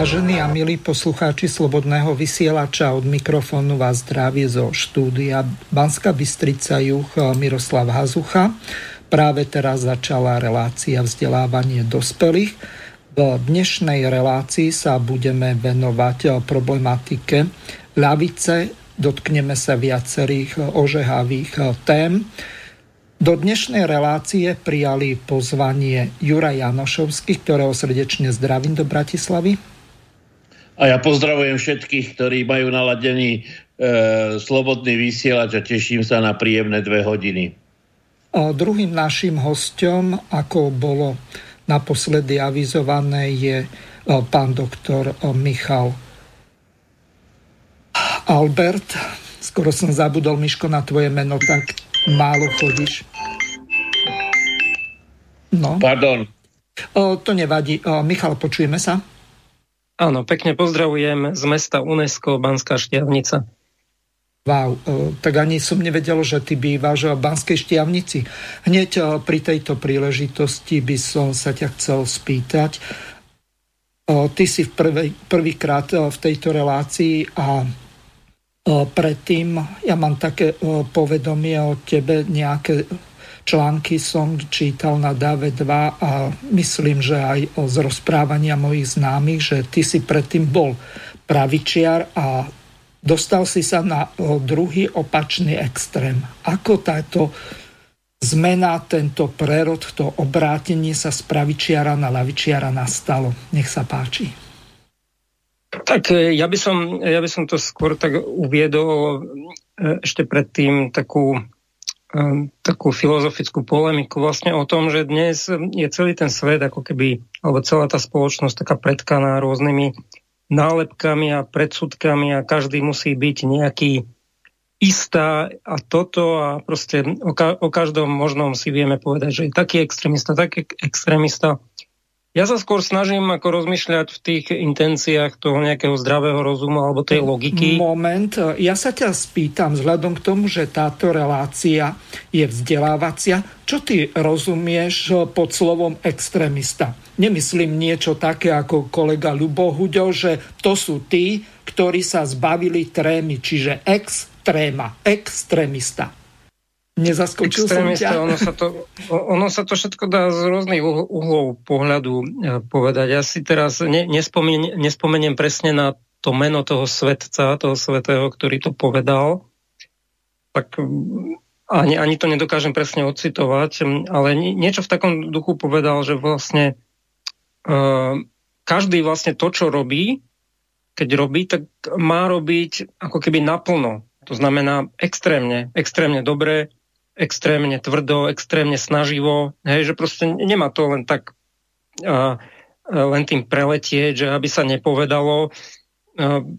Vážení a milí poslucháči Slobodného vysielača, od mikrofónu vás zdraví zo štúdia Banska Bystrica Juch Miroslav Hazucha. Práve teraz začala relácia vzdelávanie dospelých. V dnešnej relácii sa budeme venovať problematike ľavice, dotkneme sa viacerých ožehavých tém. Do dnešnej relácie prijali pozvanie Jura Janošovský, ktorého srdečne zdravím do Bratislavy. A ja pozdravujem všetkých, ktorí majú naladený e, slobodný vysielač a teším sa na príjemné dve hodiny. A druhým našim hostom, ako bolo naposledy avizované, je e, pán doktor e, Michal Albert. Skoro som zabudol, Miško, na tvoje meno, tak málo chodíš. No. Pardon. O, to nevadí. O, Michal, počujeme sa? Áno, pekne pozdravujem z mesta UNESCO Banská Štiavnica. Wow, e, tak ani som nevedel, že ty bývaš v Banskej Štiavnici. Hneď e, pri tejto príležitosti by som sa ťa chcel spýtať. E, ty si prvýkrát v tejto relácii a predtým ja mám také povedomie o tebe nejaké články som čítal na DAVE 2 a myslím, že aj z rozprávania mojich známych, že ty si predtým bol pravičiar a dostal si sa na druhý opačný extrém. Ako táto zmena, tento prerod, to obrátenie sa z pravičiara na lavičiara nastalo? Nech sa páči. Tak e, ja by som, ja by som to skôr tak uviedol e, ešte predtým takú takú filozofickú polemiku vlastne o tom, že dnes je celý ten svet ako keby, alebo celá tá spoločnosť taká predkaná rôznymi nálepkami a predsudkami a každý musí byť nejaký istá a toto a proste o, ka- o každom možnom si vieme povedať, že je taký extrémista, taký extrémista ja sa skôr snažím ako rozmýšľať v tých intenciách toho nejakého zdravého rozumu alebo tej logiky. Moment, ja sa ťa spýtam, vzhľadom k tomu, že táto relácia je vzdelávacia, čo ty rozumieš pod slovom extrémista? Nemyslím niečo také ako kolega Ľubo Huďo, že to sú tí, ktorí sa zbavili trémy, čiže extréma, extrémista. Nezaskočil som ťa. Ono sa, to, ono sa to všetko dá z rôznych uhlov pohľadu e, povedať. Ja si teraz ne, nespomeniem, nespomeniem presne na to meno toho svetca, toho svetého, ktorý to povedal. Tak ani, ani to nedokážem presne ocitovať, ale niečo v takom duchu povedal, že vlastne uh, každý vlastne to, čo robí, keď robí, tak má robiť ako keby naplno. To znamená extrémne, extrémne dobre, extrémne tvrdo, extrémne snaživo, hej, že proste nemá to len tak a, len tým preletieť, že aby sa nepovedalo,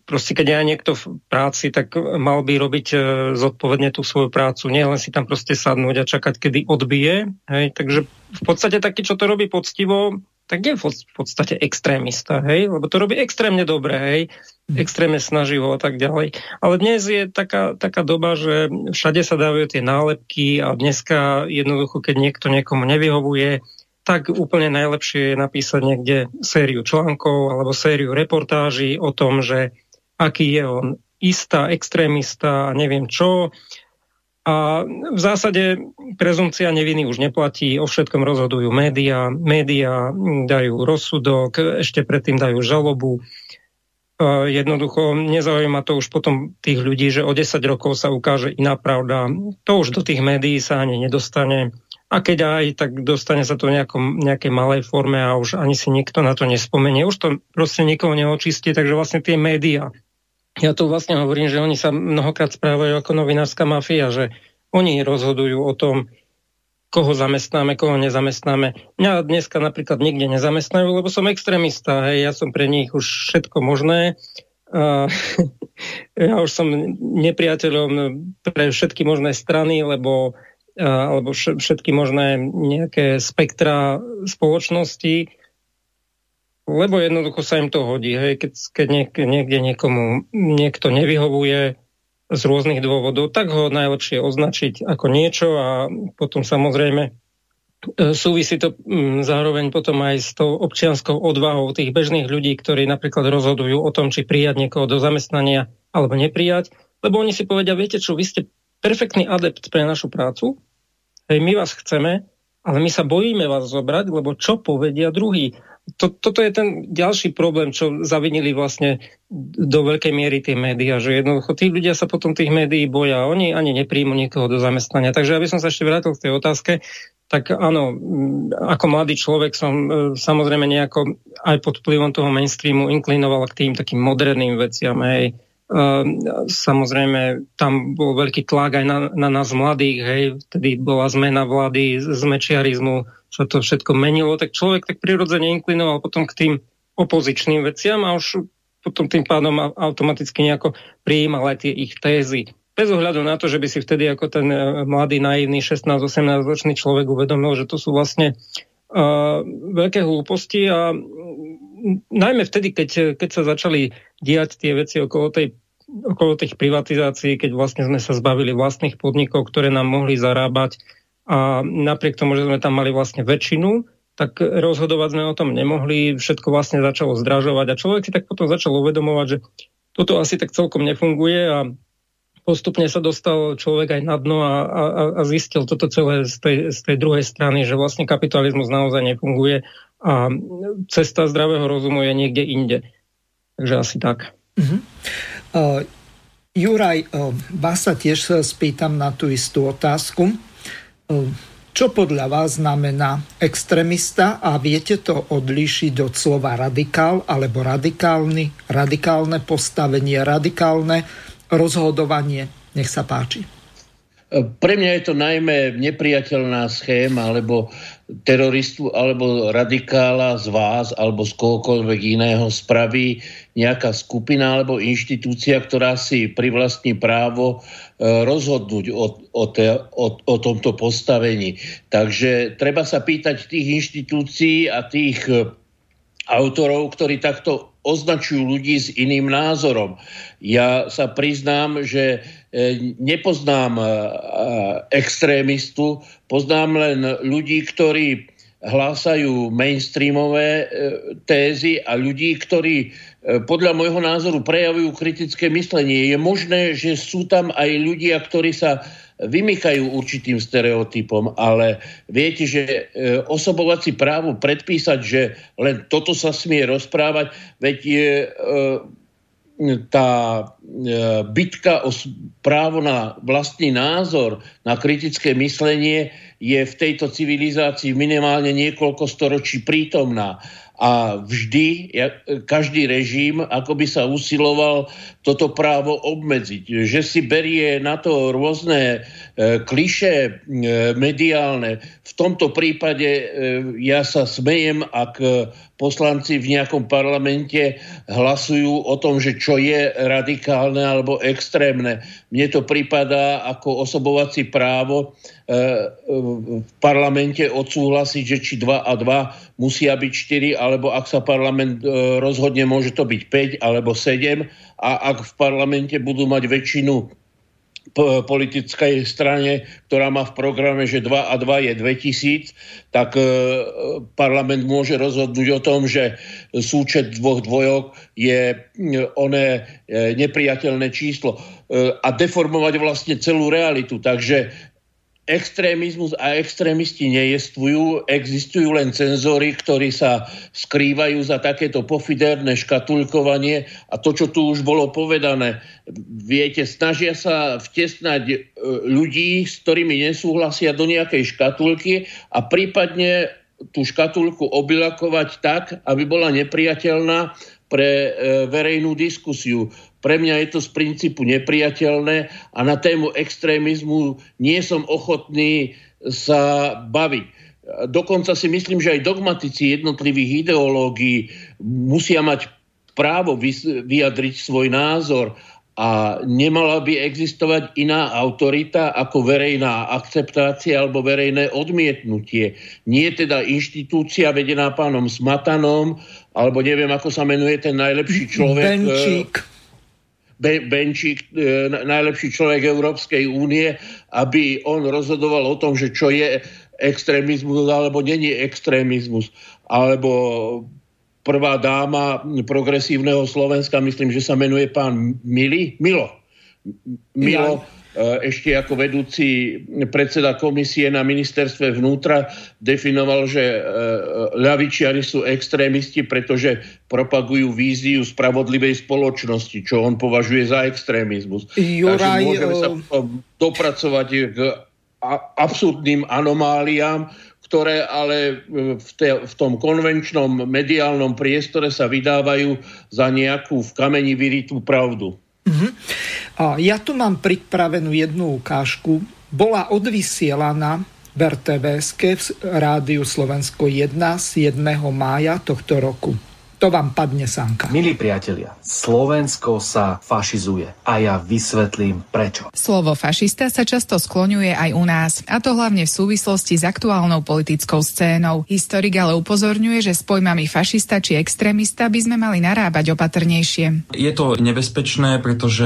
proste keď je niekto v práci, tak mal by robiť e, zodpovedne tú svoju prácu, nie len si tam proste sadnúť a čakať, kedy odbije. Hej. Takže v podstate taký, čo to robí poctivo, tak je v podstate extrémista, hej, lebo to robí extrémne dobre, hej, mhm. extrémne snaživo a tak ďalej. Ale dnes je taká, taká doba, že všade sa dávajú tie nálepky a dneska jednoducho, keď niekto niekomu nevyhovuje, tak úplne najlepšie je napísať niekde sériu článkov alebo sériu reportáží o tom, že aký je on istá, extrémista a neviem čo, a v zásade prezumcia neviny už neplatí, o všetkom rozhodujú médiá, médiá dajú rozsudok, ešte predtým dajú žalobu. Jednoducho nezaujíma to už potom tých ľudí, že o 10 rokov sa ukáže iná pravda. To už do tých médií sa ani nedostane. A keď aj, tak dostane sa to v nejakej malej forme a už ani si nikto na to nespomenie. Už to proste nikoho neočistí, takže vlastne tie médiá ja tu vlastne hovorím, že oni sa mnohokrát správajú ako novinárska mafia, že oni rozhodujú o tom, koho zamestnáme, koho nezamestnáme. Mňa dneska napríklad nikde nezamestnajú, lebo som extrémista, hej, ja som pre nich už všetko možné. Uh, ja už som nepriateľom pre všetky možné strany, lebo alebo všetky možné nejaké spektra spoločnosti, lebo jednoducho sa im to hodí. Hej, keď, keď niekde niekomu niekto nevyhovuje, z rôznych dôvodov, tak ho najlepšie označiť ako niečo a potom samozrejme e, súvisí to mm, zároveň potom aj s tou občianskou odvahou tých bežných ľudí, ktorí napríklad rozhodujú o tom, či prijať niekoho do zamestnania alebo neprijať, lebo oni si povedia, viete čo, vy ste perfektný adept pre našu prácu, hej, my vás chceme, ale my sa bojíme vás zobrať, lebo čo povedia druhý to, toto je ten ďalší problém, čo zavinili vlastne do veľkej miery tie médiá, že jednoducho tí ľudia sa potom tých médií boja, oni ani nepríjmu niekoho do zamestnania. Takže aby som sa ešte vrátil k tej otázke, tak áno, ako mladý človek som e, samozrejme nejako aj pod vplyvom toho mainstreamu inklinoval k tým takým moderným veciam, hej. Uh, samozrejme, tam bol veľký tlak aj na, na nás mladých, hej, vtedy bola zmena vlády z mečiarizmu sa to všetko menilo, tak človek tak prirodzene inklinoval potom k tým opozičným veciam a už potom tým pádom automaticky nejako prijímal aj tie ich tézy. Bez ohľadu na to, že by si vtedy ako ten e, mladý, naivný 16-18 ročný človek uvedomil, že to sú vlastne uh, veľké hlúposti a najmä vtedy, keď, keď sa začali diať tie veci okolo, tej, okolo tých privatizácií, keď vlastne sme sa zbavili vlastných podnikov, ktoré nám mohli zarábať a napriek tomu, že sme tam mali vlastne väčšinu, tak rozhodovať sme o tom nemohli, všetko vlastne začalo zdražovať a človek si tak potom začal uvedomovať, že toto asi tak celkom nefunguje a postupne sa dostal človek aj na dno a, a, a zistil toto celé z tej, z tej druhej strany, že vlastne kapitalizmus naozaj nefunguje a cesta zdravého rozumu je niekde inde. Takže asi tak. Uh-huh. Uh, Juraj, uh, vás sa tiež spýtam na tú istú otázku. Čo podľa vás znamená extrémista a viete to odlíšiť od slova radikál alebo radikálny, radikálne postavenie, radikálne rozhodovanie? Nech sa páči. Pre mňa je to najmä nepriateľná schéma, alebo teroristu, alebo radikála z vás, alebo z kohokoľvek iného spraví nejaká skupina alebo inštitúcia, ktorá si privlastní právo e, rozhodnúť o, o, te, o, o tomto postavení. Takže treba sa pýtať tých inštitúcií a tých e, autorov, ktorí takto označujú ľudí s iným názorom. Ja sa priznám, že e, nepoznám extrémistu, poznám len ľudí, ktorí hlásajú mainstreamové tézy a ľudí, ktorí E, podľa môjho názoru prejavujú kritické myslenie. Je možné, že sú tam aj ľudia, ktorí sa vymykajú určitým stereotypom, ale viete, že e, osobovací právo predpísať, že len toto sa smie rozprávať, veď je e, tá bitka o právo na vlastný názor, na kritické myslenie je v tejto civilizácii minimálne niekoľko storočí prítomná a vždy každý režim ako by sa usiloval toto právo obmedziť. Že si berie na to rôzne e, kliše e, mediálne. V tomto prípade e, ja sa smejem, ak poslanci v nejakom parlamente hlasujú o tom, že čo je radikálne alebo extrémne. Mne to prípada ako osobovací právo e, v parlamente odsúhlasiť, že či 2 a 2 musia byť 4, alebo ak sa parlament e, rozhodne, môže to byť 5 alebo 7 a ak v parlamente budú mať väčšinu politickej strane, ktorá má v programe, že 2 a 2 je 2000, tak e, parlament môže rozhodnúť o tom, že súčet dvoch dvojok je e, oné e, nepriateľné číslo a deformovať vlastne celú realitu. Takže extrémizmus a extrémisti nejestvujú, existujú len cenzory, ktorí sa skrývajú za takéto pofiderné škatulkovanie a to, čo tu už bolo povedané, viete, snažia sa vtesnať e, ľudí, s ktorými nesúhlasia do nejakej škatulky a prípadne tú škatulku obylakovať tak, aby bola nepriateľná pre e, verejnú diskusiu. Pre mňa je to z princípu nepriateľné a na tému extrémizmu nie som ochotný sa baviť. Dokonca si myslím, že aj dogmatici jednotlivých ideológií musia mať právo vyjadriť svoj názor a nemala by existovať iná autorita ako verejná akceptácia alebo verejné odmietnutie. Nie teda inštitúcia vedená pánom Smatanom, alebo neviem, ako sa menuje ten najlepší človek. Benčík. Be, Benčík, e, najlepší človek Európskej únie, aby on rozhodoval o tom, že čo je extrémizmus alebo není extrémizmus. Alebo prvá dáma progresívneho Slovenska, myslím, že sa menuje pán Mili, Milo. Milo, ja. Ešte ako vedúci predseda komisie na ministerstve vnútra definoval, že e, ľavičiari sú extrémisti, pretože propagujú víziu spravodlivej spoločnosti, čo on považuje za extrémizmus. Juraj, Takže môžeme sa e, dopracovať k absurdným anomáliám, ktoré ale e, v, te, v tom konvenčnom mediálnom priestore sa vydávajú za nejakú v kameni vyritú pravdu. Uh-huh. Ja tu mám pripravenú jednu ukážku. Bola odvysielaná v RTVS v rádiu Slovensko 1 7. mája tohto roku to vám padne sánka. Milí priatelia, Slovensko sa fašizuje a ja vysvetlím prečo. Slovo fašista sa často skloňuje aj u nás, a to hlavne v súvislosti s aktuálnou politickou scénou. Historik ale upozorňuje, že s pojmami fašista či extrémista by sme mali narábať opatrnejšie. Je to nebezpečné, pretože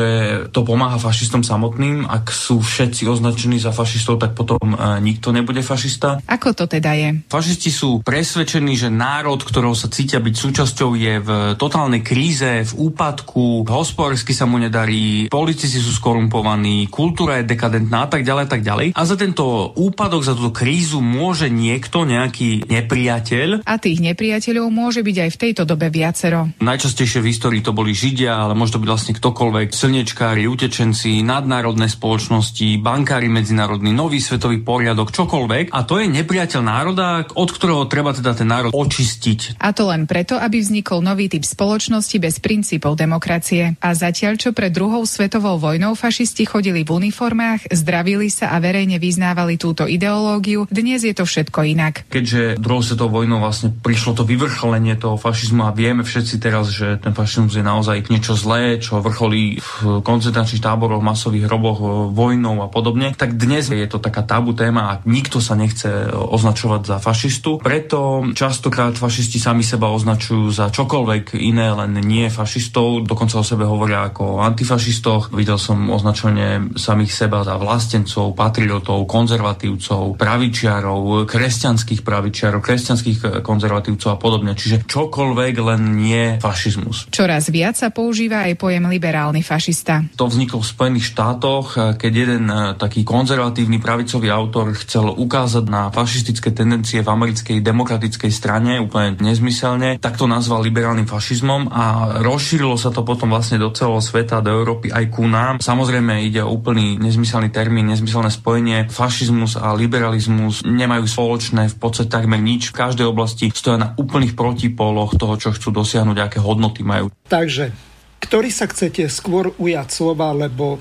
to pomáha fašistom samotným. Ak sú všetci označení za fašistov, tak potom e, nikto nebude fašista. Ako to teda je? Fašisti sú presvedčení, že národ, ktorého sa cítia byť súčasťou spoločnosťou je v totálnej kríze, v úpadku, hospodársky sa mu nedarí, politici sú skorumpovaní, kultúra je dekadentná a tak ďalej a tak ďalej. A za tento úpadok, za túto krízu môže niekto, nejaký nepriateľ. A tých nepriateľov môže byť aj v tejto dobe viacero. Najčastejšie v histórii to boli Židia, ale môže to byť vlastne ktokoľvek, slnečkári, utečenci, nadnárodné spoločnosti, bankári medzinárodní, nový svetový poriadok, čokoľvek. A to je nepriateľ národa, od ktorého treba teda ten národ očistiť. A to len preto, aby vznikol vznikol nový typ spoločnosti bez princípov demokracie. A zatiaľ, čo pred druhou svetovou vojnou fašisti chodili v uniformách, zdravili sa a verejne vyznávali túto ideológiu, dnes je to všetko inak. Keďže druhou svetovou vojnou vlastne prišlo to vyvrcholenie toho fašizmu a vieme všetci teraz, že ten fašizmus je naozaj niečo zlé, čo vrcholí v koncentračných táboroch, masových hroboch, vojnou a podobne, tak dnes je to taká tabu téma a nikto sa nechce označovať za fašistu. Preto častokrát fašisti sami seba označujú za za čokoľvek iné, len nie fašistov. Dokonca o sebe hovoria ako o antifašistoch. Videl som označenie samých seba za vlastencov, patriotov, konzervatívcov, pravičiarov, kresťanských pravičiarov, kresťanských konzervatívcov a podobne. Čiže čokoľvek, len nie fašizmus. Čoraz viac sa používa aj pojem liberálny fašista. To vzniklo v Spojených štátoch, keď jeden e, taký konzervatívny pravicový autor chcel ukázať na fašistické tendencie v americkej demokratickej strane úplne nezmyselne, tak to nazval nazval liberálnym fašizmom a rozšírilo sa to potom vlastne do celého sveta, do Európy aj ku nám. Samozrejme ide o úplný nezmyselný termín, nezmyselné spojenie. Fašizmus a liberalizmus nemajú spoločné v podstate takmer nič. V každej oblasti stoja na úplných protipóloch toho, čo chcú dosiahnuť, aké hodnoty majú. Takže, ktorý sa chcete skôr ujať slova, lebo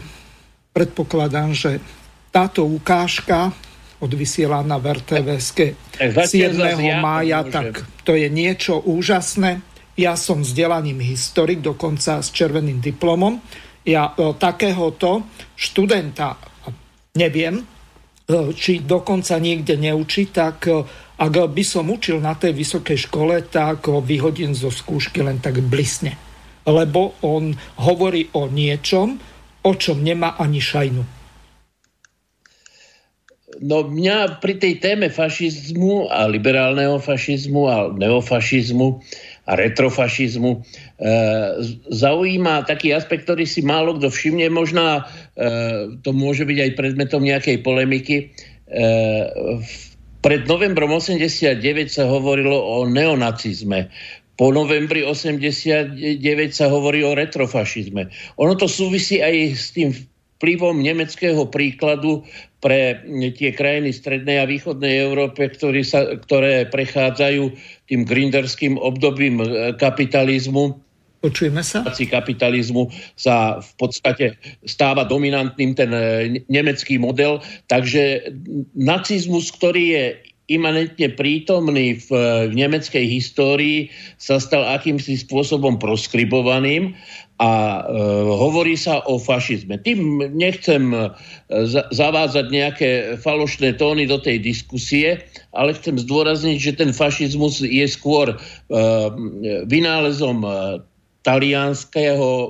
predpokladám, že táto ukážka odvysielaná v RTVS 7. mája, tak to je niečo úžasné. Ja som vzdelaním historik, dokonca s červeným diplomom. Ja e, takéhoto študenta neviem, e, či dokonca niekde neučiť, tak e, ak by som učil na tej vysokej škole, tak ho vyhodím zo skúšky len tak blisne. Lebo on hovorí o niečom, o čom nemá ani šajnu. No mňa pri tej téme fašizmu a liberálneho fašizmu a neofašizmu a retrofašizmu e, zaujíma taký aspekt, ktorý si málo kto všimne. Možná e, to môže byť aj predmetom nejakej polemiky. E, pred novembrom 89 sa hovorilo o neonacizme. Po novembri 89 sa hovorí o retrofašizme. Ono to súvisí aj s tým vplyvom nemeckého príkladu pre tie krajiny strednej a východnej Európe, ktoré, sa, ktoré prechádzajú tým grinderským obdobím e, kapitalizmu. Počujeme sa? kapitalizmu sa v podstate stáva dominantným ten e, nemecký model, takže nacizmus, ktorý je imanentne prítomný v, v nemeckej histórii, sa stal akýmsi spôsobom proskribovaným a e, hovorí sa o fašizme. Tým nechcem e, zavádzať nejaké falošné tóny do tej diskusie, ale chcem zdôrazniť, že ten fašizmus je skôr e, vynálezom talianského e,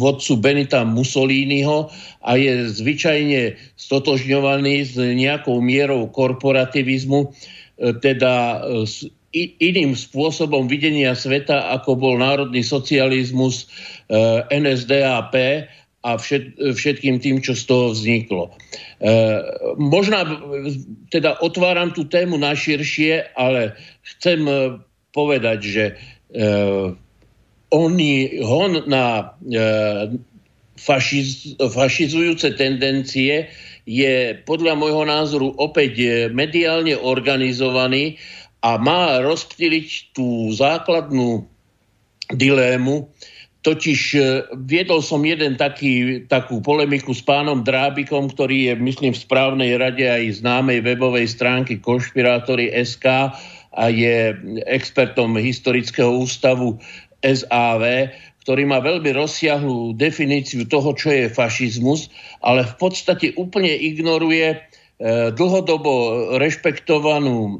vodcu Benita Mussoliniho a je zvyčajne stotožňovaný s nejakou mierou korporativizmu, e, teda s iným spôsobom videnia sveta, ako bol národný socializmus, e, NSDAP a všetkým tým, čo z toho vzniklo. Možná teda otváram tú tému na širšie, ale chcem povedať, že oni hon na fašiz, fašizujúce tendencie je podľa môjho názoru opäť mediálne organizovaný a má rozptýliť tú základnú dilému, Totiž e, viedol som jeden taký, takú polemiku s pánom Drábikom, ktorý je, myslím, v správnej rade aj známej webovej stránky Konšpirátory SK a je expertom historického ústavu SAV, ktorý má veľmi rozsiahlú definíciu toho, čo je fašizmus, ale v podstate úplne ignoruje dlhodobo rešpektovanú e,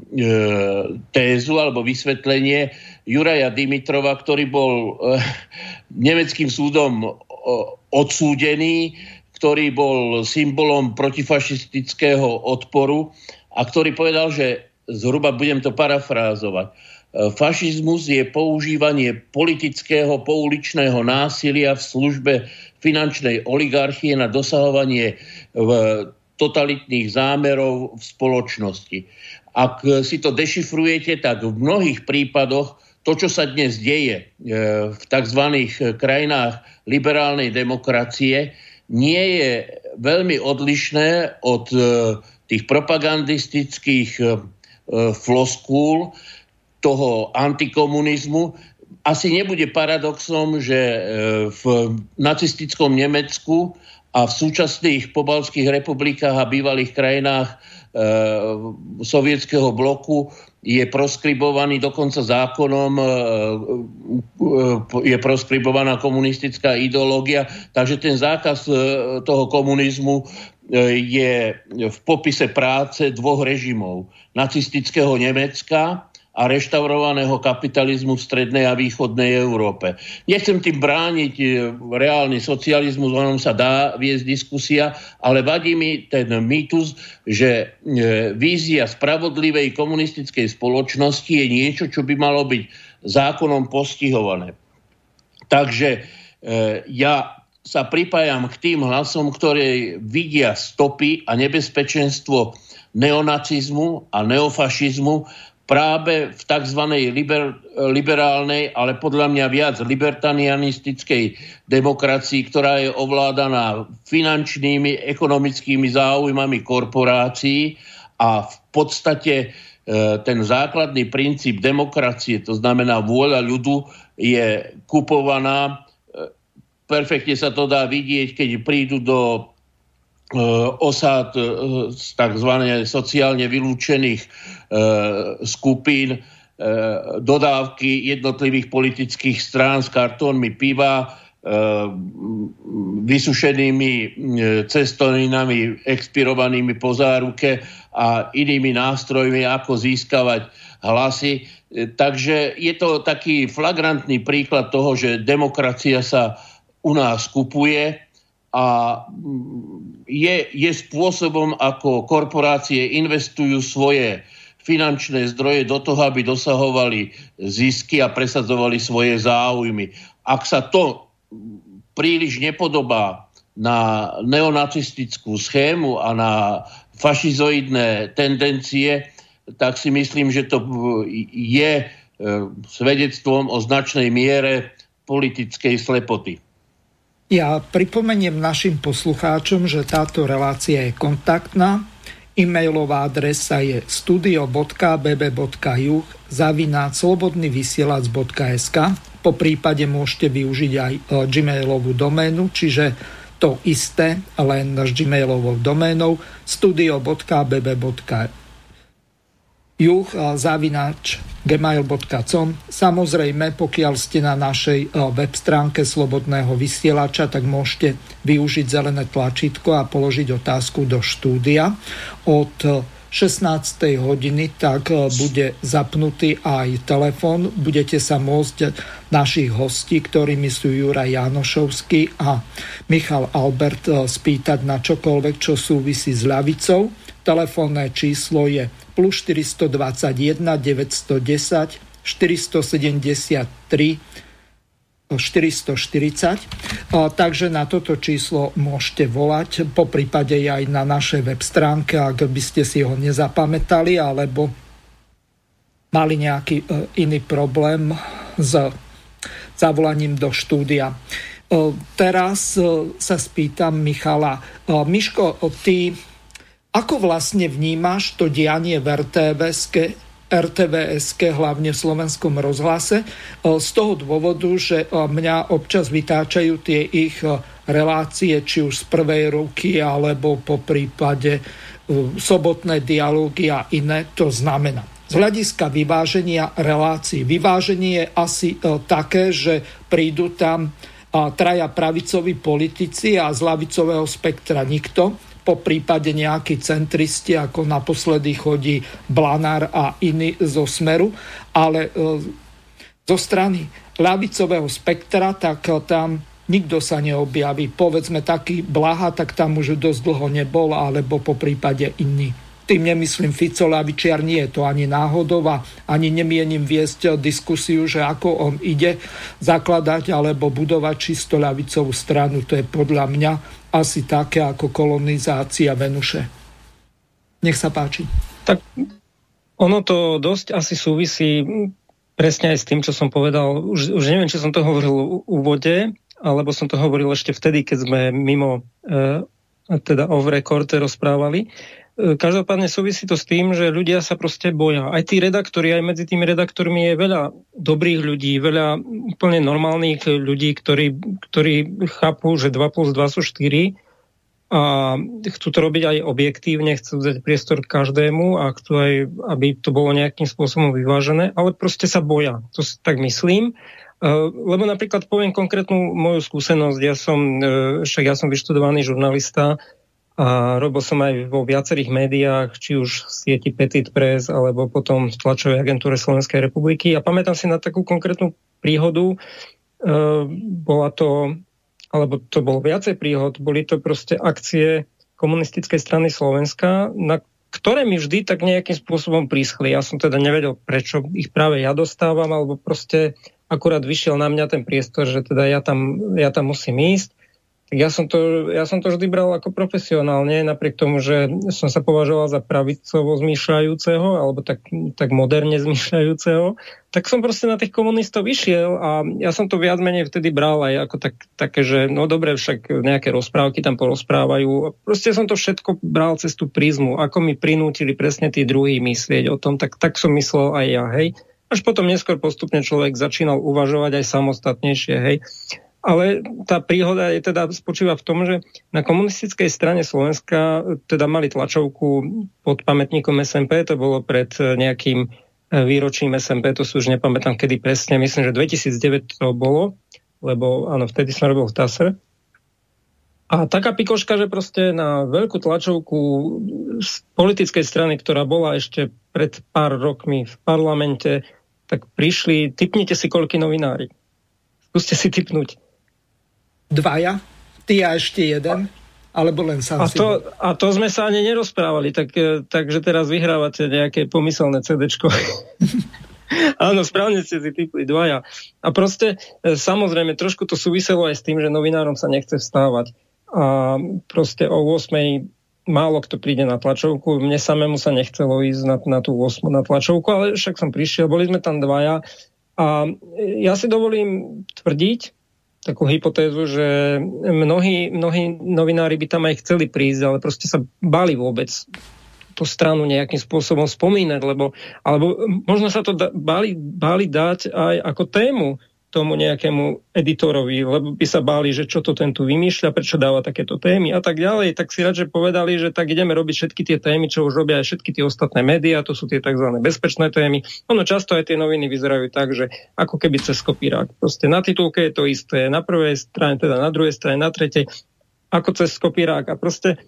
tézu alebo vysvetlenie Juraja Dimitrova, ktorý bol e, nemeckým súdom odsúdený, ktorý bol symbolom protifašistického odporu a ktorý povedal, že zhruba budem to parafrázovať, Fašizmus je používanie politického pouličného násilia v službe finančnej oligarchie na dosahovanie totalitných zámerov v spoločnosti. Ak si to dešifrujete, tak v mnohých prípadoch to, čo sa dnes deje e, v tzv. krajinách liberálnej demokracie, nie je veľmi odlišné od tých propagandistických floskúl, toho antikomunizmu. Asi nebude paradoxom, že v nacistickom Nemecku a v súčasných pobalských republikách a bývalých krajinách e, sovietského bloku je proskribovaný dokonca zákonom, e, je proskribovaná komunistická ideológia, takže ten zákaz toho komunizmu je v popise práce dvoch režimov. Nacistického Nemecka, a reštaurovaného kapitalizmu v strednej a východnej Európe. Nechcem tým brániť e, reálny socializmus, onom sa dá viesť diskusia, ale vadí mi ten mýtus, že e, vízia spravodlivej komunistickej spoločnosti je niečo, čo by malo byť zákonom postihované. Takže e, ja sa pripájam k tým hlasom, ktoré vidia stopy a nebezpečenstvo neonacizmu a neofašizmu práve v tzv. Liber, liberálnej, ale podľa mňa viac libertanianistickej demokracii, ktorá je ovládaná finančnými, ekonomickými záujmami korporácií a v podstate e, ten základný princíp demokracie, to znamená vôľa ľudu, je kupovaná. E, perfektne sa to dá vidieť, keď prídu do E, osad e, z tzv. sociálne vylúčených e, skupín dodávky jednotlivých politických strán s kartónmi piva, vysušenými cestoninami expirovanými po záruke a inými nástrojmi, ako získavať hlasy. Takže je to taký flagrantný príklad toho, že demokracia sa u nás kupuje a je, je spôsobom, ako korporácie investujú svoje finančné zdroje do toho, aby dosahovali zisky a presadzovali svoje záujmy. Ak sa to príliš nepodobá na neonacistickú schému a na fašizoidné tendencie, tak si myslím, že to je e, svedectvom o značnej miere politickej slepoty. Ja pripomeniem našim poslucháčom, že táto relácia je kontaktná. E-mailová adresa je studio.bb.juh zavináč slobodnyvysielac.sk Po prípade môžete využiť aj gmailovú doménu, čiže to isté, len s gmailovou doménou studio.bb.com juh zavinač gmail.com. Samozrejme, pokiaľ ste na našej e, web stránke Slobodného vysielača, tak môžete využiť zelené tlačítko a položiť otázku do štúdia. Od 16. E, hodiny tak e, bude zapnutý aj telefon. Budete sa môcť našich hostí, ktorými sú Juraj Janošovský a Michal Albert, spýtať na čokoľvek, čo súvisí s ľavicou. Telefónne číslo je plus 421 910 473 440. Takže na toto číslo môžete volať, po prípade aj na našej web stránke, ak by ste si ho nezapamätali, alebo mali nejaký e, iný problém s zavolaním do štúdia. Teraz e, sa spýtam Michala. Miško, ty ako vlastne vnímaš to dianie v RTVS, RTVS, hlavne v slovenskom rozhlase, e, z toho dôvodu, že e, mňa občas vytáčajú tie ich e, relácie, či už z prvej ruky, alebo po prípade sobotné dialógy a iné. To znamená, z hľadiska vyváženia relácií. Vyváženie je asi také, že prídu tam traja pravicoví politici a z lavicového spektra nikto po prípade nejakí centristi, ako naposledy chodí Blanár a iní zo Smeru, ale e, zo strany ľavicového spektra, tak e, tam nikto sa neobjaví. Povedzme taký Blaha, tak tam už dosť dlho nebol, alebo po prípade iný. Tým nemyslím Fico Lavičiar, nie je to ani náhodou a ani nemienim viesť diskusiu, že ako on ide zakladať alebo budovať čisto ľavicovú stranu. To je podľa mňa asi také ako kolonizácia Venuše. Nech sa páči. Tak ono to dosť asi súvisí presne aj s tým, čo som povedal. Už, už neviem, či som to hovoril v úvode, alebo som to hovoril ešte vtedy, keď sme mimo e, teda off record rozprávali. Každopádne súvisí to s tým, že ľudia sa proste boja. Aj tí redaktori, aj medzi tými redaktormi je veľa dobrých ľudí, veľa úplne normálnych ľudí, ktorí, ktorí chápu, že 2 plus 2 sú 4 a chcú to robiť aj objektívne, chcú dať priestor každému a chcú aj, aby to bolo nejakým spôsobom vyvážené, ale proste sa boja. To si tak myslím. E, lebo napríklad poviem konkrétnu moju skúsenosť. Ja som, e, však ja som vyštudovaný žurnalista, a robil som aj vo viacerých médiách, či už v sieti Petit Press, alebo potom v tlačovej agentúre Slovenskej republiky. A pamätám si na takú konkrétnu príhodu. E, bola to, alebo to bolo viacej príhod, boli to proste akcie komunistickej strany Slovenska, na ktoré mi vždy tak nejakým spôsobom príschli. Ja som teda nevedel, prečo ich práve ja dostávam, alebo proste akurát vyšiel na mňa ten priestor, že teda ja tam, ja tam musím ísť ja som, to, ja som to vždy bral ako profesionálne, napriek tomu, že som sa považoval za pravicovo zmýšľajúceho, alebo tak, tak moderne zmýšľajúceho, tak som proste na tých komunistov išiel a ja som to viac menej vtedy bral aj ako tak, také, že no dobre, však nejaké rozprávky tam porozprávajú. Proste som to všetko bral cez tú prízmu, ako mi prinútili presne tí druhí myslieť o tom, tak, tak som myslel aj ja, hej. Až potom neskôr postupne človek začínal uvažovať aj samostatnejšie, hej. Ale tá príhoda je teda spočíva v tom, že na komunistickej strane Slovenska teda mali tlačovku pod pamätníkom SMP, to bolo pred nejakým výročím SMP, to sú už nepamätám kedy presne, myslím, že 2009 to bolo, lebo áno, vtedy som robil v TASR. A taká pikoška, že proste na veľkú tlačovku z politickej strany, ktorá bola ešte pred pár rokmi v parlamente, tak prišli, typnite si, koľky novinári. Skúste si typnúť dvaja, ty a ešte jeden, alebo len sám a to, a to sme sa ani nerozprávali, tak, e, takže teraz vyhrávate nejaké pomyselné CDčko. Áno, správne ste si typli dvaja. A proste, e, samozrejme, trošku to súviselo aj s tým, že novinárom sa nechce vstávať. A proste o 8 málo kto príde na tlačovku. Mne samému sa nechcelo ísť na, na tú 8 na tlačovku, ale však som prišiel, boli sme tam dvaja. A ja si dovolím tvrdiť, takú hypotézu, že mnohí, mnohí novinári by tam aj chceli prísť, ale proste sa bali vôbec tú stranu nejakým spôsobom spomínať, lebo, alebo možno sa to da, bali, bali dať aj ako tému, tomu nejakému editorovi, lebo by sa báli, že čo to ten tu vymýšľa, prečo dáva takéto témy a tak ďalej, tak si radšej povedali, že tak ideme robiť všetky tie témy, čo už robia aj všetky tie ostatné médiá, to sú tie tzv. bezpečné témy. Ono často aj tie noviny vyzerajú tak, že ako keby cez kopírák. Proste na titulke je to isté, na prvej strane, teda na druhej strane, na tretej, ako cez kopírák. A proste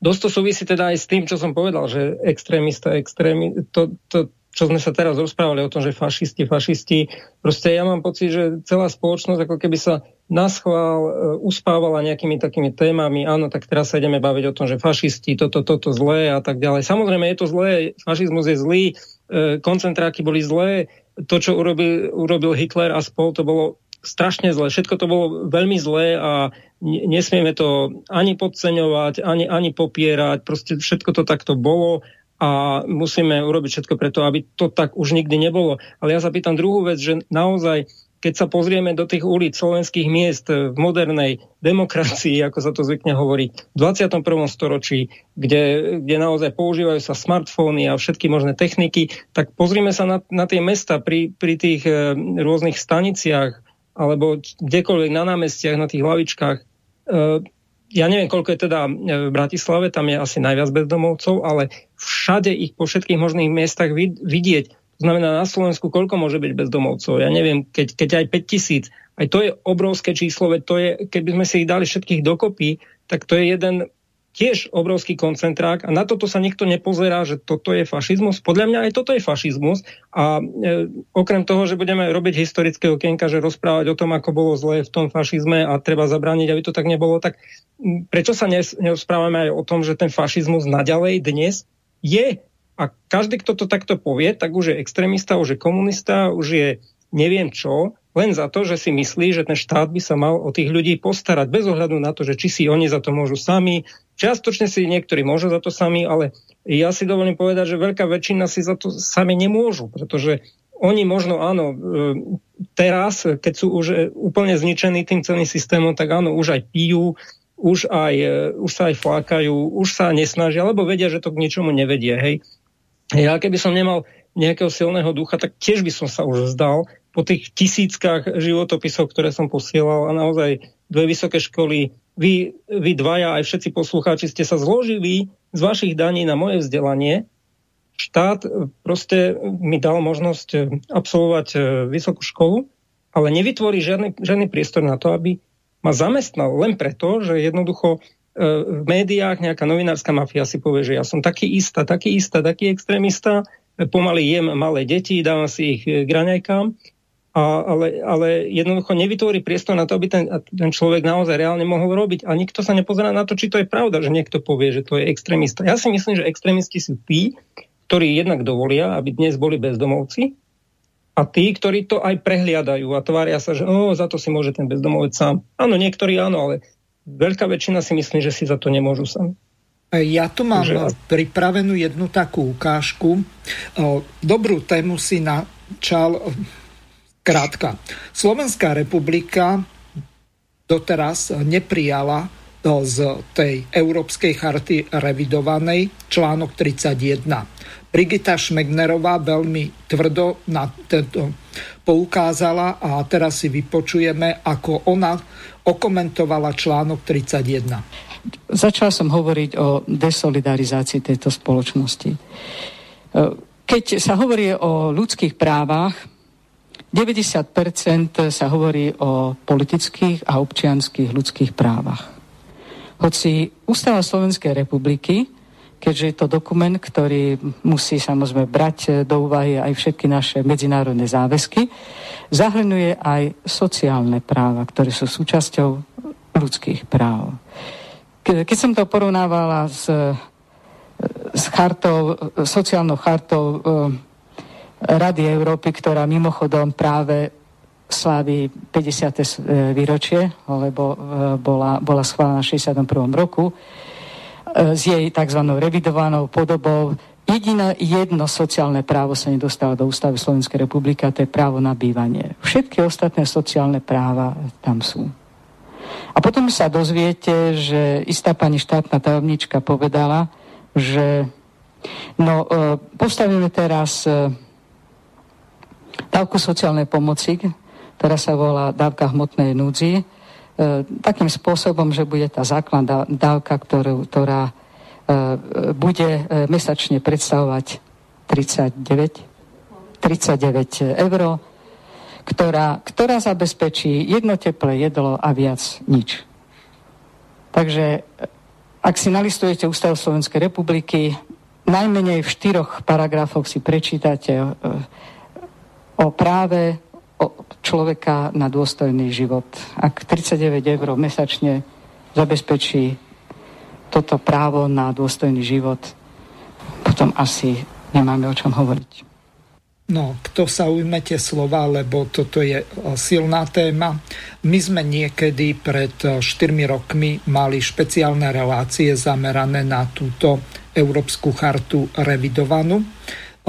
dosť to súvisí teda aj s tým, čo som povedal, že extrémista, extrémi, to, to, čo sme sa teraz rozprávali o tom, že fašisti, fašisti, proste ja mám pocit, že celá spoločnosť ako keby sa naschvál uh, uspávala nejakými takými témami, áno, tak teraz sa ideme baviť o tom, že fašisti, toto, toto zlé a tak ďalej. Samozrejme je to zlé, fašizmus je zlý, uh, koncentráky boli zlé, to, čo urobil, urobil Hitler a spol, to bolo strašne zlé. Všetko to bolo veľmi zlé a nesmieme to ani podceňovať, ani, ani popierať. Proste všetko to takto bolo a musíme urobiť všetko preto, aby to tak už nikdy nebolo. Ale ja sa pýtam druhú vec, že naozaj keď sa pozrieme do tých ulic slovenských miest v modernej demokracii, ako sa to zvykne hovoriť, v 21. storočí, kde, kde naozaj používajú sa smartfóny a všetky možné techniky, tak pozrime sa na, na tie mesta pri, pri tých e, rôznych staniciach alebo kdekoľvek na námestiach, na tých hlavičkách. E, ja neviem, koľko je teda e, v Bratislave, tam je asi najviac bezdomovcov, ale všade ich po všetkých možných miestach vidieť. To znamená na Slovensku, koľko môže byť bezdomovcov. Ja neviem, keď, keď aj 5 tisíc, aj to je obrovské číslo, veď to je, keby sme si ich dali všetkých dokopy, tak to je jeden tiež obrovský koncentrák a na toto sa nikto nepozerá, že toto je fašizmus. Podľa mňa aj toto je fašizmus a e, okrem toho, že budeme robiť historické okienka, že rozprávať o tom, ako bolo zlé v tom fašizme a treba zabrániť, aby to tak nebolo, tak prečo sa nerozprávame aj o tom, že ten fašizmus naďalej dnes je a každý, kto to takto povie, tak už je extrémista, už je komunista, už je neviem čo, len za to, že si myslí, že ten štát by sa mal o tých ľudí postarať, bez ohľadu na to, že či si oni za to môžu sami. Čiastočne si niektorí môžu za to sami, ale ja si dovolím povedať, že veľká väčšina si za to sami nemôžu, pretože oni možno áno, e, teraz, keď sú už e, úplne zničení tým celým systémom, tak áno, už aj pijú, už, aj, e, už sa aj flákajú, už sa nesnažia, lebo vedia, že to k ničomu nevedie. Hej. Ja keby som nemal nejakého silného ducha, tak tiež by som sa už vzdal po tých tisíckach životopisov, ktoré som posielal a naozaj dve vysoké školy, vy, vy dvaja aj všetci poslucháči ste sa zložili z vašich daní na moje vzdelanie. Štát proste mi dal možnosť absolvovať e, vysokú školu, ale nevytvorí žiadny, žiadny priestor na to, aby ma zamestnal len preto, že jednoducho v médiách nejaká novinárska mafia si povie, že ja som taký istá, taký istá, taký extrémista, pomaly jem malé deti, dávam si ich k raňajkám a, ale, ale jednoducho nevytvorí priestor na to, aby ten, ten človek naozaj reálne mohol robiť. A nikto sa nepozerá na to, či to je pravda, že niekto povie, že to je extrémista. Ja si myslím, že extrémisti sú tí, ktorí jednak dovolia, aby dnes boli bezdomovci, a tí, ktorí to aj prehliadajú a tvária sa, že oh, za to si môže ten bezdomovec sám. Áno, niektorí áno, ale veľká väčšina si myslí, že si za to nemôžu sami. Ja tu mám že... pripravenú jednu takú ukážku. Dobrú tému si načal Krátka. Slovenská republika doteraz neprijala z tej Európskej charty revidovanej článok 31. Brigita Šmegnerová veľmi tvrdo na tento poukázala a teraz si vypočujeme, ako ona okomentovala článok 31. Začal som hovoriť o desolidarizácii tejto spoločnosti. Keď sa hovorí o ľudských právach, 90% sa hovorí o politických a občianských ľudských právach. Hoci Ústava Slovenskej republiky, keďže je to dokument, ktorý musí samozrejme brať do úvahy aj všetky naše medzinárodné záväzky, zahrnuje aj sociálne práva, ktoré sú súčasťou ľudských práv. Keď som to porovnávala s, s chartou, sociálnou chartou Rady Európy, ktorá mimochodom práve slávi 50. výročie, lebo e, bola, bola schválená v 61. roku, e, s jej tzv. revidovanou podobou. Jediné jedno sociálne právo sa nedostáva do ústavy Slovenskej republiky a to je právo na bývanie. Všetky ostatné sociálne práva tam sú. A potom sa dozviete, že istá pani štátna tajomnička povedala, že no, postavíme teraz dávku sociálnej pomoci, ktorá sa volá dávka hmotnej núdzi, e, takým spôsobom, že bude tá základná dávka, ktorú, ktorá e, bude e, mesačne predstavovať 39, 39 eur, ktorá, ktorá zabezpečí jedno teplé jedlo a viac nič. Takže ak si nalistujete Ústav Slovenskej republiky, najmenej v štyroch paragrafoch si prečítate o práve človeka na dôstojný život. Ak 39 eur mesačne zabezpečí toto právo na dôstojný život, potom asi nemáme o čom hovoriť. No, kto sa ujmete slova, lebo toto je silná téma. My sme niekedy pred 4 rokmi mali špeciálne relácie zamerané na túto Európsku chartu revidovanú.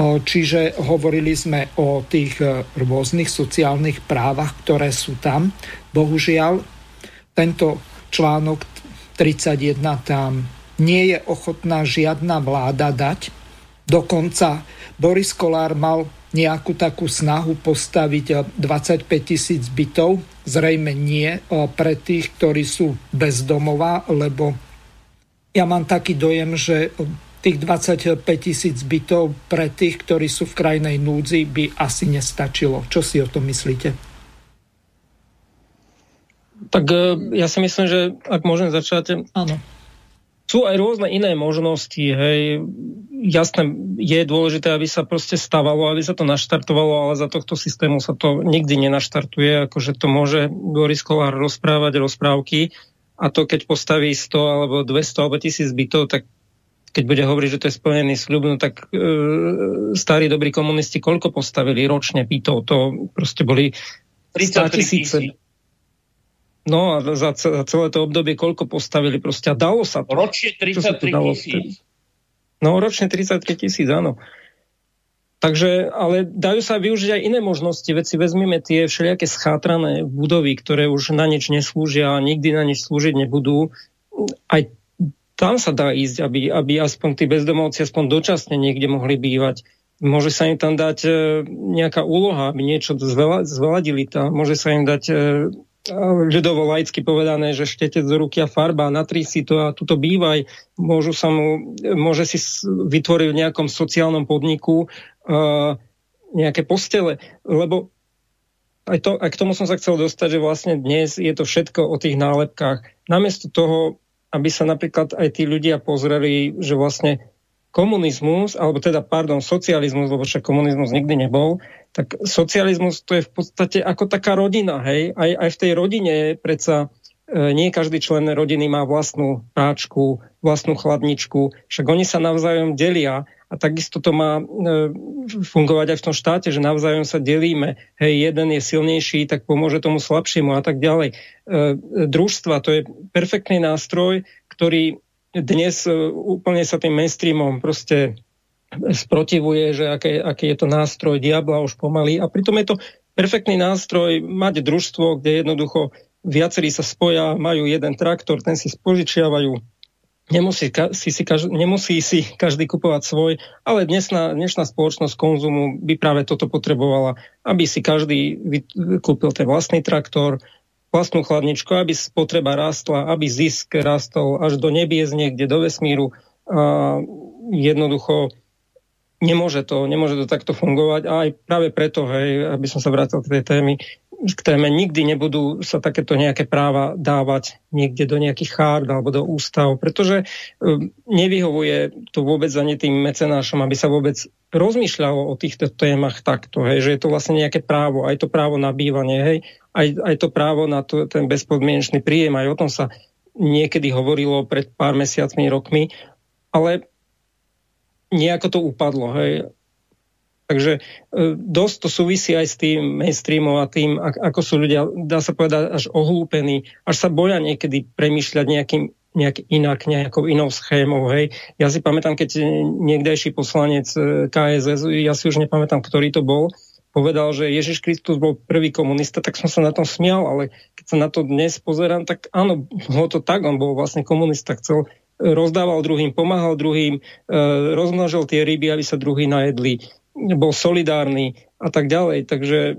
Čiže hovorili sme o tých e, rôznych sociálnych právach, ktoré sú tam. Bohužiaľ, tento článok 31 tam nie je ochotná žiadna vláda dať. Dokonca Boris Kolár mal nejakú takú snahu postaviť 25 e, tisíc bytov. Zrejme nie e, pre tých, ktorí sú bezdomová, lebo ja mám taký dojem, že tých 25 tisíc bytov pre tých, ktorí sú v krajnej núdzi, by asi nestačilo. Čo si o tom myslíte? Tak e, ja si myslím, že ak môžem začať... Áno. Sú aj rôzne iné možnosti, hej. Jasné, je dôležité, aby sa proste stávalo, aby sa to naštartovalo, ale za tohto systému sa to nikdy nenaštartuje, akože to môže Boris Kolár rozprávať rozprávky a to keď postaví 100 alebo 200 alebo 1000 bytov, tak keď bude hovoriť, že to je splnený sľub, no tak e, starí dobrí komunisti koľko postavili ročne bytov? To proste boli 30 tisíce. No a za, za celé to obdobie koľko postavili proste a dalo sa to. Ročne 33 tisíc. No ročne 33 tisíc, áno. Takže, ale dajú sa využiť aj iné možnosti. Veď si vezmeme tie všelijaké schátrané budovy, ktoré už na nič neslúžia a nikdy na nič slúžiť nebudú. Aj tam sa dá ísť, aby, aby aspoň tí bezdomovci aspoň dočasne niekde mohli bývať. Môže sa im tam dať e, nejaká úloha, aby niečo zveladili tam. Môže sa im dať e, ľudovo laicky povedané, že štetec do ruky a farba, natrí si to a tuto bývaj. Môžu sa mu, môže si vytvoriť v nejakom sociálnom podniku uh, nejaké postele, lebo aj, to, aj k tomu som sa chcel dostať, že vlastne dnes je to všetko o tých nálepkách. Namiesto toho aby sa napríklad aj tí ľudia pozreli, že vlastne komunizmus, alebo teda, pardon, socializmus, lebo však komunizmus nikdy nebol, tak socializmus to je v podstate ako taká rodina, hej? Aj, aj v tej rodine predsa e, nie každý člen rodiny má vlastnú práčku, vlastnú chladničku, však oni sa navzájom delia a takisto to má e, fungovať aj v tom štáte, že navzájom sa delíme. Hej, jeden je silnejší, tak pomôže tomu slabšiemu a tak ďalej. E, družstva, to je perfektný nástroj, ktorý dnes e, úplne sa tým mainstreamom proste sprotivuje, že aké, aký je to nástroj diabla už pomaly. A pritom je to perfektný nástroj mať družstvo, kde jednoducho viacerí sa spoja, majú jeden traktor, ten si spožičiavajú Nemusí si, si, každý, nemusí si každý kupovať svoj, ale dnesná, dnešná spoločnosť konzumu by práve toto potrebovala, aby si každý kúpil ten vlastný traktor, vlastnú chladničku, aby spotreba rástla, aby zisk rastol až do nebies niekde, do vesmíru. A jednoducho nemôže to, nemôže to takto fungovať a aj práve preto, hej, aby som sa vrátil k tej témy, téme nikdy nebudú sa takéto nejaké práva dávať niekde do nejakých chárd alebo do ústav, pretože um, nevyhovuje to vôbec ani tým mecenášom, aby sa vôbec rozmýšľalo o týchto témach takto, hej, že je to vlastne nejaké právo, aj to právo na bývanie, hej, aj, aj to právo na to, ten bezpodmienečný príjem, aj o tom sa niekedy hovorilo pred pár mesiacmi, rokmi, ale nejako to upadlo, hej. Takže e, dosť to súvisí aj s tým mainstreamom a tým, ako sú ľudia, dá sa povedať, až ohlúpení, až sa boja niekedy premýšľať nejakým, nejak inak, nejakou inou schémou. Hej. Ja si pamätám, keď niekdejší poslanec e, KSS, ja si už nepamätám, ktorý to bol, povedal, že Ježiš Kristus bol prvý komunista, tak som sa na tom smial, ale keď sa na to dnes pozerám, tak áno, bolo to tak, on bol vlastne komunista, chcel rozdával druhým, pomáhal druhým, e, rozmnožil tie ryby, aby sa druhý najedli bol solidárny a tak ďalej. Takže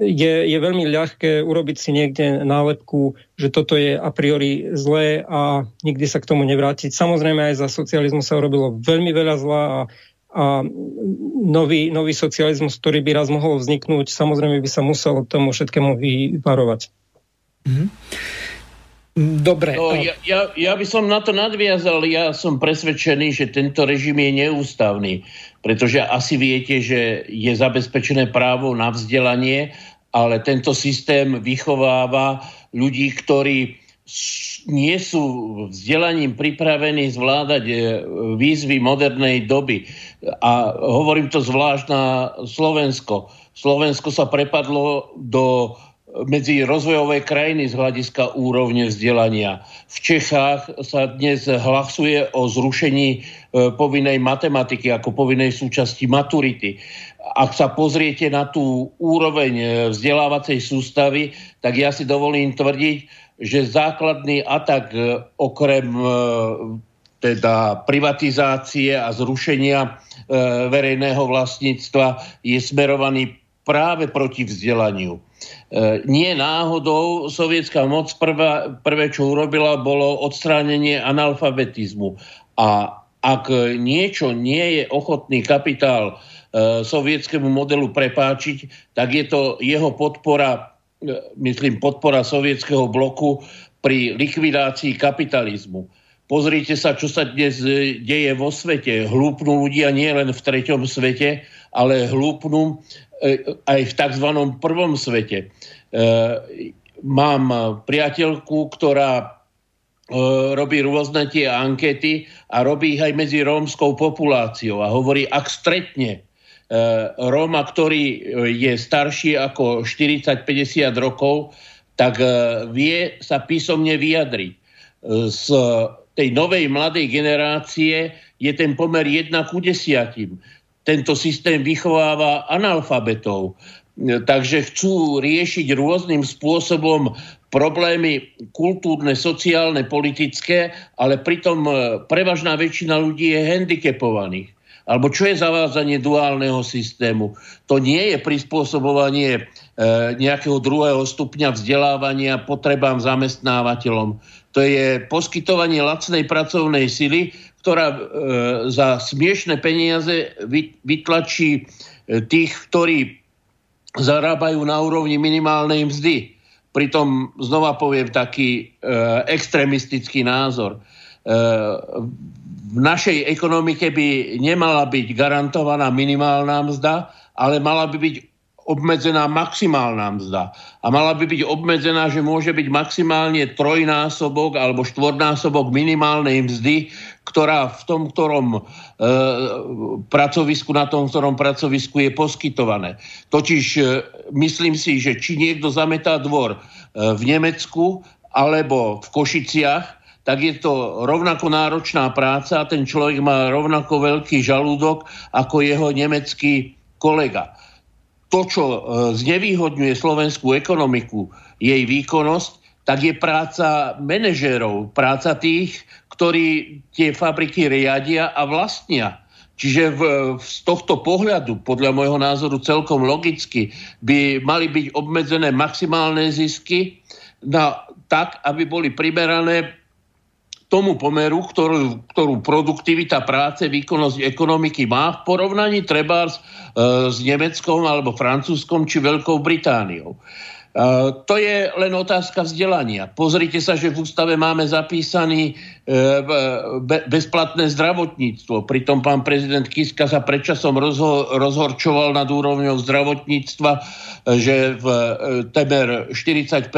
je, je veľmi ľahké urobiť si niekde nálepku, že toto je a priori zlé a nikdy sa k tomu nevrátiť. Samozrejme aj za socializmu sa urobilo veľmi veľa zla a, a nový, nový socializmus, ktorý by raz mohol vzniknúť, samozrejme by sa musel tomu všetkému vyparovať. Mm-hmm. Dobre. No, ja, ja, ja by som na to nadviazal. Ja som presvedčený, že tento režim je neústavný, pretože asi viete, že je zabezpečené právo na vzdelanie, ale tento systém vychováva ľudí, ktorí nie sú vzdelaním pripravení zvládať e, výzvy modernej doby. A hovorím to zvlášť na Slovensko. Slovensko sa prepadlo do medzi rozvojové krajiny z hľadiska úrovne vzdelania. V Čechách sa dnes hlasuje o zrušení e, povinnej matematiky ako povinnej súčasti maturity. Ak sa pozriete na tú úroveň e, vzdelávacej sústavy, tak ja si dovolím tvrdiť, že základný atak e, okrem teda privatizácie a zrušenia verejného vlastníctva je smerovaný práve proti vzdelaniu. E, nie náhodou sovietská moc prvá, prvé, čo urobila, bolo odstránenie analfabetizmu. A ak niečo nie je ochotný kapitál e, sovietskému modelu prepáčiť, tak je to jeho podpora, e, myslím, podpora sovietského bloku pri likvidácii kapitalizmu. Pozrite sa, čo sa dnes deje vo svete. Hlúpnú ľudia nie len v treťom svete, ale hlúpnú aj v tzv. prvom svete. E, mám priateľku, ktorá e, robí rôzne tie ankety a robí ich aj medzi rómskou populáciou a hovorí, ak stretne Róma, ktorý je starší ako 40-50 rokov, tak vie sa písomne vyjadriť. Z tej novej mladej generácie je ten pomer 1 ku 10 tento systém vychováva analfabetov. Takže chcú riešiť rôznym spôsobom problémy kultúrne, sociálne, politické, ale pritom e, prevažná väčšina ľudí je handicapovaných. Alebo čo je zavádzanie duálneho systému? To nie je prispôsobovanie e, nejakého druhého stupňa vzdelávania potrebám zamestnávateľom. To je poskytovanie lacnej pracovnej sily, ktorá e, za smiešné peniaze vytlačí e, tých, ktorí zarábajú na úrovni minimálnej mzdy. Pritom znova poviem taký e, extremistický názor. E, v našej ekonomike by nemala byť garantovaná minimálna mzda, ale mala by byť obmedzená maximálna mzda. A mala by byť obmedzená, že môže byť maximálne trojnásobok alebo štvornásobok minimálnej mzdy, ktorá v tom, ktorom e, pracovisku, na tom, ktorom pracovisku je poskytované. Totiž e, myslím si, že či niekto zametá dvor e, v Nemecku alebo v Košiciach, tak je to rovnako náročná práca a ten človek má rovnako veľký žalúdok ako jeho nemecký kolega to, čo e, znevýhodňuje slovenskú ekonomiku, jej výkonnosť, tak je práca manažérov, práca tých, ktorí tie fabriky riadia a vlastnia. Čiže v, z tohto pohľadu, podľa môjho názoru celkom logicky, by mali byť obmedzené maximálne zisky na, tak, aby boli primerané tomu pomeru, ktorú, ktorú produktivita práce, výkonnosť ekonomiky má v porovnaní treba s, e, s Nemeckom alebo Francúzskom či Veľkou Britániou. Uh, to je len otázka vzdelania. Pozrite sa, že v ústave máme zapísaný be, bezplatné zdravotníctvo. Pritom pán prezident Kiska sa predčasom rozho- rozhorčoval nad úrovňou zdravotníctva, že v temer 40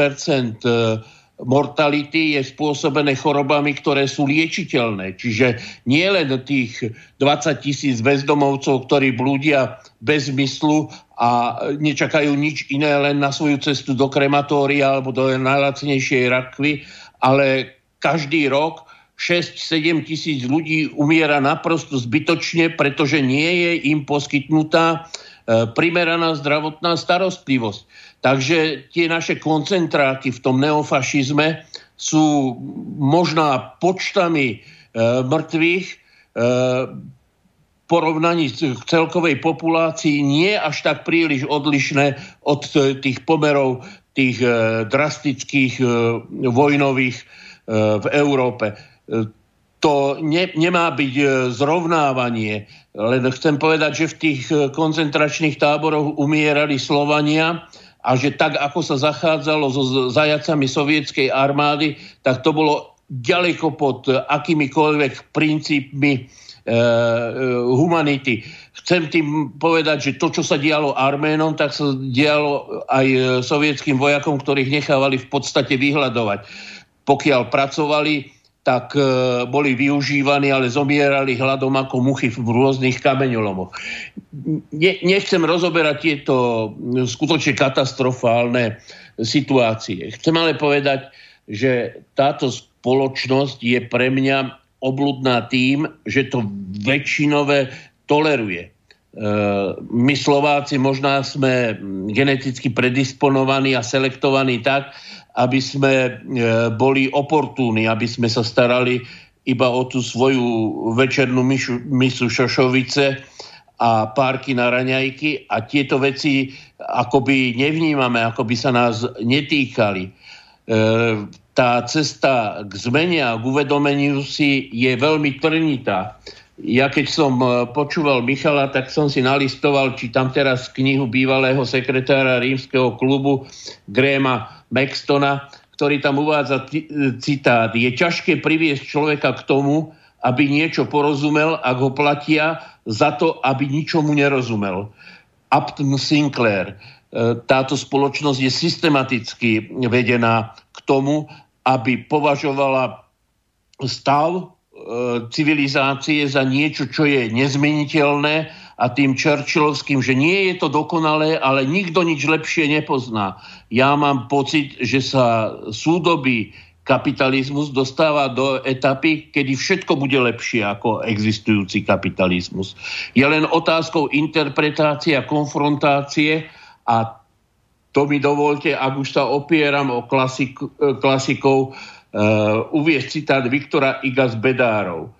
mortality je spôsobené chorobami, ktoré sú liečiteľné. Čiže nie len tých 20 tisíc bezdomovcov, ktorí blúdia bez myslu a nečakajú nič iné len na svoju cestu do krematória alebo do najlacnejšej rakvy, ale každý rok 6-7 tisíc ľudí umiera naprosto zbytočne, pretože nie je im poskytnutá e, primeraná zdravotná starostlivosť. Takže tie naše koncentráky v tom neofašizme sú možná počtami e, mŕtvych, e, porovnaní k celkovej populácii nie až tak príliš odlišné od tých pomerov tých drastických vojnových v Európe. To ne, nemá byť zrovnávanie, len chcem povedať, že v tých koncentračných táboroch umierali Slovania, a že tak, ako sa zachádzalo so zajacami sovietskej armády, tak to bolo ďaleko pod akýmikoľvek princípmi e, humanity. Chcem tým povedať, že to, čo sa dialo Arménom, tak sa dialo aj sovietským vojakom, ktorých nechávali v podstate vyhľadovať. Pokiaľ pracovali, tak e, boli využívaní, ale zomierali hladom ako muchy v rôznych kameňolomoch. Ne, nechcem rozoberať tieto skutočne katastrofálne situácie. Chcem ale povedať, že táto spoločnosť je pre mňa obludná tým, že to väčšinové toleruje. E, my Slováci možná sme geneticky predisponovaní a selektovaní tak, aby sme e, boli oportúni, aby sme sa starali iba o tú svoju večernú mišu, misu šošovice a párky na raňajky a tieto veci akoby nevnímame, ako by sa nás netýkali. E, tá cesta k zmene a k uvedomeniu si je veľmi trnitá. Ja keď som e, počúval Michala, tak som si nalistoval, či tam teraz knihu bývalého sekretára rímskeho klubu Gréma Maxtona, ktorý tam uvádza citát. Je ťažké priviesť človeka k tomu, aby niečo porozumel, ak ho platia za to, aby ničomu nerozumel. Upton Sinclair. E, táto spoločnosť je systematicky vedená k tomu, aby považovala stav civilizácie za niečo, čo je nezmeniteľné a tým Churchillovským, že nie je to dokonalé, ale nikto nič lepšie nepozná. Ja mám pocit, že sa súdobý kapitalizmus dostáva do etapy, kedy všetko bude lepšie ako existujúci kapitalizmus. Je len otázkou interpretácie a konfrontácie a to mi dovolte, ak už sa opieram o klasik, klasikov, uh, uviesť citát Viktora Iga z Bedárov.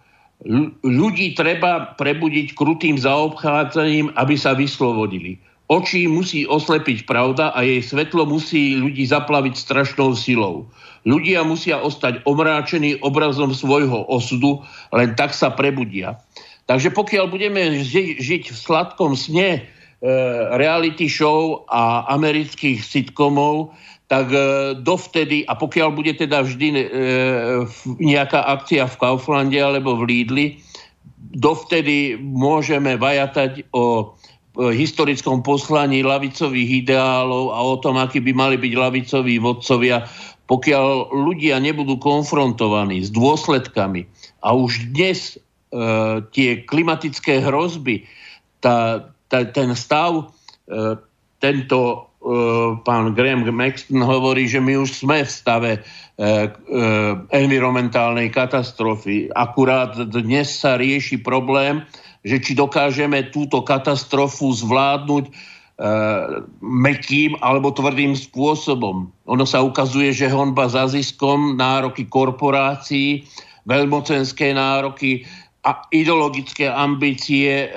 Ľudí treba prebudiť krutým zaobchádzaním, aby sa vyslobodili. Oči musí oslepiť pravda a jej svetlo musí ľudí zaplaviť strašnou silou. Ľudia musia ostať omráčení obrazom svojho osudu, len tak sa prebudia. Takže pokiaľ budeme ži- žiť v sladkom sne e, reality show a amerických sitcomov, tak e, dovtedy, a pokiaľ bude teda vždy e, nejaká akcia v Kauflande alebo v Lidli, dovtedy môžeme vajatať o historickom poslaní lavicových ideálov a o tom, aký by mali byť lavicoví vodcovia, pokiaľ ľudia nebudú konfrontovaní s dôsledkami. A už dnes e, tie klimatické hrozby, tá, tá, ten stav, e, tento pán Graham Maxton hovorí, že my už sme v stave eh, eh, environmentálnej katastrofy. Akurát dnes sa rieši problém, že či dokážeme túto katastrofu zvládnuť mekým alebo tvrdým spôsobom. Ono sa ukazuje, že honba za ziskom, nároky korporácií, veľmocenské nároky a ideologické ambície e,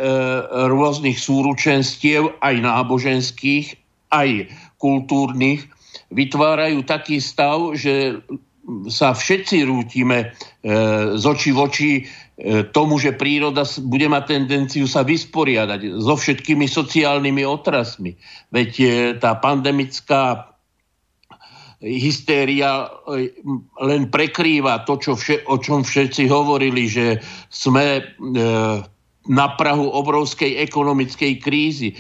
rôznych súručenstiev, aj náboženských, aj kultúrnych, vytvárajú taký stav, že sa všetci rútime e, z očí v oči e, tomu, že príroda bude mať tendenciu sa vysporiadať so všetkými sociálnymi otrasmi. Veď e, tá pandemická hystéria len prekrýva to, čo vše, o čom všetci hovorili, že sme na Prahu obrovskej ekonomickej krízy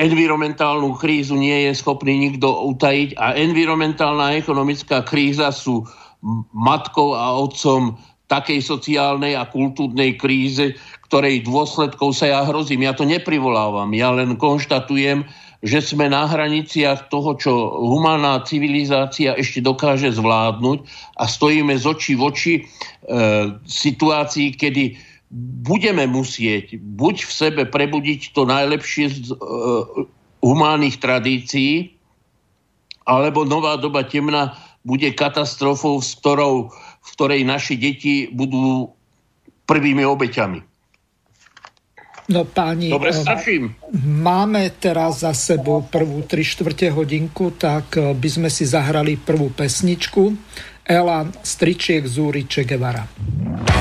environmentálnu krízu nie je schopný nikto utajiť a environmentálna a ekonomická kríza sú matkou a otcom takej sociálnej a kultúrnej kríze, ktorej dôsledkov sa ja hrozím. Ja to neprivolávam, ja len konštatujem, že sme na hraniciach toho, čo humánna civilizácia ešte dokáže zvládnuť a stojíme z očí v oči e, situácii, kedy budeme musieť buď v sebe prebudiť to najlepšie z uh, humánnych tradícií, alebo nová doba temna bude katastrofou, s ktorou, v ktorej naši deti budú prvými obeťami. No páni, Dobre, stačím. máme teraz za sebou prvú 3 čtvrte hodinku, tak by sme si zahrali prvú pesničku. Elan Stričiek Zúri Che Guevara.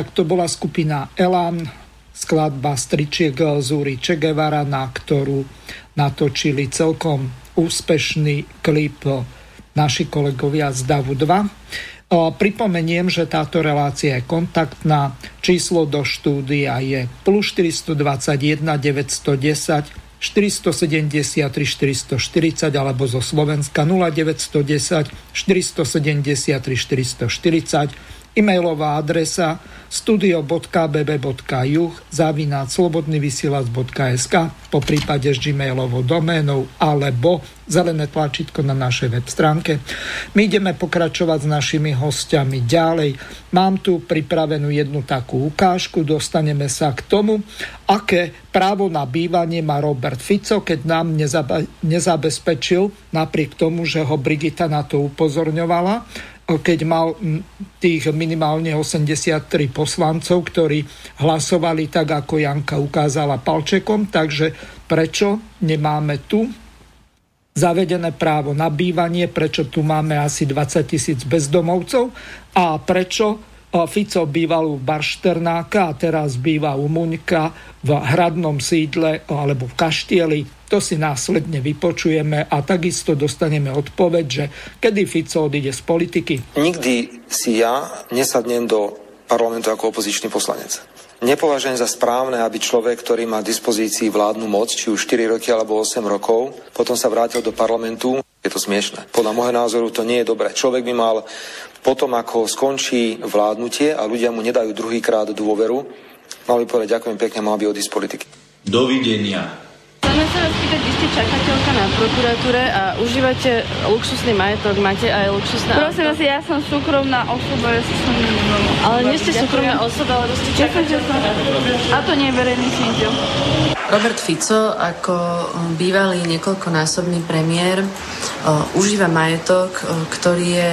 Tak to bola skupina Elan, skladba Stričiek Zúri Che Guevara, na ktorú natočili celkom úspešný klip naši kolegovia z DAVu 2. Pripomeniem, že táto relácia je kontaktná. Číslo do štúdia je plus 421 910 473 440 alebo zo Slovenska 0910 473 440 E-mailová adresa studio.bb.juh zavináč slobodnyvysielac.sk po prípade s gmailovou doménou alebo zelené tlačítko na našej web stránke. My ideme pokračovať s našimi hostiami ďalej. Mám tu pripravenú jednu takú ukážku, dostaneme sa k tomu, aké právo na bývanie má Robert Fico, keď nám nezabezpečil, napriek tomu, že ho Brigita na to upozorňovala, keď mal tých minimálne 83 poslancov, ktorí hlasovali tak, ako Janka ukázala palčekom. Takže prečo nemáme tu zavedené právo na bývanie, prečo tu máme asi 20 tisíc bezdomovcov? A prečo Fico býval u Baršternáka a teraz býva u Muňka v hradnom sídle alebo v Kaštieli to si následne vypočujeme a takisto dostaneme odpoveď, že kedy Fico odíde z politiky. Nikdy si ja nesadnem do parlamentu ako opozičný poslanec. Nepovažujem za správne, aby človek, ktorý má dispozícii vládnu moc, či už 4 roky alebo 8 rokov, potom sa vrátil do parlamentu. Je to smiešne. Podľa môjho názoru to nie je dobré. Človek by mal potom, ako skončí vládnutie a ľudia mu nedajú druhýkrát dôveru, mal by povedať ďakujem pekne, mal by odísť z politiky. Dovidenia. Chceme sa vás pýtať, vy ste čakateľka na prokuratúre a užívate luxusný majetok, máte aj luxusné Prosím vás, ja som súkromná osoba, ja som Ale nie ste súkromná osoba, ale ste čakateľka. A to nie je verejný činiteľ. Robert Fico ako bývalý niekoľkonásobný premiér užíva majetok, ktorý je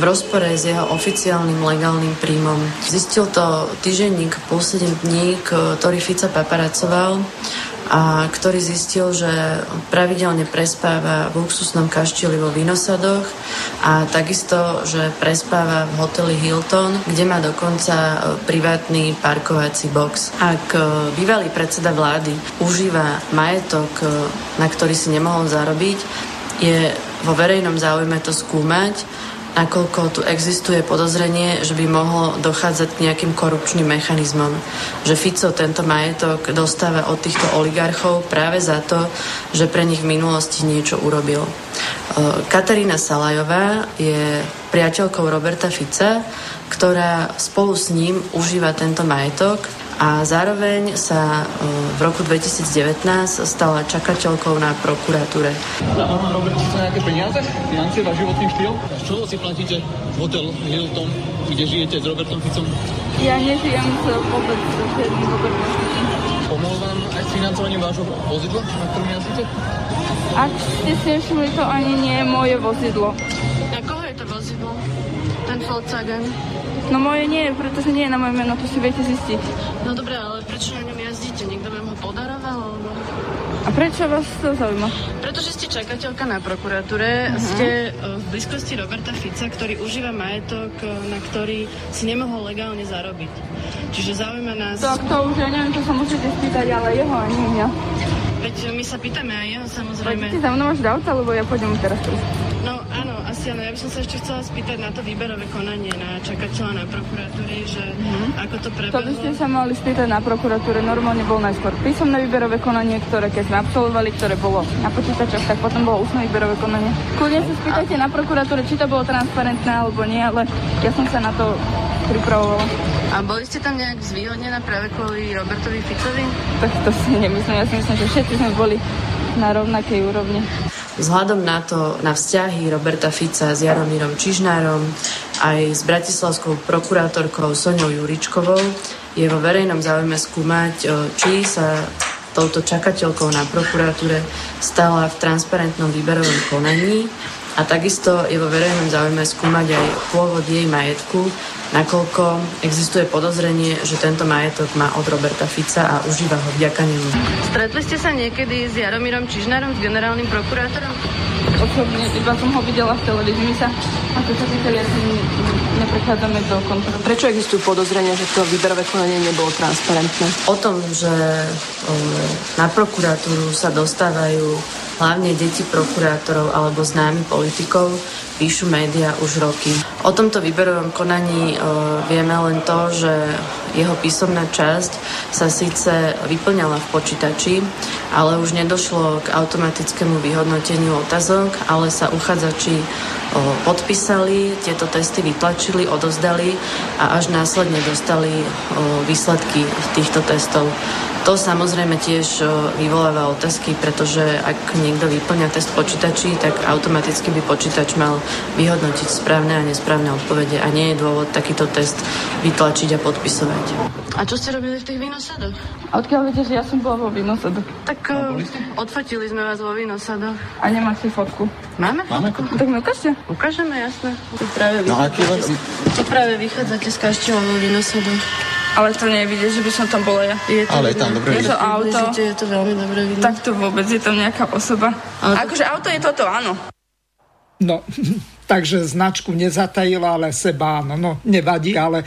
v rozpore s jeho oficiálnym legálnym príjmom. Zistil to týženník pol 7 dní, ktorý Fica paparacoval a ktorý zistil, že pravidelne prespáva v luxusnom kaštieli vo Vinosadoch a takisto, že prespáva v hoteli Hilton, kde má dokonca e, privátny parkovací box. Ak e, bývalý predseda vlády užíva majetok, e, na ktorý si nemohol zarobiť, je vo verejnom záujme to skúmať nakoľko tu existuje podozrenie, že by mohlo dochádzať k nejakým korupčným mechanizmom. Že Fico tento majetok dostáva od týchto oligarchov práve za to, že pre nich v minulosti niečo urobil. E, Katarína Salajová je priateľkou Roberta Fica, ktorá spolu s ním užíva tento majetok a zároveň sa e, v roku 2019 stala čakateľkou na prokuratúre. Má Robert Fico nejaké peniaze? Financie, váš životný štýl? Z čoho si platíte hotel Hilton, kde žijete s Robertom Ficom? Ja nežijem s vôbec s Robertom Ficom. Pomohol vám aj s financovaním vášho vozidla, na ktorom jazdíte? Ak ste si všimli, to ani nie je moje vozidlo. A koho je to vozidlo? Ten Volkswagen? No moje nie, pretože nie je na moje meno, to si viete zistiť. No dobré, ale prečo na ňom jazdíte? Niekto vám ho podaroval? Alebo... A prečo vás to zaujíma? Pretože ste čakateľka na prokuratúre, uh-huh. ste e, v blízkosti Roberta Fica, ktorý užíva majetok, e, na ktorý si nemohol legálne zarobiť. Čiže zaujíma nás... Tak to už ja neviem, čo sa musíte spýtať, ale jeho ani mňa. Veď my sa pýtame aj jeho samozrejme. Poďte za mnou až do auta, lebo ja pôjdem teraz tu. No áno. Ja by som sa ešte chcela spýtať na to výberové konanie na čakateľa na prokuratúre, že mm-hmm. ako to prebehlo. To by ste sa mali spýtať na prokuratúre. Normálne bol najskôr písomné výberové konanie, ktoré keď sme absolvovali, ktoré bolo na počítačoch, tak potom bolo ústne výberové konanie. Kľudne sa spýtajte na prokuratúre, či to bolo transparentné alebo nie, ale ja som sa na to pripravovala. A boli ste tam nejak zvýhodnená práve kvôli Robertovi Ficovi? Tak to si nemyslím. Ja si myslím, že všetci sme boli na rovnakej úrovni. Vzhľadom na to, na vzťahy Roberta Fica s Jaromírom Čižnárom aj s bratislavskou prokurátorkou Soňou Juričkovou je vo verejnom záujme skúmať, či sa touto čakateľkou na prokuratúre stala v transparentnom výberovom konaní. A takisto je vo verejnom záujme skúmať aj pôvod jej majetku, nakoľko existuje podozrenie, že tento majetok má od Roberta Fica a užíva ho vďaka nemu. Stretli ste sa niekedy s Jaromírom Čižnárom, s generálnym prokurátorom? Osobne, iba som ho videla v televízii, my sa ako sa týkali, asi neprechádzame do kontaktu. Prečo existujú podozrenia, že to výberové konanie nebolo transparentné? O tom, že o, na prokuratúru sa dostávajú hlavne deti prokurátorov alebo známi politikov, píšu médiá už roky. O tomto výberovom konaní o, vieme len to, že jeho písomná časť sa síce vyplňala v počítači, ale už nedošlo k automatickému vyhodnoteniu otázok, ale sa uchádzači podpísali, tieto testy vytlačili, odozdali a až následne dostali výsledky týchto testov. To samozrejme tiež vyvoláva otázky, pretože ak niekto vyplňa test počítači, tak automaticky by počítač mal vyhodnotiť správne a nesprávne odpovede a nie je dôvod takýto test vytlačiť a podpisovať. A čo ste robili v tých vínosadoch? A odkiaľ viete, že ja som bola vo vínosadoch? Tak uh, odfotili sme vás vo vínosadoch. A nemáte fotku? Máme? Máme fotku. Tak mi ukážte. Ukážeme, jasné. Tu práve, no, vy... tu práve vychádzate s kašťou vo vínosadoch. Ale to nie je vidieť, že by som tam bola ja. Je to ale je tam dobre Je to auto. Je to veľmi dobre vidieť. Tak to vôbec, je tam nejaká osoba. Ale... Akože auto je toto, áno. No, takže značku nezatajila, ale seba áno. No, nevadí, ale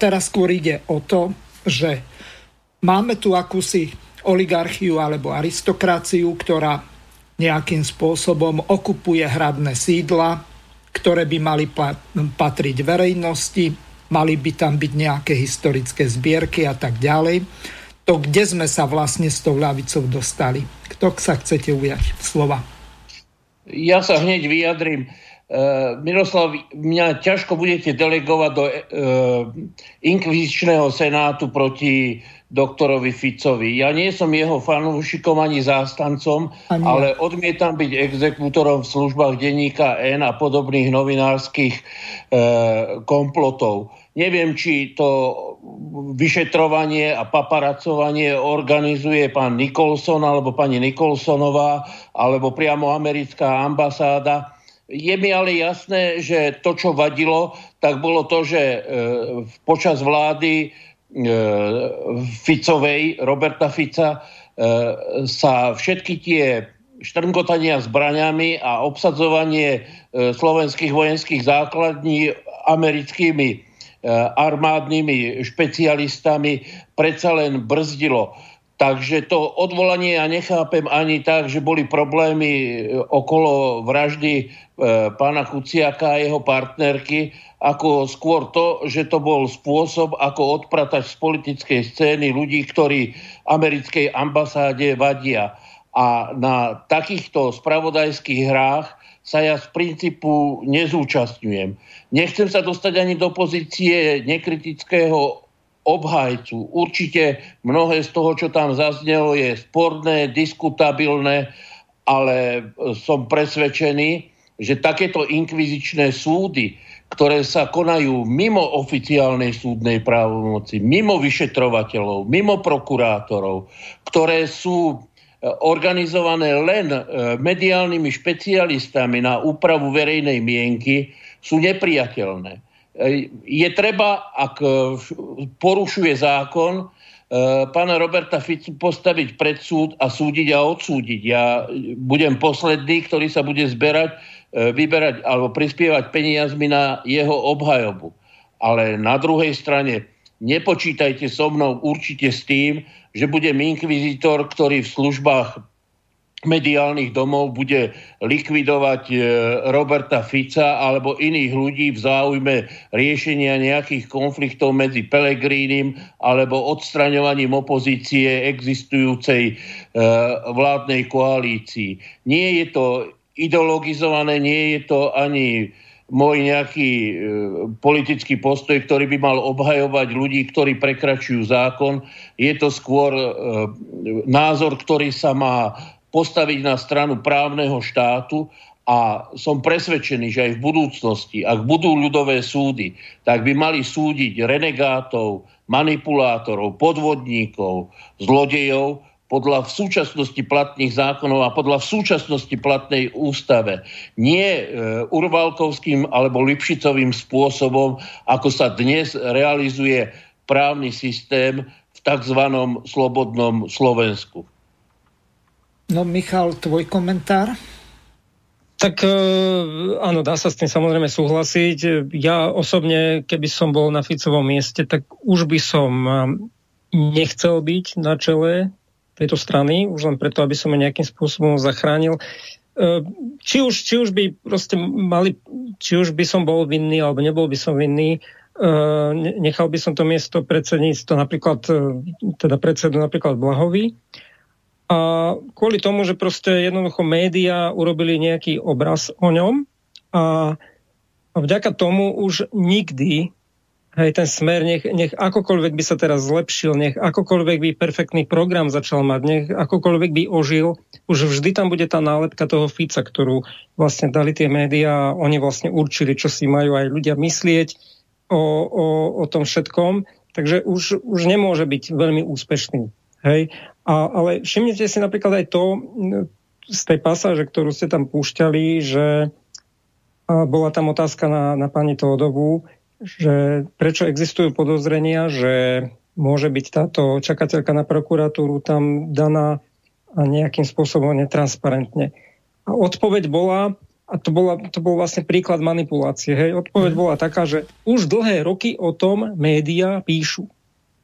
teraz skôr ide o to, že máme tu akúsi oligarchiu alebo aristokraciu, ktorá nejakým spôsobom okupuje hradné sídla, ktoré by mali patriť verejnosti, mali by tam byť nejaké historické zbierky a tak ďalej. To, kde sme sa vlastne s tou ľavicou dostali. Kto sa chcete ujať slova? Ja sa hneď vyjadrím. Uh, Miroslav, mňa ťažko budete delegovať do uh, inkvizičného senátu proti doktorovi Ficovi. Ja nie som jeho fanúšikom ani zástancom, ani ale odmietam byť exekútorom v službách denníka N a podobných novinárskych e, komplotov. Neviem, či to vyšetrovanie a paparacovanie organizuje pán Nikolson alebo pani Nikolsonová alebo priamo americká ambasáda. Je mi ale jasné, že to, čo vadilo, tak bolo to, že e, počas vlády e, Ficovej, Roberta Fica, e, sa všetky tie štrngotania zbraňami a obsadzovanie slovenských vojenských základní americkými armádnymi špecialistami predsa len brzdilo. Takže to odvolanie ja nechápem ani tak, že boli problémy eh, okolo vraždy eh, pána Kuciaka a jeho partnerky, ako skôr to, že to bol spôsob, ako odpratať z politickej scény ľudí, ktorí americkej ambasáde vadia. A na takýchto spravodajských hrách sa ja z princípu nezúčastňujem. Nechcem sa dostať ani do pozície nekritického obhajcu. Určite mnohé z toho, čo tam zaznelo, je sporné, diskutabilné, ale som presvedčený, že takéto inkvizičné súdy, ktoré sa konajú mimo oficiálnej súdnej právomoci, mimo vyšetrovateľov, mimo prokurátorov, ktoré sú organizované len e, mediálnymi špecialistami na úpravu verejnej mienky, sú nepriateľné. E, je treba, ak e, porušuje zákon, pána Roberta Ficu postaviť pred súd a súdiť a odsúdiť. Ja budem posledný, ktorý sa bude zberať, vyberať alebo prispievať peniazmi na jeho obhajobu. Ale na druhej strane nepočítajte so mnou určite s tým, že budem inkvizitor, ktorý v službách mediálnych domov bude likvidovať e, Roberta Fica alebo iných ľudí v záujme riešenia nejakých konfliktov medzi Pelegrínim alebo odstraňovaním opozície existujúcej e, vládnej koalícii. Nie je to ideologizované, nie je to ani môj nejaký e, politický postoj, ktorý by mal obhajovať ľudí, ktorí prekračujú zákon. Je to skôr názor, ktorý sa má postaviť na stranu právneho štátu a som presvedčený, že aj v budúcnosti, ak budú ľudové súdy, tak by mali súdiť renegátov, manipulátorov, podvodníkov, zlodejov, podľa v súčasnosti platných zákonov a podľa v súčasnosti platnej ústave. Nie e, urvalkovským alebo lipšicovým spôsobom, ako sa dnes realizuje právny systém v tzv. slobodnom Slovensku. No Michal, tvoj komentár? Tak e, áno, dá sa s tým samozrejme súhlasiť. Ja osobne, keby som bol na Ficovom mieste, tak už by som e, nechcel byť na čele tejto strany, už len preto, aby som ju nejakým spôsobom zachránil. E, či už, či už by proste mali, či už by som bol vinný, alebo nebol by som vinný, nechal by som to miesto predsedníctva napríklad, teda predsedu napríklad Blahovi. A kvôli tomu, že proste jednoducho médiá urobili nejaký obraz o ňom a vďaka tomu už nikdy Hej, ten smer, nech, nech akokoľvek by sa teraz zlepšil, nech akokoľvek by perfektný program začal mať, nech akokoľvek by ožil, už vždy tam bude tá nálepka toho Fica, ktorú vlastne dali tie médiá a oni vlastne určili, čo si majú aj ľudia myslieť o, o, o tom všetkom. Takže už, už nemôže byť veľmi úspešný. Hej? A, ale všimnite si napríklad aj to z tej pasáže, ktorú ste tam púšťali, že bola tam otázka na, na pani Tódovú, že prečo existujú podozrenia, že môže byť táto čakateľka na prokuratúru tam daná nejakým spôsobom netransparentne. A odpoveď bola, a to, bola, to bol vlastne príklad manipulácie, hej, odpoveď bola taká, že už dlhé roky o tom médiá píšu.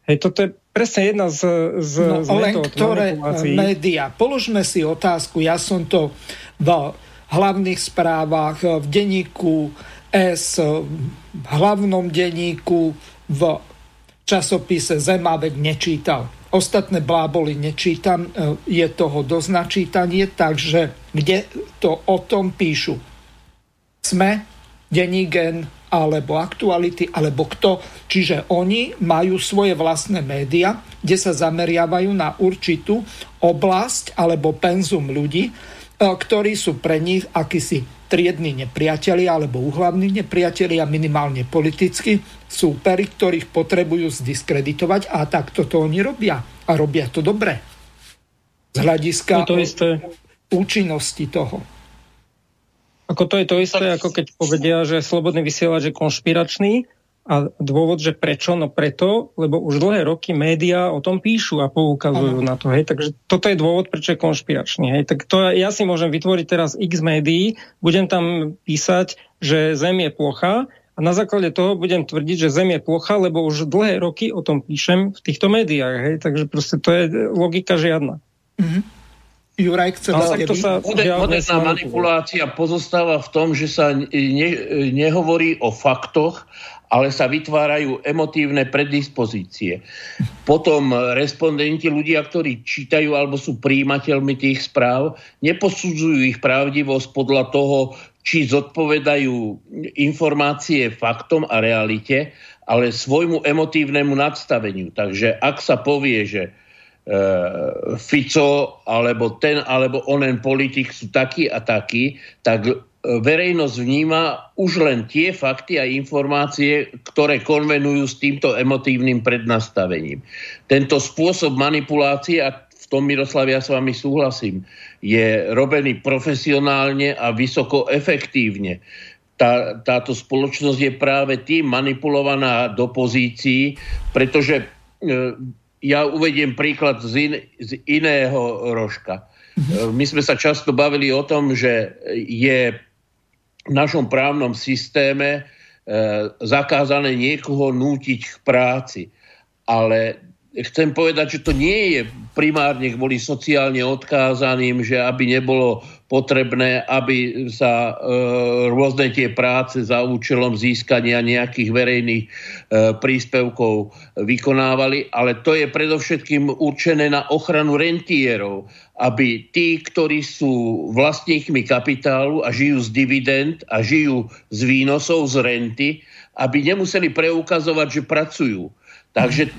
Hej, toto je presne jedna z, z, no, z len ktoré médiá. Položme si otázku, ja som to v hlavných správach, v denníku S, v hlavnom denníku, v časopise Zemavek nečítal. Ostatné bláboli nečítam, e, je toho dosť načítanie, takže kde to o tom píšu? Sme, Denigen, alebo aktuality, alebo kto. Čiže oni majú svoje vlastné média, kde sa zameriavajú na určitú oblasť alebo penzum ľudí, e, ktorí sú pre nich akýsi triedni nepriatelia alebo uhlavní nepriatelia, minimálne politicky, súperi, ktorých potrebujú zdiskreditovať a tak toto oni robia. A robia to dobre. Z hľadiska to isté. účinnosti toho. Ako to je to isté, ako keď povedia, že slobodný vysielač je konšpiračný, a dôvod, že prečo? No preto, lebo už dlhé roky médiá o tom píšu a poukazujú ano. na to. Hej. Takže toto je dôvod, prečo je konšpiračný. Hej. Tak to ja si môžem vytvoriť teraz x médií, budem tam písať, že Zem je plocha a na základe toho budem tvrdiť, že Zem je plocha, lebo už dlhé roky o tom píšem v týchto médiách. Hej. Takže proste to je logika žiadna. Mm-hmm. Juraj, chce Ale to sa Moderná manipulácia pozostáva v tom, že sa ne, nehovorí o faktoch, ale sa vytvárajú emotívne predispozície. Potom respondenti, ľudia, ktorí čítajú alebo sú príjimateľmi tých správ, neposudzujú ich pravdivosť podľa toho, či zodpovedajú informácie faktom a realite, ale svojmu emotívnemu nadstaveniu. Takže ak sa povie, že e, Fico alebo ten alebo onen politik sú takí a takí, tak verejnosť vníma už len tie fakty a informácie, ktoré konvenujú s týmto emotívnym prednastavením. Tento spôsob manipulácie, a v tom Miroslav ja s vami súhlasím, je robený profesionálne a vysoko efektívne. Tá, táto spoločnosť je práve tým manipulovaná do pozícií, pretože e, ja uvediem príklad z, in, z iného rožka. E, my sme sa často bavili o tom, že je v našom právnom systéme e, zakázané niekoho nútiť k práci. Ale chcem povedať, že to nie je primárne kvôli sociálne odkázaným, že aby nebolo potrebné, aby sa e, rôzne tie práce za účelom získania nejakých verejných e, príspevkov vykonávali, ale to je predovšetkým určené na ochranu rentierov, aby tí, ktorí sú vlastníkmi kapitálu a žijú z dividend a žijú z výnosov, z renty, aby nemuseli preukazovať, že pracujú. Takže e,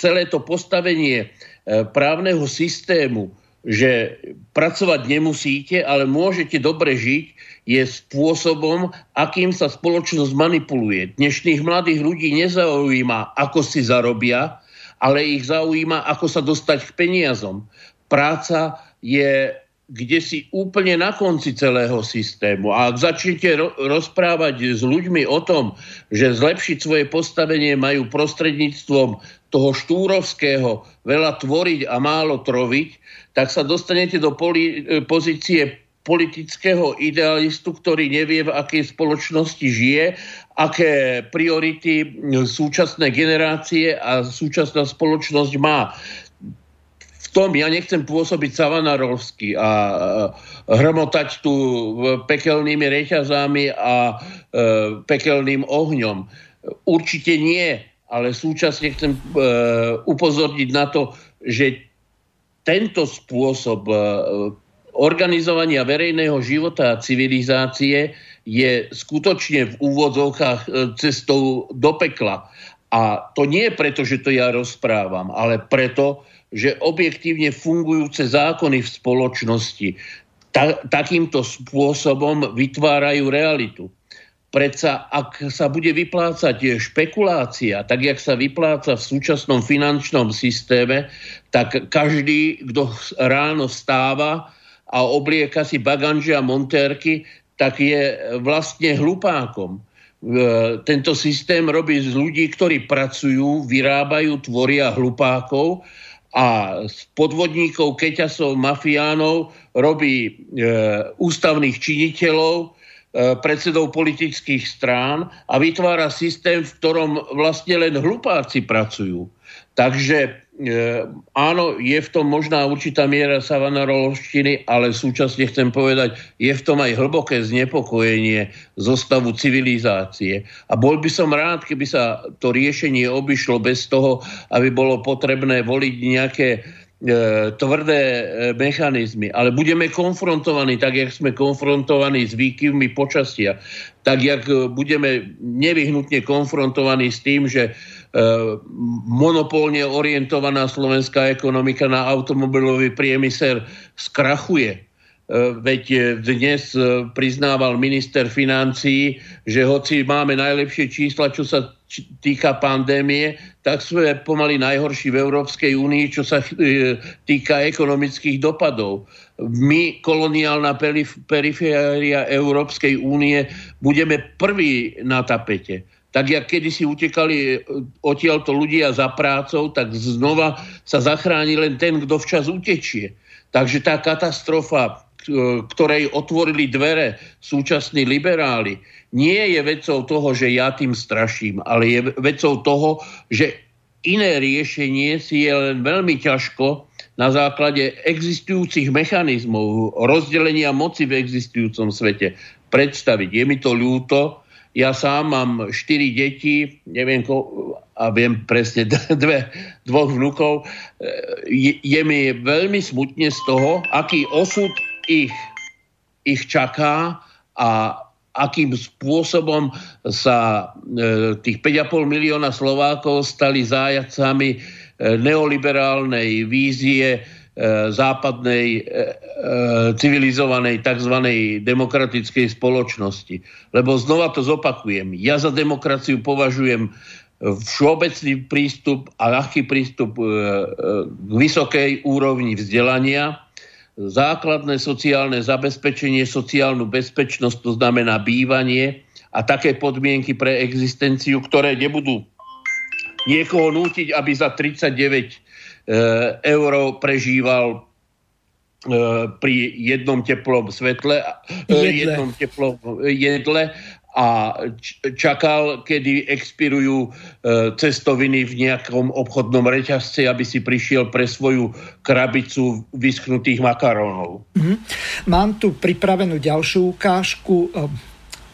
celé to postavenie e, právneho systému že pracovať nemusíte, ale môžete dobre žiť, je spôsobom, akým sa spoločnosť manipuluje. Dnešných mladých ľudí nezaujíma, ako si zarobia, ale ich zaujíma, ako sa dostať k peniazom. Práca je kde si úplne na konci celého systému. A ak začnete ro- rozprávať s ľuďmi o tom, že zlepšiť svoje postavenie majú prostredníctvom toho štúrovského veľa tvoriť a málo troviť, tak sa dostanete do poli- e, pozície politického idealistu, ktorý nevie, v akej spoločnosti žije, aké priority súčasné generácie a súčasná spoločnosť má. Tom ja nechcem pôsobiť savanarovsky a hrmotať tu pekelnými reťazami a e, pekelným ohňom. Určite nie, ale súčasne chcem upozorniť na to, že tento spôsob organizovania verejného života a civilizácie je skutočne v úvodzovkách e, cestou do pekla. A to nie preto, že to ja rozprávam, ale preto, že objektívne fungujúce zákony v spoločnosti ta, takýmto spôsobom vytvárajú realitu. Predsa, ak sa bude vyplácať špekulácia, tak jak sa vypláca v súčasnom finančnom systéme, tak každý, kto ráno stáva, a oblieka si baganže a montérky, tak je vlastne hlupákom. Tento systém robí z ľudí, ktorí pracujú, vyrábajú, tvoria hlupákov a z podvodníkov, keťasov, mafiánov robí e, ústavných činiteľov, e, predsedov politických strán a vytvára systém, v ktorom vlastne len hlupáci pracujú. Takže áno, je v tom možná určitá miera savanarološtiny, ale súčasne chcem povedať, je v tom aj hlboké znepokojenie zostavu civilizácie. A bol by som rád, keby sa to riešenie obišlo bez toho, aby bolo potrebné voliť nejaké e, tvrdé e, mechanizmy. Ale budeme konfrontovaní, tak jak sme konfrontovaní s výkyvmi počasia, tak jak budeme nevyhnutne konfrontovaní s tým, že Eh, monopolne orientovaná slovenská ekonomika na automobilový priemysel skrachuje. Eh, veď eh, dnes priznával minister financií, že hoci máme najlepšie čísla, čo sa týka pandémie, tak sme pomaly najhorší v Európskej únii, čo sa týka ekonomických dopadov. My, koloniálna periféria Európskej únie, budeme prví na tapete tak jak kedysi utekali e, odtiaľto ľudia za prácou, tak znova sa zachráni len ten, kto včas utečie. Takže tá katastrofa, e, ktorej otvorili dvere súčasní liberáli, nie je vecou toho, že ja tým straším, ale je vecou toho, že iné riešenie si je len veľmi ťažko na základe existujúcich mechanizmov rozdelenia moci v existujúcom svete predstaviť. Je mi to ľúto, ja sám mám štyri deti, neviem, ko, a viem presne dve, dvoch vnúkov. Je, je mi veľmi smutne z toho, aký osud ich, ich čaká a akým spôsobom sa e, tých 5,5 milióna Slovákov stali zájacami e, neoliberálnej vízie E, západnej e, e, civilizovanej tzv. demokratickej spoločnosti. Lebo znova to zopakujem. Ja za demokraciu považujem všeobecný prístup a ľahký prístup k vysokej úrovni vzdelania, základné sociálne zabezpečenie, sociálnu bezpečnosť, to znamená bývanie a také podmienky pre existenciu, ktoré nebudú niekoho nútiť, aby za 39 E, euro prežíval e, pri jednom teplom svetle, e, jedle. jednom teplom jedle a čakal, kedy expirujú cestoviny v nejakom obchodnom reťazci, aby si prišiel pre svoju krabicu vyschnutých makarónov. Mm-hmm. Mám tu pripravenú ďalšiu ukážku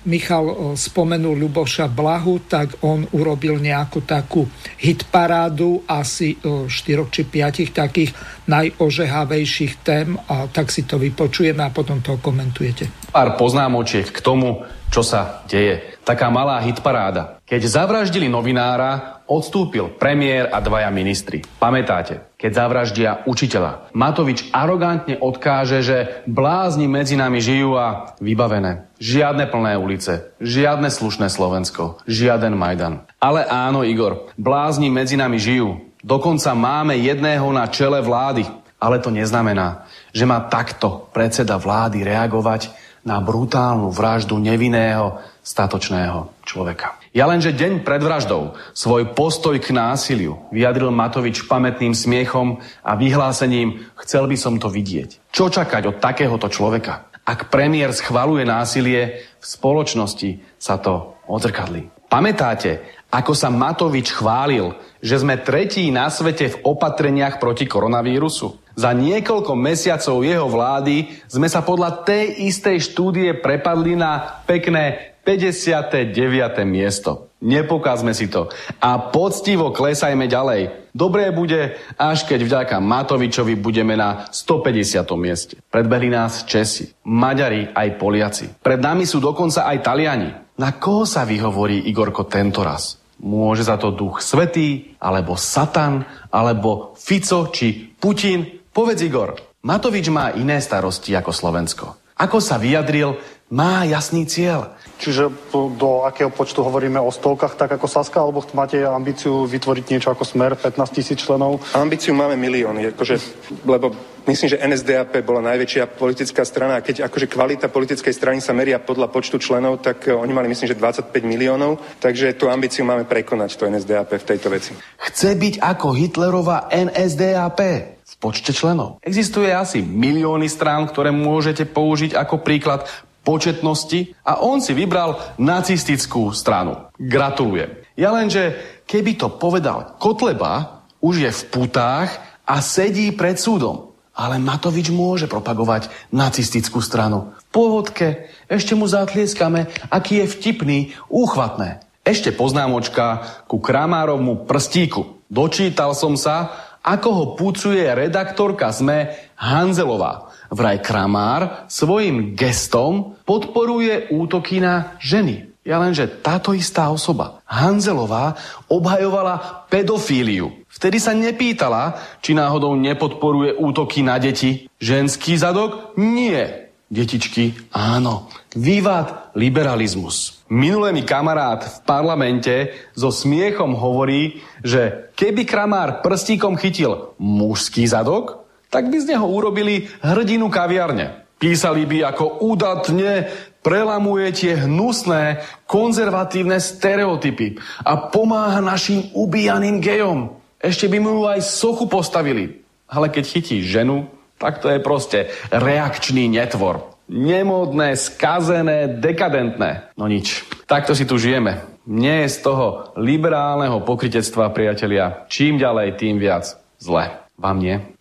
Michal eh, spomenul Ľuboša Blahu, tak on urobil nejakú takú hitparádu asi 4 eh, či 5 takých najožehavejších tém, a tak si to vypočujeme a potom to komentujete. Pár poznámočiek k tomu, čo sa deje. Taká malá hitparáda. Keď zavraždili novinára, odstúpil premiér a dvaja ministri. Pamätáte, keď zavraždia učiteľa. Matovič arogantne odkáže, že blázni medzi nami žijú a vybavené. Žiadne plné ulice, žiadne slušné Slovensko, žiaden Majdan. Ale áno, Igor, blázni medzi nami žijú. Dokonca máme jedného na čele vlády. Ale to neznamená, že má takto predseda vlády reagovať na brutálnu vraždu nevinného, statočného človeka. Ja lenže deň pred vraždou svoj postoj k násiliu vyjadril Matovič pamätným smiechom a vyhlásením chcel by som to vidieť. Čo čakať od takéhoto človeka? Ak premiér schvaluje násilie, v spoločnosti sa to odzrkadlí. Pamätáte, ako sa Matovič chválil, že sme tretí na svete v opatreniach proti koronavírusu? Za niekoľko mesiacov jeho vlády sme sa podľa tej istej štúdie prepadli na pekné 59. miesto. Nepokázme si to. A poctivo klesajme ďalej. Dobré bude, až keď vďaka Matovičovi budeme na 150. mieste. Predbehli nás Česi, Maďari aj Poliaci. Pred nami sú dokonca aj Taliani. Na koho sa vyhovorí Igorko tento raz? Môže za to duch svetý, alebo Satan, alebo Fico či Putin? Povedz Igor, Matovič má iné starosti ako Slovensko. Ako sa vyjadril, má jasný cieľ. Čiže do akého počtu hovoríme o stovkách, tak ako Saska, alebo máte ambíciu vytvoriť niečo ako smer, 15 tisíc členov? Ambíciu máme milióny, akože, lebo myslím, že NSDAP bola najväčšia politická strana a keď akože kvalita politickej strany sa meria podľa počtu členov, tak oni mali myslím, že 25 miliónov, takže tú ambíciu máme prekonať, to NSDAP v tejto veci. Chce byť ako Hitlerová NSDAP v počte členov. Existuje asi milióny strán, ktoré môžete použiť ako príklad početnosti a on si vybral nacistickú stranu. Gratulujem. Ja lenže, keby to povedal Kotleba, už je v putách a sedí pred súdom. Ale Matovič môže propagovať nacistickú stranu. V pohodke, ešte mu zatlieskame, aký je vtipný, úchvatné. Ešte poznámočka ku Kramárovmu prstíku. Dočítal som sa, ako ho pucuje redaktorka SME Hanzelová. Vraj Kramár svojim gestom podporuje útoky na ženy. Ja lenže táto istá osoba, Hanzelová, obhajovala pedofíliu. Vtedy sa nepýtala, či náhodou nepodporuje útoky na deti. Ženský zadok? Nie. Detičky? Áno. Vývad liberalizmus. Minulé mi kamarát v parlamente so smiechom hovorí, že keby Kramár prstíkom chytil mužský zadok, tak by z neho urobili hrdinu kaviarne. Písali by, ako údatne prelamuje tie hnusné, konzervatívne stereotypy a pomáha našim ubíjaným gejom. Ešte by mu aj sochu postavili. Ale keď chytí ženu, tak to je proste reakčný netvor. Nemodné, skazené, dekadentné. No nič. Takto si tu žijeme. Nie je z toho liberálneho pokritectva, priatelia. Čím ďalej, tým viac. Zle. Vám nie?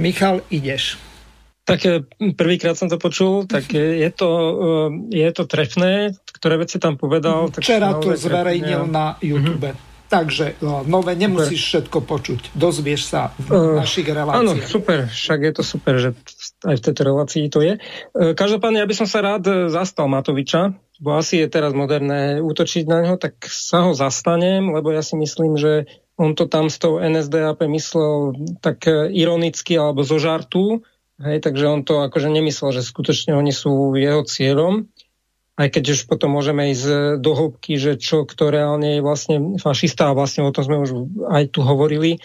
Michal, ideš. Tak e, prvýkrát som to počul, tak je to, e, je to trefné, ktoré veci tam povedal. Tak Včera to zverejnil trefné. na YouTube. Mm-hmm. Takže no, nové nemusíš super. všetko počuť. Dozvieš sa v uh, našich reláciách. Áno, super. Však je to super, že aj v tejto relácii to je. Každopádne, ja by som sa rád zastal Matoviča, bo asi je teraz moderné útočiť na ňo, tak sa ho zastanem, lebo ja si myslím, že on to tam s tou NSDAP myslel tak e, ironicky alebo zo žartu, hej, takže on to akože nemyslel, že skutočne oni sú jeho cieľom, aj keď už potom môžeme ísť do hĺbky, že čo, kto reálne je vlastne fašista a vlastne o tom sme už aj tu hovorili,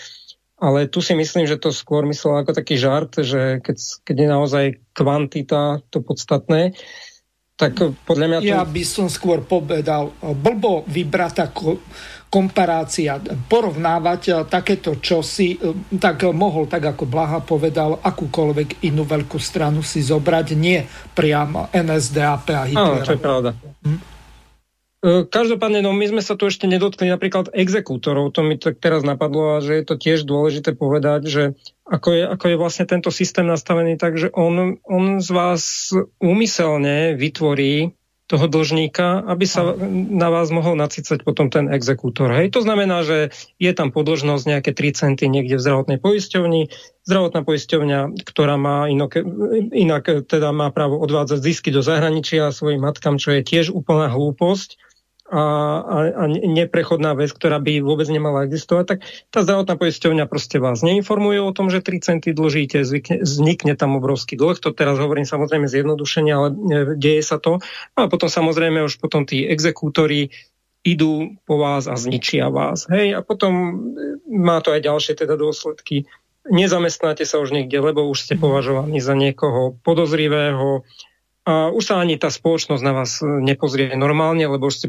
ale tu si myslím, že to skôr myslel ako taký žart, že keď, keď je naozaj kvantita to podstatné, tak podľa mňa to... Ja by som skôr povedal, blbo vybrať ako komparácia, porovnávať eh, takéto čosi, eh, tak mohol, tak ako Blaha povedal, akúkoľvek inú veľkú stranu si zobrať, nie priamo NSDAP a Hitlera. Áno, to je pravda. Hm? Každopádne, no my sme sa tu ešte nedotkli napríklad exekútorov, to mi tak teraz napadlo a že je to tiež dôležité povedať, že ako je, ako je vlastne tento systém nastavený tak, že on, on z vás úmyselne vytvorí toho dlžníka, aby sa na vás mohol nacicať potom ten exekútor. Hej. To znamená, že je tam podložnosť nejaké 3 centy niekde v zdravotnej poisťovni. Zdravotná poisťovňa, ktorá má inok, inak teda má právo odvádzať zisky do zahraničia svojim matkám, čo je tiež úplná hlúposť a, a, a neprechodná vec, ktorá by vôbec nemala existovať, tak tá zdravotná poisťovňa proste vás neinformuje o tom, že 3 centy dlžíte, zvykne, vznikne tam obrovský dlh. To teraz hovorím samozrejme zjednodušenie, ale e, deje sa to. No a potom samozrejme už potom tí exekútori idú po vás a zničia vás. Hej, a potom e, má to aj ďalšie teda dôsledky. Nezamestnáte sa už niekde, lebo už ste považovaní za niekoho podozrivého, a už sa ani tá spoločnosť na vás nepozrie normálne, lebo už ste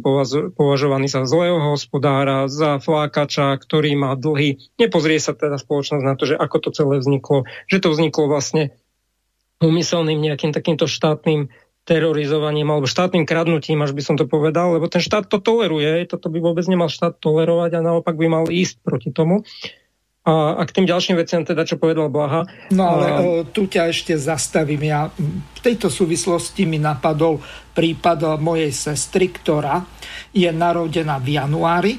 považovaní za zlého hospodára, za flákača, ktorý má dlhy. Nepozrie sa teda spoločnosť na to, že ako to celé vzniklo. Že to vzniklo vlastne umyselným nejakým takýmto štátnym terorizovaním alebo štátnym kradnutím, až by som to povedal, lebo ten štát to toleruje, toto by vôbec nemal štát tolerovať a naopak by mal ísť proti tomu. A, a k tým ďalším veciam teda, čo povedal Blaha. No ale a... tu ťa ešte zastavím. Ja v tejto súvislosti mi napadol prípad mojej sestry, ktorá je narodená v januári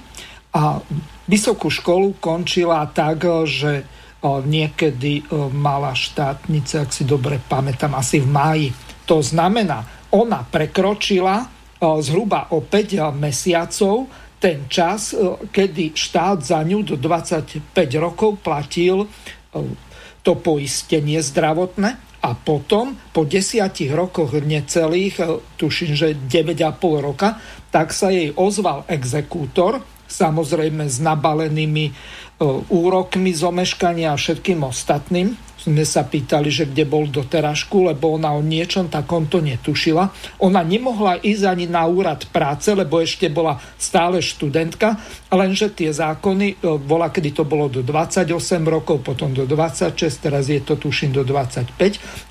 a vysokú školu končila tak, že niekedy mala štátnice, ak si dobre pamätám, asi v máji. To znamená, ona prekročila zhruba o 5 mesiacov ten čas, e, kedy štát za ňu do 25 rokov platil e, to poistenie zdravotné a potom po desiatich rokoch necelých, e, tuším, že 9,5 roka, tak sa jej ozval exekútor, samozrejme s nabalenými úrokmi, zomeškania a všetkým ostatným sme sa pýtali, že kde bol terašku, lebo ona o niečom takomto netušila. Ona nemohla ísť ani na úrad práce, lebo ešte bola stále študentka, lenže tie zákony, e, bola, kedy to bolo do 28 rokov, potom do 26, teraz je to tuším do 25.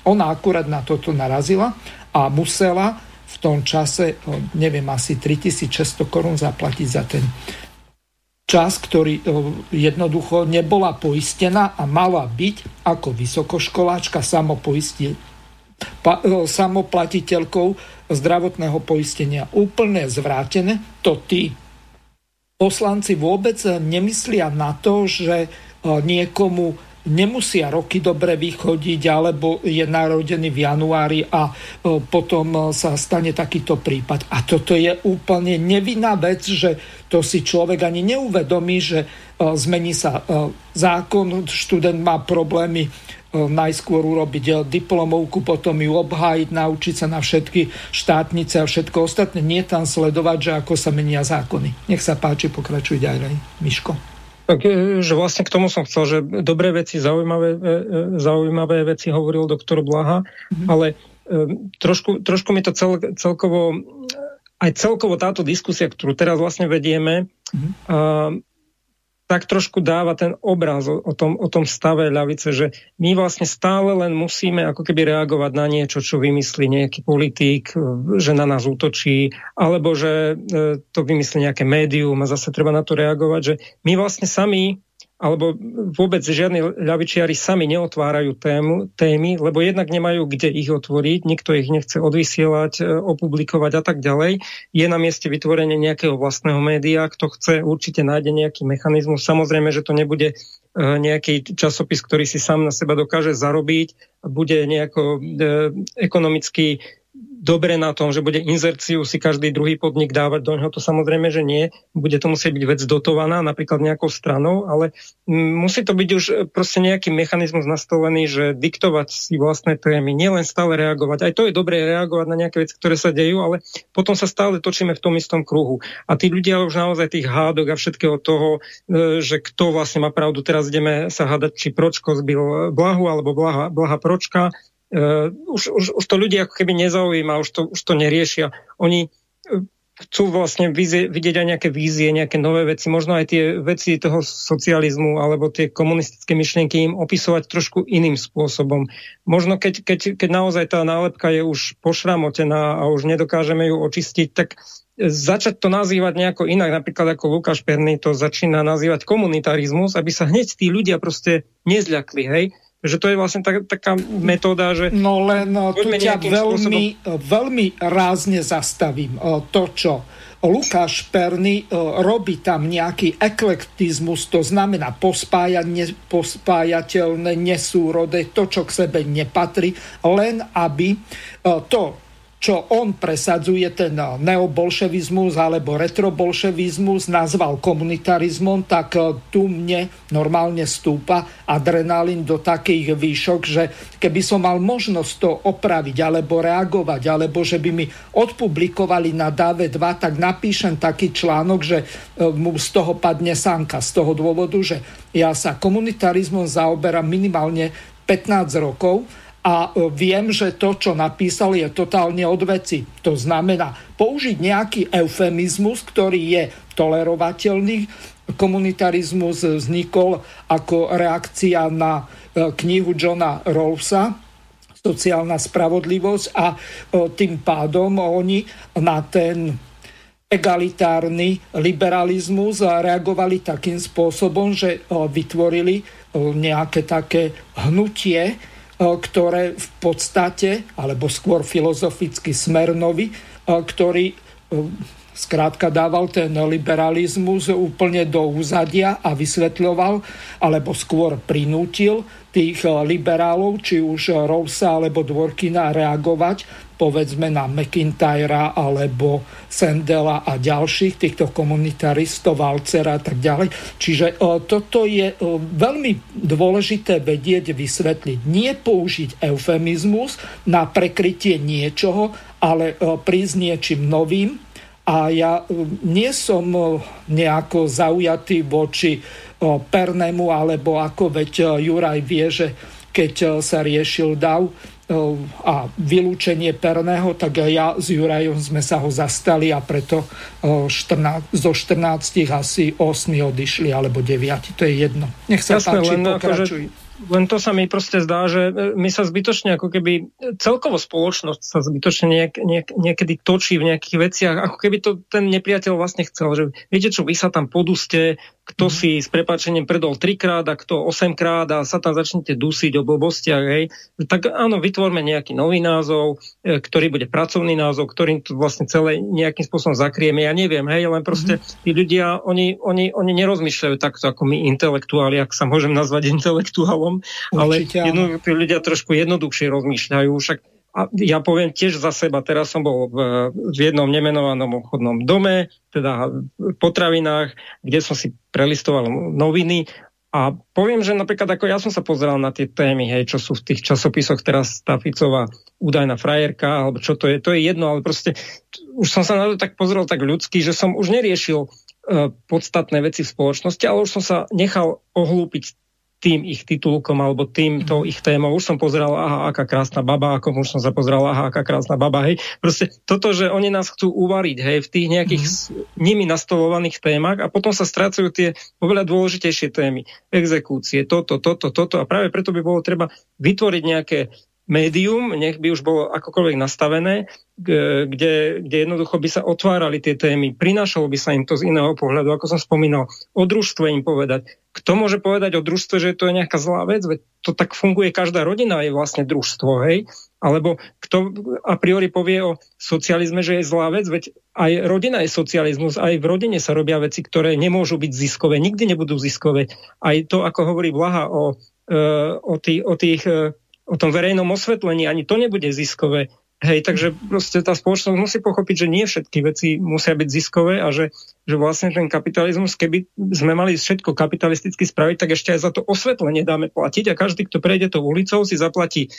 Ona akurát na toto narazila a musela v tom čase, e, neviem, asi 3600 korún zaplatiť za ten čas, ktorý e, jednoducho nebola poistená a mala byť ako vysokoškoláčka samopoistie, pa, e, samoplatiteľkou zdravotného poistenia. Úplne zvrátené. To tí poslanci vôbec nemyslia na to, že e, niekomu nemusia roky dobre vychodiť, alebo je narodený v januári a e, potom e, sa stane takýto prípad. A toto je úplne nevinná vec, že to si človek ani neuvedomí, že e, zmení sa zákon, študent má problémy najskôr urobiť diplomovku, potom ju obhájiť, naučiť sa na všetky štátnice a všetko ostatné. Nie tam sledovať, že ako sa menia zákony. Nech sa páči, pokračuj ďalej, Miško. Tak, e, že vlastne k tomu som chcel, že dobré veci, zaujímavé, e, e, zaujímavé veci hovoril doktor Blaha, mm-hmm. ale trošku, trošku mi to cel, celkovo, aj celkovo táto diskusia, ktorú teraz vlastne vedieme, mm-hmm tak trošku dáva ten obraz o, o, tom, o tom stave ľavice, že my vlastne stále len musíme ako keby reagovať na niečo, čo vymyslí nejaký politík, e, že na nás útočí, alebo že e, to vymyslí nejaké médium a zase treba na to reagovať, že my vlastne sami alebo vôbec žiadni ľavičiari sami neotvárajú tému, témy, lebo jednak nemajú kde ich otvoriť, nikto ich nechce odvysielať, e, opublikovať a tak ďalej. Je na mieste vytvorenie nejakého vlastného média, kto chce, určite nájde nejaký mechanizmus. Samozrejme, že to nebude e, nejaký časopis, ktorý si sám na seba dokáže zarobiť, bude nejako e, ekonomicky dobre na tom, že bude inzerciu si každý druhý podnik dávať do neho, to samozrejme, že nie. Bude to musieť byť vec dotovaná napríklad nejakou stranou, ale musí to byť už proste nejaký mechanizmus nastolený, že diktovať si vlastné témy, nielen stále reagovať. Aj to je dobré reagovať na nejaké veci, ktoré sa dejú, ale potom sa stále točíme v tom istom kruhu. A tí ľudia už naozaj tých hádok a všetkého toho, e, že kto vlastne má pravdu, teraz ideme sa hádať, či Pročko zbil Blahu alebo Blaha, Blaha Pročka, Uh, už, už, už to ľudia ako keby nezaujíma, už to, už to neriešia. Oni uh, chcú vlastne vizie, vidieť aj nejaké vízie, nejaké nové veci, možno aj tie veci toho socializmu alebo tie komunistické myšlienky im opisovať trošku iným spôsobom. Možno keď, keď, keď naozaj tá nálepka je už pošramotená a už nedokážeme ju očistiť, tak začať to nazývať nejako inak, napríklad ako Lukáš Perný to začína nazývať komunitarizmus, aby sa hneď tí ľudia proste nezľakli, hej? Že to je vlastne tak, taká metóda, že... No len no, tu ťa veľmi, spôsobom... veľmi rázne zastavím. To, čo Lukáš Perny robí tam nejaký eklektizmus, to znamená pospájanie, pospájateľné, nesúrode, to, čo k sebe nepatrí, len aby to, čo on presadzuje, ten neobolševizmus alebo retrobolševizmus, nazval komunitarizmom, tak e, tu mne normálne stúpa adrenalín do takých výšok, že keby som mal možnosť to opraviť alebo reagovať, alebo že by mi odpublikovali na DAVE 2, tak napíšem taký článok, že e, mu z toho padne sánka. Z toho dôvodu, že ja sa komunitarizmom zaoberám minimálne 15 rokov a e, viem, že to, čo napísal, je totálne od veci. To znamená použiť nejaký eufemizmus, ktorý je tolerovateľný. Komunitarizmus vznikol ako reakcia na e, knihu Johna Rawlsa, sociálna spravodlivosť a e, tým pádom oni na ten egalitárny liberalizmus reagovali takým spôsobom, že vytvorili nejaké také hnutie, ktoré v podstate, alebo skôr filozoficky Smernovi, ktorý skrátka dával ten liberalizmus úplne do úzadia a vysvetľoval, alebo skôr prinútil tých liberálov, či už Rousa alebo Dvorkina reagovať povedzme na McIntyra alebo Sendela a ďalších týchto komunitaristov, Valcera a tak ďalej. Čiže e, toto je e, veľmi dôležité vedieť, vysvetliť. Nie použiť eufemizmus na prekrytie niečoho, ale e, prísť niečím novým. A ja nie som nejako zaujatý voči Pernemu, alebo ako veď Juraj vie, že keď sa riešil DAV, a vylúčenie Perného, tak ja s Jurajom sme sa ho zastali a preto 14, zo 14 asi 8 odišli, alebo 9, to je jedno. Nech sa Jasne, páči, len pokračuj. Akože len to sa mi proste zdá, že e, my sa zbytočne ako keby, celkovo spoločnosť sa zbytočne niek, niek, niekedy točí v nejakých veciach, ako keby to ten nepriateľ vlastne chcel, že viete čo, vy sa tam poduste, kto mm-hmm. si s prepačením predol trikrát a kto osemkrát a sa tam začnete dusiť o blbostiach, hej, tak áno, vytvorme nejaký nový názov, e, ktorý bude pracovný názov, ktorým to vlastne celé nejakým spôsobom zakrieme, ja neviem, hej, len proste mm-hmm. tí ľudia, oni, oni, oni nerozmýšľajú takto ako my intelektuáli, ak sa môžem nazvať intelektuálom, ale jedno, tí ľudia trošku jednoduchšie rozmýšľajú, však a ja poviem tiež za seba, teraz som bol v, v jednom nemenovanom obchodnom dome, teda v potravinách, kde som si prelistoval noviny a poviem, že napríklad ako ja som sa pozeral na tie témy, hej, čo sú v tých časopisoch teraz tá Ficová údajná frajerka, alebo čo to je, to je jedno, ale proste už som sa na to tak pozrel tak ľudský, že som už neriešil uh, podstatné veci v spoločnosti, ale už som sa nechal ohlúpiť tým ich titulkom alebo týmto mm. ich témou. Už som pozeral, aha, aká krásna baba, ako už som sa pozeral, aha, aká krásna baba, hej. Proste toto, že oni nás chcú uvariť, hej, v tých nejakých mm. nimi nastolovaných témach a potom sa strácajú tie oveľa dôležitejšie témy. Exekúcie, toto, toto, toto a práve preto by bolo treba vytvoriť nejaké médium, nech by už bolo akokoľvek nastavené, kde, kde jednoducho by sa otvárali tie témy, prinášalo by sa im to z iného pohľadu, ako som spomínal, o družstve im povedať. Kto môže povedať o družstve, že to je nejaká zlá vec? Veď to tak funguje, každá rodina je vlastne družstvo, hej? Alebo kto a priori povie o socializme, že je zlá vec? Veď aj rodina je socializmus, aj v rodine sa robia veci, ktoré nemôžu byť ziskové, nikdy nebudú ziskové. Aj to, ako hovorí Blaha o, e, o, tých, o tých e, o tom verejnom osvetlení, ani to nebude ziskové. Hej, takže proste tá spoločnosť musí pochopiť, že nie všetky veci musia byť ziskové a že, že vlastne ten kapitalizmus, keby sme mali všetko kapitalisticky spraviť, tak ešte aj za to osvetlenie dáme platiť a každý, kto prejde tou ulicou, si zaplatí e,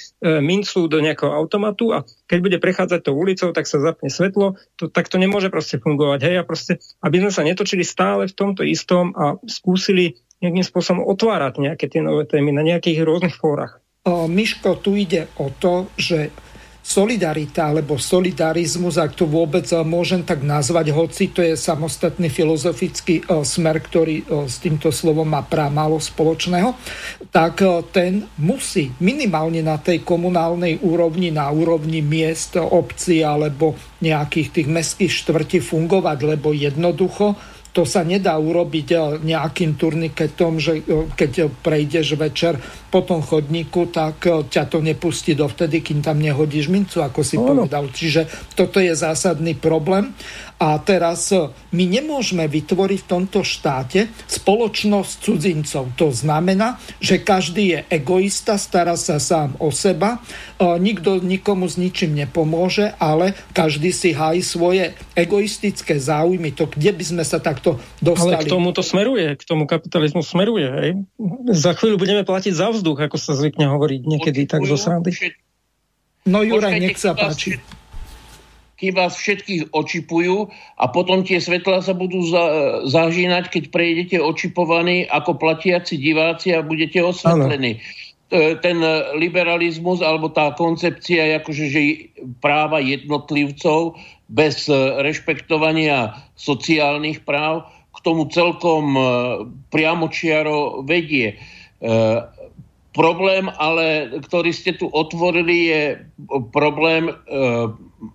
mincu do nejakého automatu a keď bude prechádzať tou ulicou, tak sa zapne svetlo, to, tak to nemôže proste fungovať. Hej, a proste, aby sme sa netočili stále v tomto istom a skúsili nejakým spôsobom otvárať nejaké tie nové témy na nejakých rôznych fórach. Miško, tu ide o to, že solidarita alebo solidarizmus, ak to vôbec môžem tak nazvať, hoci to je samostatný filozofický smer, ktorý s týmto slovom má práve spoločného, tak ten musí minimálne na tej komunálnej úrovni, na úrovni miest, obcí alebo nejakých tých mestských štvrtí fungovať, lebo jednoducho to sa nedá urobiť eh, nejakým turniketom, že eh, keď prejdeš večer po tom chodníku, tak eh, ťa to nepustí dovtedy, kým tam nehodíš mincu, ako si ono. povedal. Čiže toto je zásadný problém. A teraz e, my nemôžeme vytvoriť v tomto štáte spoločnosť cudzincov. To znamená, že každý je egoista, stará sa sám o seba, e, nikto nikomu s ničím nepomôže, ale každý si hájí svoje egoistické záujmy. To kde by sme sa takto dostali? Ale k tomu to smeruje, k tomu kapitalizmu smeruje. Hej? Za chvíľu budeme platiť za vzduch, ako sa zvykne hovoriť niekedy tak zo srandy. No Juraj, nech sa páči kým vás všetkých očipujú a potom tie svetlá sa budú za, zažínať, keď prejdete očipovaní ako platiaci diváci a budete osvetlení. Ano. Ten liberalizmus alebo tá koncepcia akože, že práva jednotlivcov bez rešpektovania sociálnych práv k tomu celkom e, priamočiaro vedie. E, problém, ale ktorý ste tu otvorili, je problém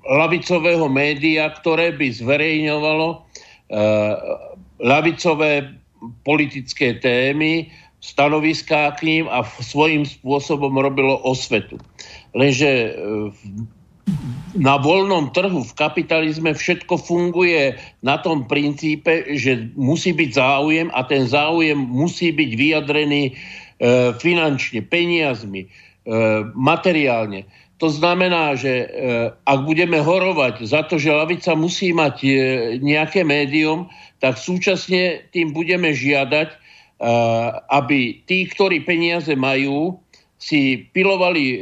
lavicového média, ktoré by zverejňovalo e, lavicové politické témy, stanoviská k ním a svojím spôsobom robilo osvetu. Lenže e, na voľnom trhu v kapitalizme všetko funguje na tom princípe, že musí byť záujem a ten záujem musí byť vyjadrený e, finančne, peniazmi, e, materiálne. To znamená, že e, ak budeme horovať za to, že lavica musí mať e, nejaké médium, tak súčasne tým budeme žiadať, aby tí, ktorí peniaze majú, si pilovali e,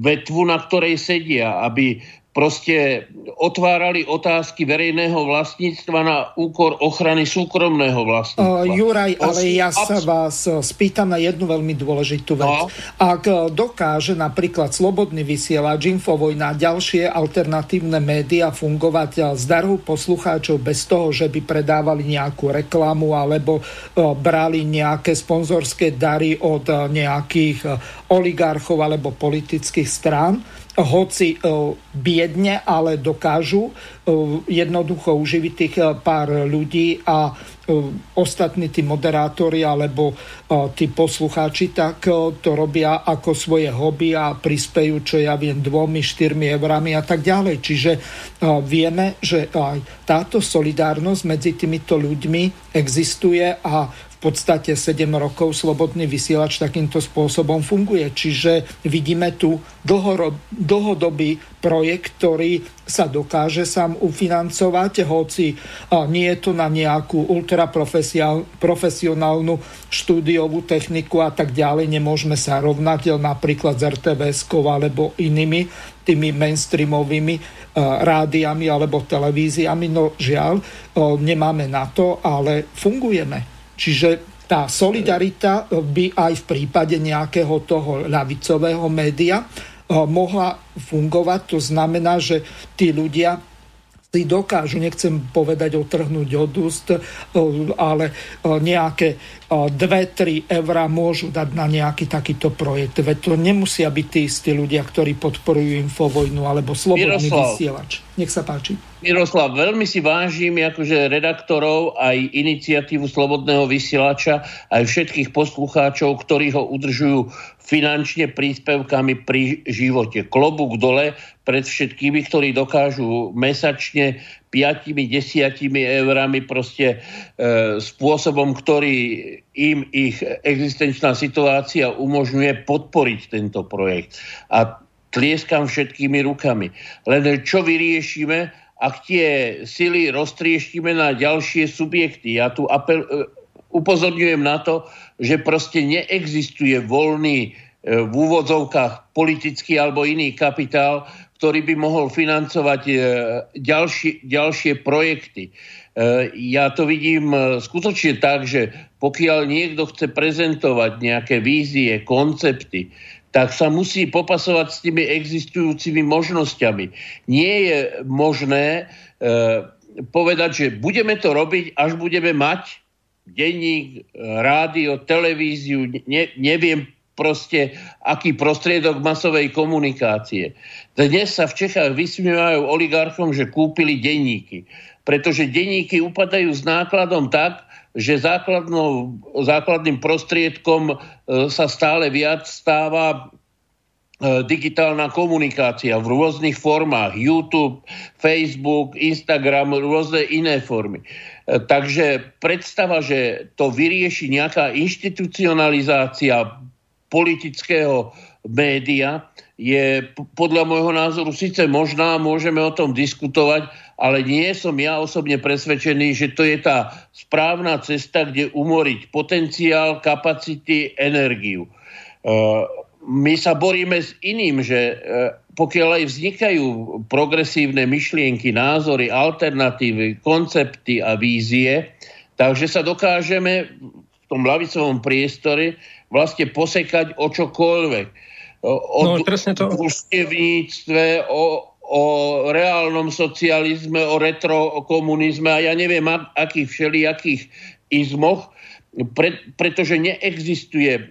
vetvu, na ktorej sedia, aby proste otvárali otázky verejného vlastníctva na úkor ochrany súkromného vlastníctva. Uh, Juraj, ale ja sa vás e, spýtam na jednu veľmi dôležitú vec. No. Ak e, dokáže napríklad Slobodný vysielač, Infovojna a ďalšie alternatívne médiá fungovať z darhu poslucháčov bez toho, že by predávali nejakú reklamu alebo brali nejaké sponzorské dary od nejakých oligarchov alebo politických strán, hoci e, biedne, ale dokážu e, jednoducho uživiť tých e, pár ľudí a ostatní tí moderátori alebo tí poslucháči tak to robia ako svoje hobby a prispejú, čo ja viem, dvomi, štyrmi eurami a tak ďalej. Čiže vieme, že aj táto solidárnosť medzi týmito ľuďmi existuje a podstate 7 rokov slobodný vysielač takýmto spôsobom funguje. Čiže vidíme tu dlhodobý projekt, ktorý sa dokáže sám ufinancovať, hoci nie je to na nejakú ultraprofesionálnu štúdiovú techniku a tak ďalej. Nemôžeme sa rovnať napríklad s rtvs alebo inými tými mainstreamovými rádiami alebo televíziami. No žiaľ, nemáme na to, ale fungujeme. Čiže tá solidarita by aj v prípade nejakého toho ľavicového média eh, mohla fungovať. To znamená, že tí ľudia si dokážu, nechcem povedať otrhnúť od úst, eh, ale eh, nejaké 2-3 eurá môžu dať na nejaký takýto projekt. Veď to nemusia byť tí istí ľudia, ktorí podporujú Infovojnu alebo Slobodný Miroslav. vysielač. Nech sa páči. Miroslav, veľmi si vážim akože redaktorov aj iniciatívu Slobodného vysielača, aj všetkých poslucháčov, ktorí ho udržujú finančne príspevkami pri živote. Klobúk dole pred všetkými, ktorí dokážu mesačne 5, 10 eurami proste e, spôsobom, ktorý im ich existenčná situácia umožňuje podporiť tento projekt. A tlieskam všetkými rukami. Len čo vyriešime, ak tie sily roztrieštime na ďalšie subjekty. Ja tu apel, e, upozorňujem na to, že proste neexistuje voľný e, v úvodzovkách politický alebo iný kapitál, ktorý by mohol financovať e, ďalšie, ďalšie projekty. Ja to vidím skutočne tak, že pokiaľ niekto chce prezentovať nejaké vízie, koncepty, tak sa musí popasovať s tými existujúcimi možnosťami. Nie je možné povedať, že budeme to robiť, až budeme mať denník, rádio, televíziu, ne, neviem proste, aký prostriedok masovej komunikácie. Dnes sa v Čechách vysmievajú oligarchom, že kúpili denníky. Pretože denníky upadajú s nákladom tak, že základným prostriedkom e, sa stále viac stáva e, digitálna komunikácia v rôznych formách. YouTube, Facebook, Instagram, rôzne iné formy. E, takže predstava, že to vyrieši nejaká inštitucionalizácia politického média, je podľa môjho názoru síce možná, môžeme o tom diskutovať, ale nie som ja osobne presvedčený, že to je tá správna cesta, kde umoriť potenciál, kapacity, energiu. E, my sa boríme s iným, že pokiaľ aj vznikajú progresívne myšlienky, názory, alternatívy, koncepty a vízie, takže sa dokážeme v tom lavicovom priestore vlastne posekať o čokoľvek. O no, to. družstevníctve, o, o reálnom socializme, o retrokomunizme a ja neviem akých všelijakých izmoch, pre, pretože neexistuje e,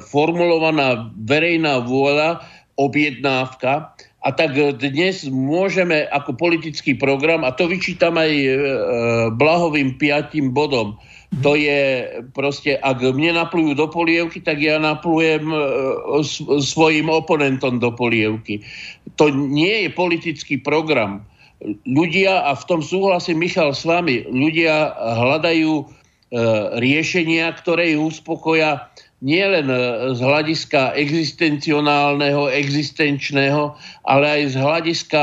formulovaná verejná vôľa, objednávka A tak dnes môžeme ako politický program, a to vyčítam aj e, Blahovým piatým bodom, to je proste, ak mne naplujú do polievky, tak ja naplujem e, svojim oponentom do polievky. To nie je politický program. Ľudia, a v tom súhlasím Michal s vami, ľudia hľadajú e, riešenia, ktoré ich uspokoja nielen e, z hľadiska existencionálneho, existenčného, ale aj z hľadiska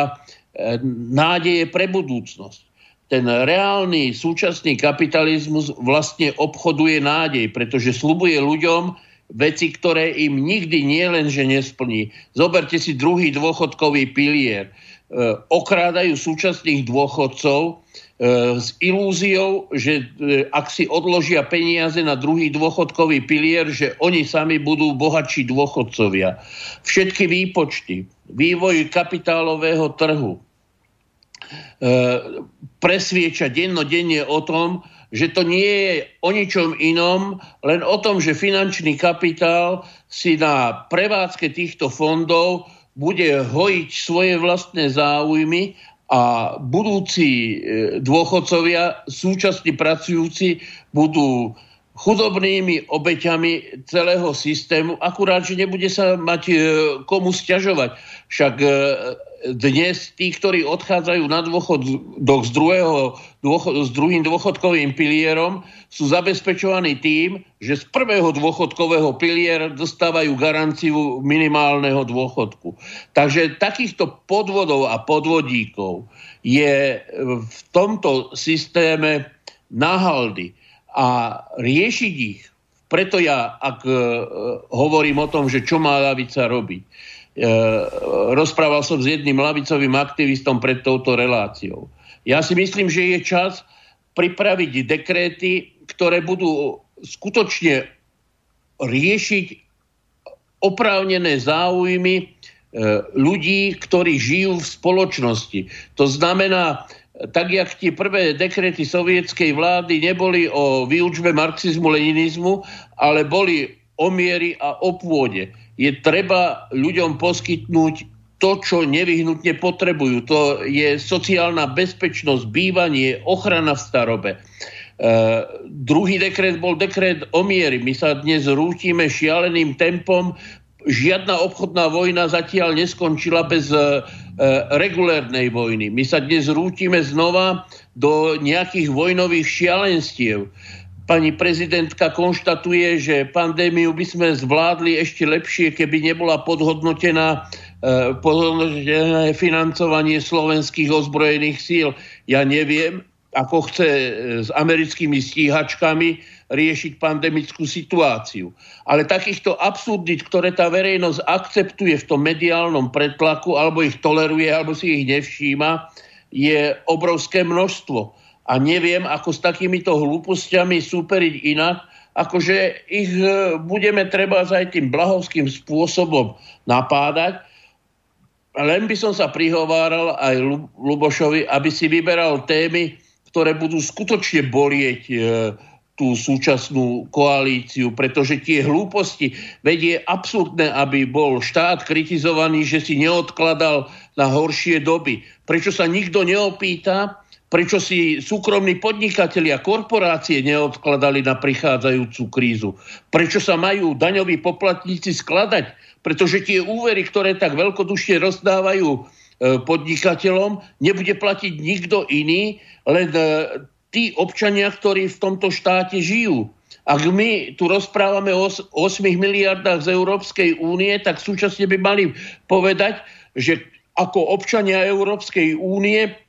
nádeje pre budúcnosť ten reálny súčasný kapitalizmus vlastne obchoduje nádej, pretože slubuje ľuďom veci, ktoré im nikdy nie len, že nesplní. Zoberte si druhý dôchodkový pilier. E, okrádajú súčasných dôchodcov e, s ilúziou, že e, ak si odložia peniaze na druhý dôchodkový pilier, že oni sami budú bohatší dôchodcovia. Všetky výpočty, vývoj kapitálového trhu, presvieča dennodenne o tom, že to nie je o ničom inom, len o tom, že finančný kapitál si na prevádzke týchto fondov bude hojiť svoje vlastné záujmy a budúci e, dôchodcovia, súčasne pracujúci, budú chudobnými obeťami celého systému, akurát, že nebude sa mať e, komu stiažovať. Však dnes tí, ktorí odchádzajú na dôchodok s, druhého, dôchod, s druhým dôchodkovým pilierom, sú zabezpečovaní tým, že z prvého dôchodkového piliera dostávajú garanciu minimálneho dôchodku. Takže takýchto podvodov a podvodíkov je v tomto systéme nahaldy. A riešiť ich, preto ja, ak e, hovorím o tom, že čo má lavica robiť, E, rozprával som s jedným lavicovým aktivistom pred touto reláciou. Ja si myslím, že je čas pripraviť dekréty, ktoré budú skutočne riešiť oprávnené záujmy e, ľudí, ktorí žijú v spoločnosti. To znamená, tak jak tie prvé dekrety sovietskej vlády neboli o výučbe marxizmu-leninizmu, ale boli o miery a o pôde je treba ľuďom poskytnúť to, čo nevyhnutne potrebujú. To je sociálna bezpečnosť, bývanie, ochrana v starobe. E, druhý dekret bol dekret o miery. My sa dnes rútime šialeným tempom. Žiadna obchodná vojna zatiaľ neskončila bez e, regulérnej vojny. My sa dnes rútime znova do nejakých vojnových šialenstiev. Pani prezidentka konštatuje, že pandémiu by sme zvládli ešte lepšie, keby nebola podhodnotená e, podhodnotené financovanie slovenských ozbrojených síl. Ja neviem, ako chce e, s americkými stíhačkami riešiť pandemickú situáciu. Ale takýchto absurdít, ktoré tá verejnosť akceptuje v tom mediálnom pretlaku, alebo ich toleruje, alebo si ich nevšíma, je obrovské množstvo a neviem, ako s takýmito hlúpostiami súperiť inak, akože ich e, budeme treba aj tým blahovským spôsobom napádať. Len by som sa prihováral aj Lubošovi, aby si vyberal témy, ktoré budú skutočne bolieť e, tú súčasnú koalíciu, pretože tie hlúposti, veď je absurdné, aby bol štát kritizovaný, že si neodkladal na horšie doby. Prečo sa nikto neopýta, Prečo si súkromní podnikatelia, korporácie neodkladali na prichádzajúcu krízu? Prečo sa majú daňoví poplatníci skladať? Pretože tie úvery, ktoré tak veľkodušne rozdávajú e, podnikateľom, nebude platiť nikto iný, len e, tí občania, ktorí v tomto štáte žijú. Ak my tu rozprávame o 8 miliardách z Európskej únie, tak súčasne by mali povedať, že ako občania Európskej únie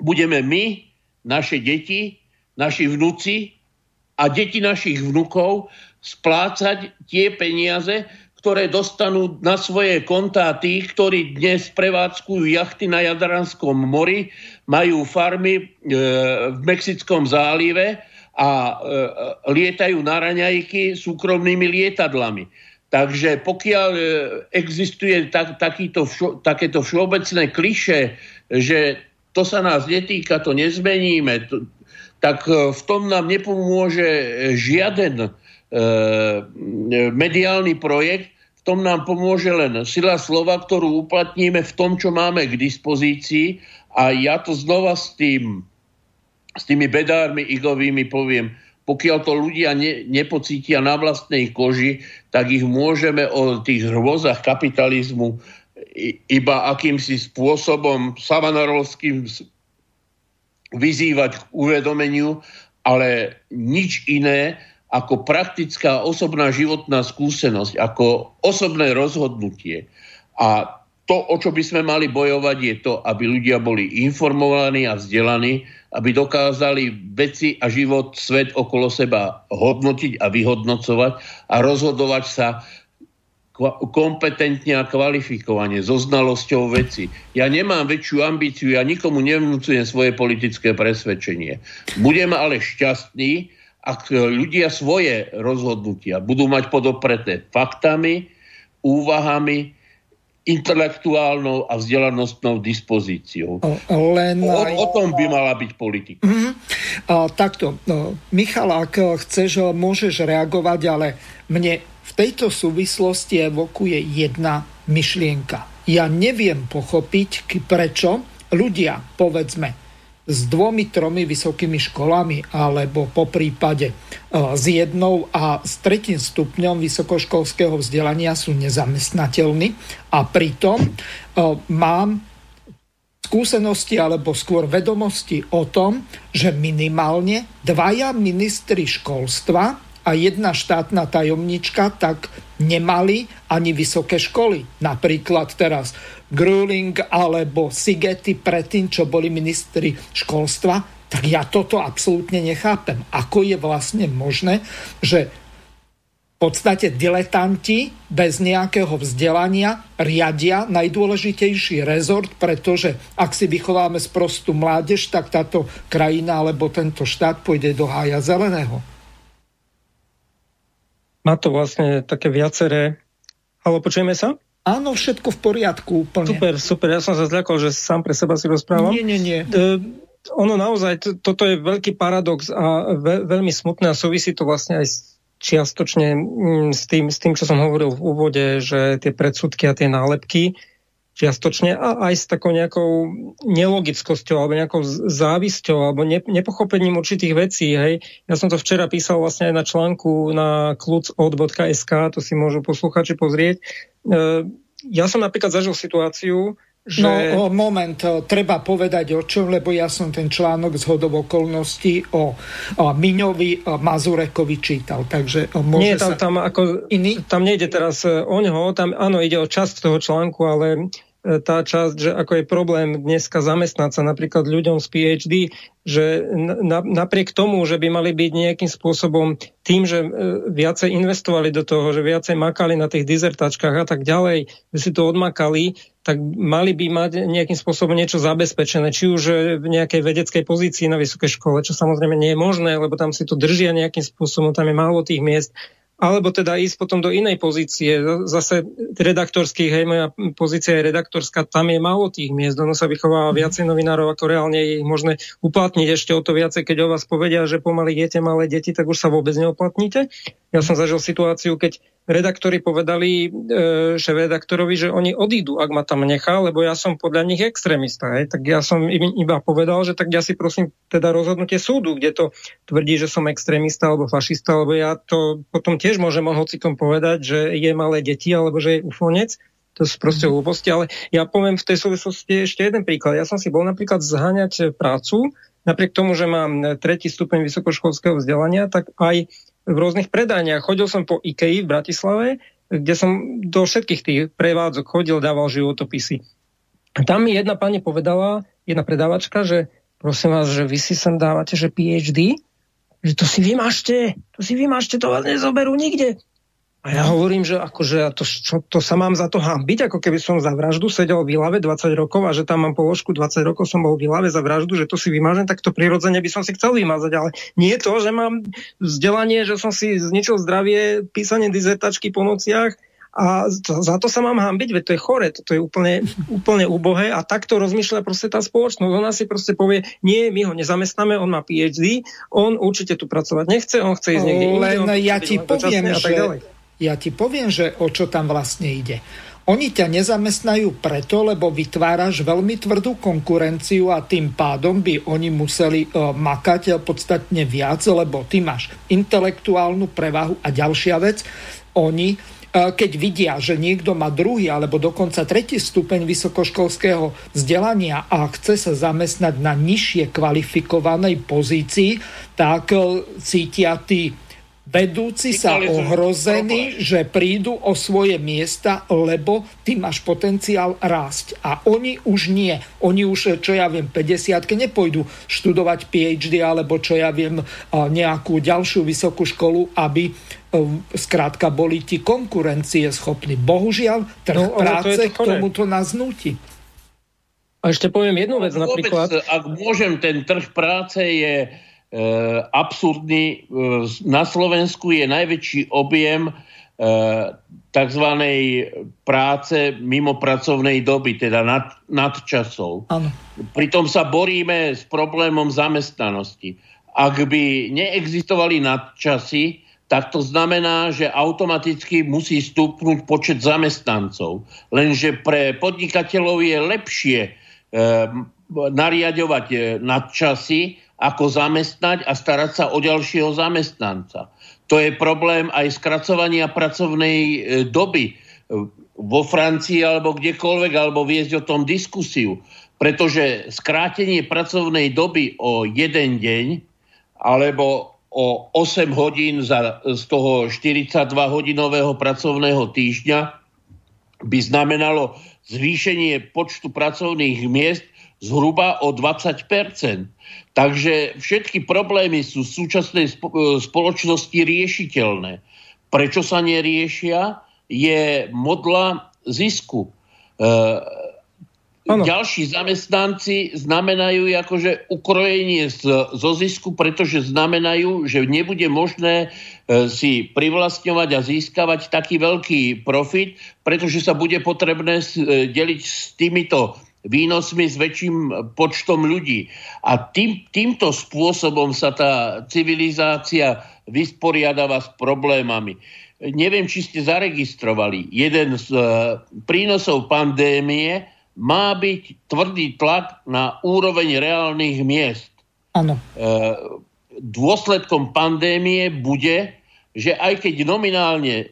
budeme my, naše deti, naši vnúci a deti našich vnukov splácať tie peniaze, ktoré dostanú na svoje kontá tí, ktorí dnes prevádzkujú jachty na Jadranskom mori, majú farmy e, v Mexickom zálive a e, lietajú na raňajky súkromnými lietadlami. Takže pokiaľ e, existuje tak, takýto takéto všeobecné kliše, že to sa nás netýka, to nezmeníme, to, tak e, v tom nám nepomôže žiaden e, mediálny projekt. V tom nám pomôže len sila slova, ktorú uplatníme v tom, čo máme k dispozícii. A ja to znova s tým, s tými bedármi igovými poviem, pokiaľ to ľudia ne, nepocítia na vlastnej koži, tak ich môžeme o tých hrôzach kapitalizmu iba akýmsi spôsobom savanarovským vyzývať k uvedomeniu, ale nič iné ako praktická osobná životná skúsenosť, ako osobné rozhodnutie. A to, o čo by sme mali bojovať, je to, aby ľudia boli informovaní a vzdelaní, aby dokázali veci a život, svet okolo seba hodnotiť a vyhodnocovať a rozhodovať sa kompetentne a kvalifikovane, so znalosťou veci. Ja nemám väčšiu ambíciu, ja nikomu nevnúcujem svoje politické presvedčenie. Budem ale šťastný, ak ľudia svoje rozhodnutia budú mať podopreté faktami, úvahami, intelektuálnou a vzdelanostnou dispozíciou. Len... O, o tom by mala byť politika. Mm-hmm. A, takto, no, Michal, ak chceš, môžeš reagovať, ale mne v tejto súvislosti evokuje jedna myšlienka. Ja neviem pochopiť, prečo ľudia, povedzme, s dvomi, tromi vysokými školami alebo po prípade e, s jednou a s tretím stupňom vysokoškolského vzdelania sú nezamestnateľní a pritom e, mám skúsenosti alebo skôr vedomosti o tom, že minimálne dvaja ministri školstva a jedna štátna tajomnička tak nemali ani vysoké školy. Napríklad teraz Gruling alebo Sigety predtým, čo boli ministri školstva, tak ja toto absolútne nechápem. Ako je vlastne možné, že v podstate diletanti bez nejakého vzdelania riadia najdôležitejší rezort, pretože ak si vychováme sprostú mládež, tak táto krajina alebo tento štát pôjde do hája zeleného. Má to vlastne také viaceré... Halo, počujeme sa? Áno, všetko v poriadku úplne. Super, super. Ja som sa zľakol, že sám pre seba si rozprávam. Nie, nie, nie. E, ono naozaj, to, toto je veľký paradox a ve, veľmi smutné a súvisí to vlastne aj s čiastočne mm, s tým, s tým, čo som hovoril v úvode, že tie predsudky a tie nálepky čiastočne a aj s takou nejakou nelogickosťou alebo nejakou závisťou alebo ne, nepochopením určitých vecí. Hej. Ja som to včera písal vlastne aj na článku na klucod.sk, to si môžu posluchači pozrieť. E, ja som napríklad zažil situáciu, že... No, moment, treba povedať o čom, lebo ja som ten článok z hodov okolností o, o Miňovi Mazurekovi čítal, takže môže Nie, tam, sa... tam, ako, iný? tam nejde teraz o ňoho, tam áno, ide o časť toho článku, ale tá časť, že ako je problém dneska zamestnať sa napríklad ľuďom z PhD, že na, napriek tomu, že by mali byť nejakým spôsobom tým, že e, viacej investovali do toho, že viacej makali na tých dizertačkách a tak ďalej, že si to odmakali, tak mali by mať nejakým spôsobom niečo zabezpečené, či už v nejakej vedeckej pozícii na vysokej škole, čo samozrejme nie je možné, lebo tam si to držia nejakým spôsobom, tam je málo tých miest alebo teda ísť potom do inej pozície, zase redaktorských, hej, moja pozícia je redaktorská, tam je málo tých miest, ono sa vychováva mhm. viacej novinárov, ako reálne je ich možné uplatniť ešte o to viacej, keď o vás povedia, že pomaly jete malé deti, tak už sa vôbec neuplatníte. Ja som zažil situáciu, keď redaktori povedali e, šéf-redaktorovi, že oni odídu, ak ma tam nechá, lebo ja som podľa nich extrémista. Hej. Tak ja som im iba povedal, že tak ja si prosím teda rozhodnutie súdu, kde to tvrdí, že som extrémista alebo fašista, lebo ja to potom tiež môžem hocikom povedať, že je malé deti alebo že je ufonec. To sú proste mhm. hlúposti, ale ja poviem v tej súvislosti ešte jeden príklad. Ja som si bol napríklad zháňať prácu, napriek tomu, že mám tretí stupeň vysokoškolského vzdelania, tak aj v rôznych predaniach. Chodil som po IKEA v Bratislave, kde som do všetkých tých prevádzok chodil, dával životopisy. Tam mi jedna pani povedala, jedna predávačka, že prosím vás, že vy si sem dávate, že PhD, že to si vymažte, to si vymažte, to vás nezoberú nikde. A ja hovorím, že akože to, čo, to sa mám za to hambiť, ako keby som za vraždu sedel v Ilave 20 rokov a že tam mám položku 20 rokov som bol v Ilave za vraždu, že to si vymažem, tak to prirodzene by som si chcel vymazať, ale nie to, že mám vzdelanie, že som si zničil zdravie, písanie dizertačky po nociach a za to sa mám hambiť, veď to je chore, to je úplne, úplne ubohé a takto rozmýšľa proste tá spoločnosť. Ona si proste povie, nie, my ho nezamestnáme, on má PhD, on určite tu pracovať nechce, on chce ísť niekde Len inde, ja ti poviem, že Ja ti poviem, že o čo tam vlastne ide. Oni ťa nezamestnajú preto, lebo vytváraš veľmi tvrdú konkurenciu a tým pádom by oni museli uh, makať podstatne viac, lebo ty máš intelektuálnu prevahu a ďalšia vec, oni uh, keď vidia, že niekto má druhý alebo dokonca tretí stupeň vysokoškolského vzdelania a chce sa zamestnať na nižšie kvalifikovanej pozícii, tak cítia tí vedúci sa ohrození, že prídu o svoje miesta, lebo ty máš potenciál rásť. A oni už nie. Oni už, čo ja viem, 50 nepôjdu študovať PhD alebo čo ja viem, nejakú ďalšiu vysokú školu, aby skrátka boli ti konkurencie schopní. Bohužiaľ, trh no, práce to k tomuto nás nutí. A ešte poviem jednu vec no, napríklad. Ak môžem, ten trh práce je E, absurdný. E, na Slovensku je najväčší objem e, tzv. práce mimo pracovnej doby, teda nad, nadčasov. Ano. Pritom sa boríme s problémom zamestnanosti. Ak by neexistovali nadčasy, tak to znamená, že automaticky musí stúpnuť počet zamestnancov. Lenže pre podnikateľov je lepšie e, nariadovať nadčasy, ako zamestnať a starať sa o ďalšieho zamestnanca. To je problém aj skracovania pracovnej e, doby e, vo Francii alebo kdekoľvek, alebo viesť o tom diskusiu. Pretože skrátenie pracovnej doby o jeden deň alebo o 8 hodín za, z toho 42-hodinového pracovného týždňa by znamenalo zvýšenie počtu pracovných miest zhruba o 20% Takže všetky problémy sú v súčasnej e, spoločnosti riešiteľné. Prečo sa neriešia? Je modla zisku. E, ďalší zamestnanci znamenajú akože ukrojenie z, zo zisku, pretože znamenajú, že nebude možné e, si privlastňovať a získavať taký veľký profit, pretože sa bude potrebné deliť s týmito výnosmi s väčším počtom ľudí. A tým, týmto spôsobom sa tá civilizácia vysporiadáva s problémami. Neviem, či ste zaregistrovali. Jeden z uh, prínosov pandémie má byť tvrdý tlak na úroveň reálnych miest. Áno. Uh, dôsledkom pandémie bude, že aj keď nominálne e,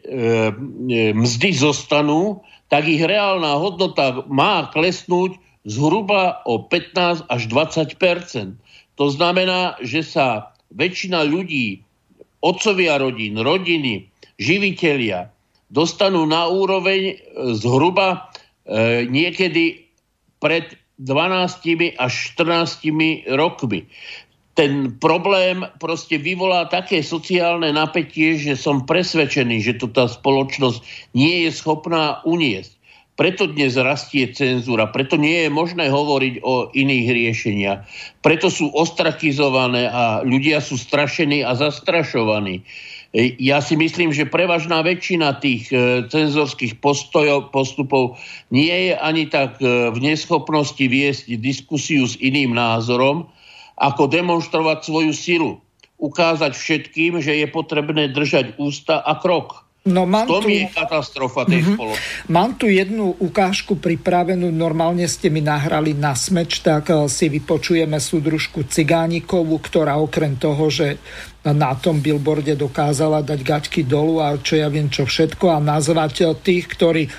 mzdy zostanú, tak ich reálna hodnota má klesnúť zhruba o 15 až 20% To znamená, že sa väčšina ľudí, otcovia rodín, rodiny, živitelia, dostanú na úroveň e, zhruba e, niekedy pred 12 až 14 rokmi. Ten problém proste vyvolá také sociálne napätie, že som presvedčený, že to tá spoločnosť nie je schopná uniesť. Preto dnes rastie cenzúra, preto nie je možné hovoriť o iných riešeniach. Preto sú ostrakizované a ľudia sú strašení a zastrašovaní. E, ja si myslím, že prevažná väčšina tých e, cenzorských postojov, postupov nie je ani tak e, v neschopnosti viesť diskusiu s iným názorom, ako demonstrovať svoju silu. Ukázať všetkým, že je potrebné držať ústa a krok. No, mám to tu... je katastrofa tej mm-hmm. spoločnosti. Mám tu jednu ukážku pripravenú, normálne ste mi nahrali na smeč, tak eh, si vypočujeme súdružku Cigánikovú, ktorá okrem toho, že na tom billboarde dokázala dať gaťky dolu a čo ja viem čo všetko a nazvať eh, tých, ktorí eh,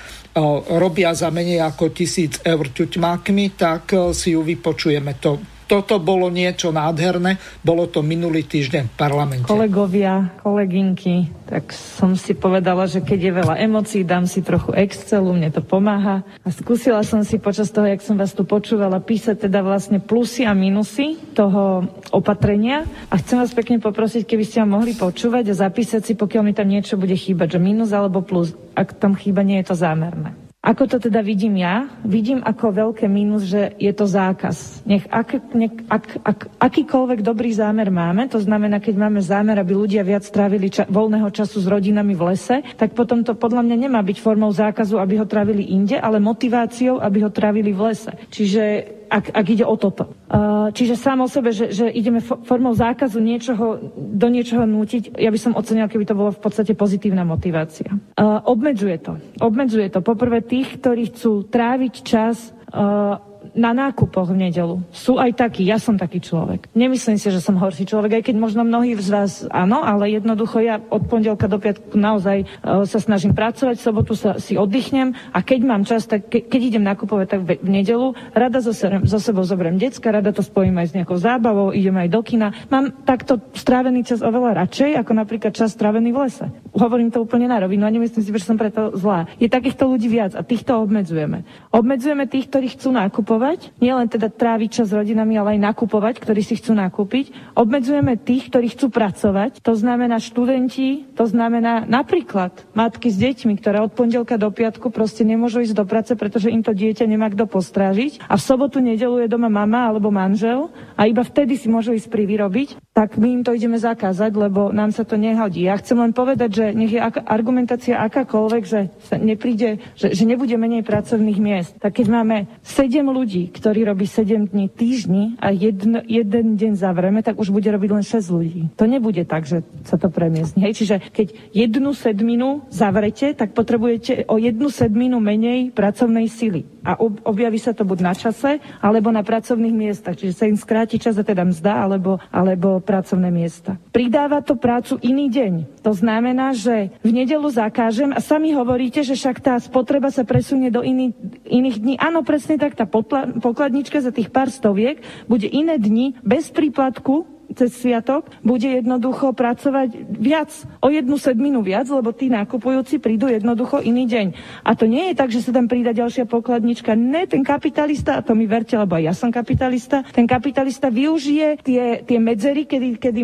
robia za menej ako tisíc eur ťuťmákmi, tak si ju vypočujeme. To toto bolo niečo nádherné. Bolo to minulý týždeň v parlamente. Kolegovia, kolegynky, tak som si povedala, že keď je veľa emócií, dám si trochu Excelu, mne to pomáha. A skúsila som si počas toho, jak som vás tu počúvala, písať teda vlastne plusy a minusy toho opatrenia. A chcem vás pekne poprosiť, keby ste ma mohli počúvať a zapísať si, pokiaľ mi tam niečo bude chýbať, že minus alebo plus. Ak tam chýba, nie je to zámerné. Ako to teda vidím ja? Vidím ako veľké mínus, že je to zákaz. Nech, ak, nech ak, ak, akýkoľvek dobrý zámer máme, to znamená, keď máme zámer, aby ľudia viac trávili ča- voľného času s rodinami v lese, tak potom to podľa mňa nemá byť formou zákazu, aby ho trávili inde, ale motiváciou, aby ho trávili v lese. Čiže ak, ak ide o toto. Uh, čiže sám o sebe, že, že ideme formou zákazu niečoho, do niečoho nútiť, ja by som ocenila, keby to bolo v podstate pozitívna motivácia. Uh, obmedzuje to. Obmedzuje to. Poprvé tých, ktorí chcú tráviť čas uh, na nákupoch v nedelu. Sú aj takí, ja som taký človek. Nemyslím si, že som horší človek, aj keď možno mnohí z vás áno, ale jednoducho ja od pondelka do piatku naozaj uh, sa snažím pracovať, v sobotu sa si oddychnem a keď mám čas, tak ke, keď idem nakupovať, tak v, v nedelu rada zo, zo sebou zoberiem decka, rada to spojím aj s nejakou zábavou, idem aj do kina. Mám takto strávený čas oveľa radšej, ako napríklad čas strávený v lese. Hovorím to úplne na rovinu a nemyslím si, že som preto zlá. Je takýchto ľudí viac a týchto obmedzujeme. Obmedzujeme tých, ktorí chcú nakupovať nakupovať, nielen teda tráviť čas s rodinami, ale aj nakupovať, ktorí si chcú nakúpiť. Obmedzujeme tých, ktorí chcú pracovať, to znamená študenti, to znamená napríklad matky s deťmi, ktoré od pondelka do piatku proste nemôžu ísť do práce, pretože im to dieťa nemá kto postrážiť. A v sobotu, nedelu je doma mama alebo manžel a iba vtedy si môžu ísť privyrobiť, tak my im to ideme zakázať, lebo nám sa to nehodí. Ja chcem len povedať, že nech je argumentácia akákoľvek, že sa nepríde, že, že nebude menej pracovných miest. Tak keď máme 7 ľudí, ktorí robí 7 dní týždni a jedno, jeden deň zavreme, tak už bude robiť len 6 ľudí. To nebude tak, že sa to premiestne. Hej? Čiže keď jednu sedminu zavrete, tak potrebujete o jednu sedminu menej pracovnej sily. A objaví sa to buď na čase, alebo na pracovných miestach. Čiže sa im skráti čas a teda mzda, alebo, alebo pracovné miesta. Pridáva to prácu iný deň. To znamená, že v nedelu zakážem a sami hovoríte, že však tá spotreba sa presunie do iný, iných dní. Áno, presne tak, tá potla, pokladnička za tých pár stoviek bude iné dni bez príplatku cez sviatok bude jednoducho pracovať viac, o jednu sedminu viac, lebo tí nákupujúci prídu jednoducho iný deň. A to nie je tak, že sa tam prída ďalšia pokladnička. Ne, ten kapitalista, a to mi verte, lebo aj ja som kapitalista, ten kapitalista využije tie, tie medzery, kedy, kedy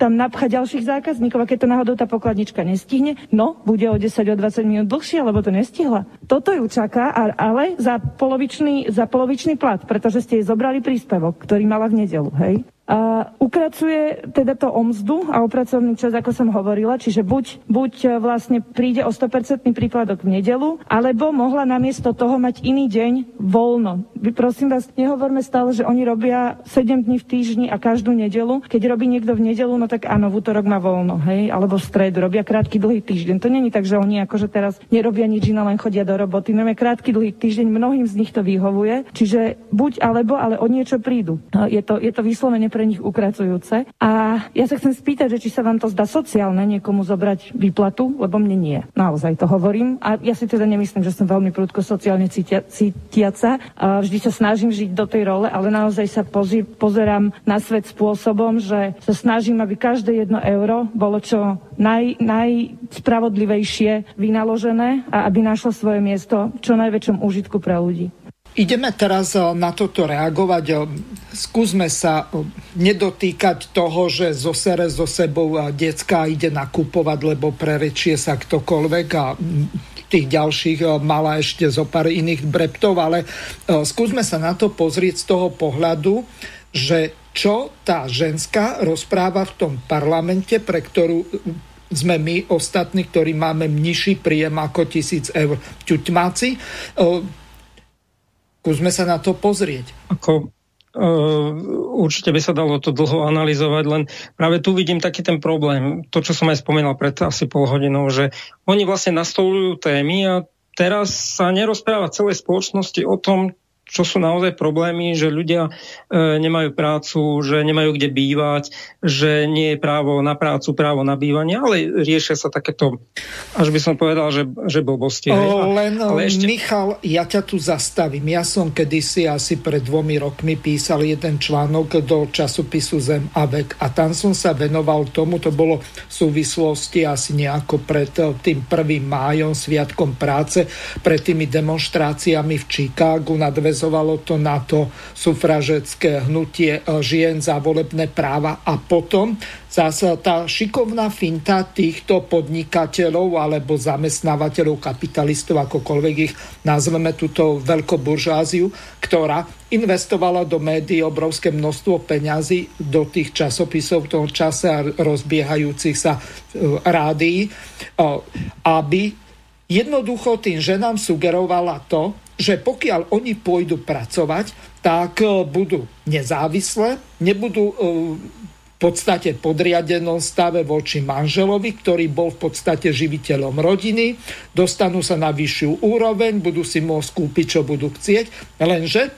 tam napcha ďalších zákazníkov a keď to náhodou tá pokladnička nestihne, no, bude o 10, o 20 minút dlhšie, lebo to nestihla. Toto ju čaká, ale za polovičný, za polovičný plat, pretože ste jej zobrali príspevok, ktorý mala v nedelu, hej? A ukracuje teda to o a o pracovný čas, ako som hovorila, čiže buď, buď e, vlastne príde o 100% prípadok v nedelu, alebo mohla namiesto toho mať iný deň voľno. Prosím vás, nehovorme stále, že oni robia 7 dní v týždni a každú nedelu. Keď robí niekto v nedelu, no tak áno, v útorok má voľno, hej, alebo v stredu, robia krátky dlhý týždeň. To není tak, že oni akože teraz nerobia nič iné, len chodia do roboty. No krátky dlhý týždeň, mnohým z nich to vyhovuje, čiže buď alebo, ale o niečo prídu. Je to, je to vyslovene pre nich ukracujúce. A ja sa chcem spýtať, že či sa vám to zdá sociálne niekomu zobrať výplatu, lebo mne nie. Naozaj to hovorím. A ja si teda nemyslím, že som veľmi prudko sociálne cítia, cítiaca. A vždy sa snažím žiť do tej role, ale naozaj sa pozi, pozerám na svet spôsobom, že sa snažím, aby každé jedno euro bolo čo naj, najspravodlivejšie vynaložené a aby našlo svoje miesto čo najväčšom úžitku pre ľudí. Ideme teraz eh, na toto reagovať. Eh, skúsme sa eh, nedotýkať toho, že zo sere so sebou decka ide nakupovať, lebo prerečie sa ktokoľvek a tých ďalších mala ešte zo pár iných breptov, ale skúsme sa na to pozrieť z toho pohľadu, že čo tá ženská rozpráva v tom parlamente, pre ktorú sme my ostatní, ktorí máme nižší príjem ako tisíc eur ťuťmáci, Skúsme sa na to pozrieť. Ako, Uh, určite by sa dalo to dlho analyzovať, len práve tu vidím taký ten problém. To, čo som aj spomínal pred asi pol hodinou, že oni vlastne nastolujú témy a teraz sa nerozpráva celej spoločnosti o tom, čo sú naozaj problémy, že ľudia e, nemajú prácu, že nemajú kde bývať, že nie je právo na prácu, právo na bývanie, ale riešia sa takéto, až by som povedal, že, že blbosti. O, len, ale ešte... Michal, ja ťa tu zastavím. Ja som kedysi asi pred dvomi rokmi písal jeden článok do časopisu Zem a vek a tam som sa venoval tomu, to bolo v súvislosti asi nejako pred tým prvým májom, Sviatkom práce, pred tými demonstráciami v Chicagu na dve organizovalo to na to sufražecké hnutie e, žien za volebné práva. A potom zase tá šikovná finta týchto podnikateľov alebo zamestnávateľov, kapitalistov, akokoľvek ich nazveme túto veľkoburžáziu, ktorá investovala do médií obrovské množstvo peňazí do tých časopisov v tom čase a rozbiehajúcich sa e, rádií, e, aby jednoducho tým ženám sugerovala to, že pokiaľ oni pôjdu pracovať, tak budú nezávislé, nebudú v podstate podriadenom stave voči manželovi, ktorý bol v podstate živiteľom rodiny, dostanú sa na vyššiu úroveň, budú si môcť kúpiť, čo budú chcieť, lenže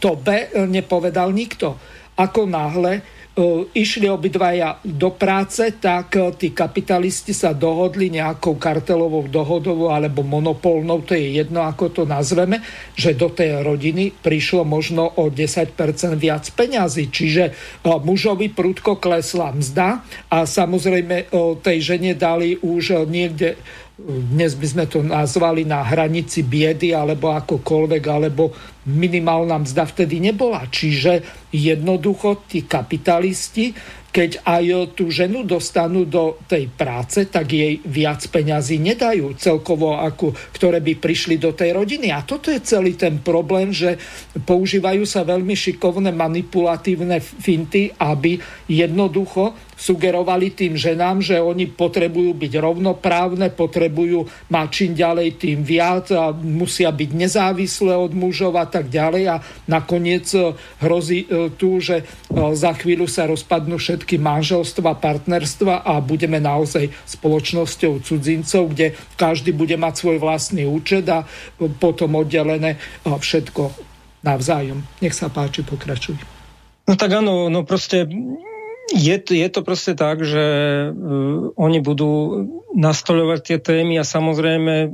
to B nepovedal nikto. Ako náhle išli obidvaja do práce, tak tí kapitalisti sa dohodli nejakou kartelovou dohodovou alebo monopolnou, to je jedno, ako to nazveme, že do tej rodiny prišlo možno o 10% viac peňazí. Čiže mužovi prudko klesla mzda a samozrejme tej žene dali už niekde dnes by sme to nazvali na hranici biedy alebo akokoľvek, alebo minimálna mzda vtedy nebola. Čiže jednoducho tí kapitalisti keď aj tú ženu dostanú do tej práce, tak jej viac peňazí nedajú celkovo, ako, ktoré by prišli do tej rodiny. A toto je celý ten problém, že používajú sa veľmi šikovné manipulatívne finty, aby jednoducho sugerovali tým ženám, že oni potrebujú byť rovnoprávne, potrebujú mať čím ďalej tým viac a musia byť nezávislé od mužov a tak ďalej a nakoniec e, hrozí e, tu, že e, za chvíľu sa rozpadnú všetky manželstva, partnerstva a budeme naozaj spoločnosťou cudzincov, kde každý bude mať svoj vlastný účet a potom oddelené všetko navzájom. Nech sa páči, pokračuj. No tak áno, no proste je, je to proste tak, že uh, oni budú nastoľovať tie témy a samozrejme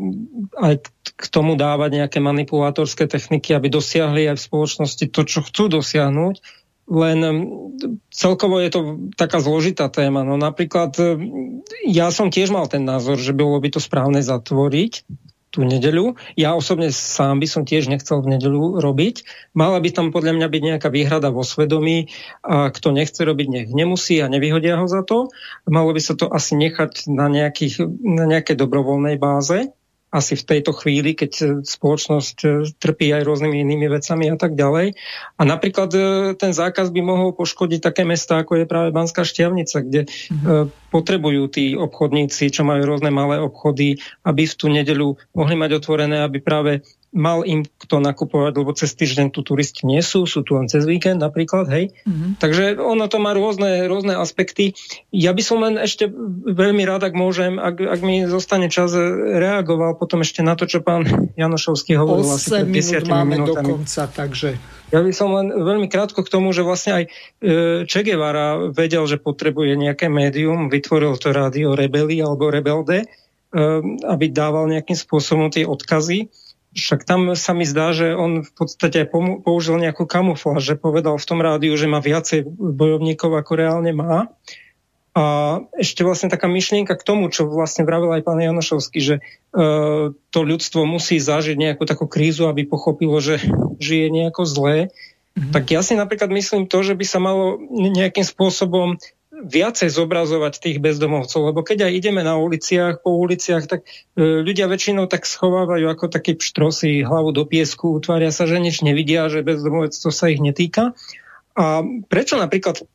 aj k tomu dávať nejaké manipulátorské techniky, aby dosiahli aj v spoločnosti to, čo chcú dosiahnuť. Len um, celkovo je to taká zložitá téma. No napríklad um, ja som tiež mal ten názor, že bolo by to správne zatvoriť, tú nedeľu. Ja osobne sám by som tiež nechcel v nedeľu robiť. Mala by tam podľa mňa byť nejaká výhrada vo svedomí a kto nechce robiť, nech nemusí a nevyhodia ho za to. Malo by sa to asi nechať na, nejakých, na nejakej dobrovoľnej báze asi v tejto chvíli, keď spoločnosť e, trpí aj rôznymi inými vecami a tak ďalej. A napríklad e, ten zákaz by mohol poškodiť také mesta, ako je práve Banská Štiavnica, kde mm-hmm. potrebujú tí obchodníci, čo majú rôzne malé obchody, aby v tú nedeľu mohli mať otvorené, aby práve mal im kto nakupovať, lebo cez týždeň tu turisti nie sú, sú tu len cez víkend napríklad, hej. Mm-hmm. Takže ono to má rôzne, rôzne aspekty. Ja by som len ešte veľmi rád, ak môžem, ak, ak mi zostane čas, reagoval potom ešte na to, čo pán Janošovský hovoril 8 asi pred minút máme minútami. dokonca, takže... Ja by som len veľmi krátko k tomu, že vlastne aj e, Che Guevara vedel, že potrebuje nejaké médium, vytvoril to rádio Rebeli alebo Rebelde, aby dával nejakým spôsobom tie odkazy však tam sa mi zdá, že on v podstate použil nejakú kamufláž, že povedal v tom rádiu, že má viacej bojovníkov, ako reálne má. A ešte vlastne taká myšlienka k tomu, čo vlastne vravil aj pán Janošovský, že e, to ľudstvo musí zažiť nejakú takú krízu, aby pochopilo, že žije nejako zlé. Mm-hmm. Tak ja si napríklad myslím to, že by sa malo nejakým spôsobom viacej zobrazovať tých bezdomovcov, lebo keď aj ideme na uliciach, po uliciach, tak e, ľudia väčšinou tak schovávajú ako takí pštrosy hlavu do piesku, utvária sa, že nič nevidia, že bezdomovectvo sa ich netýka. A prečo napríklad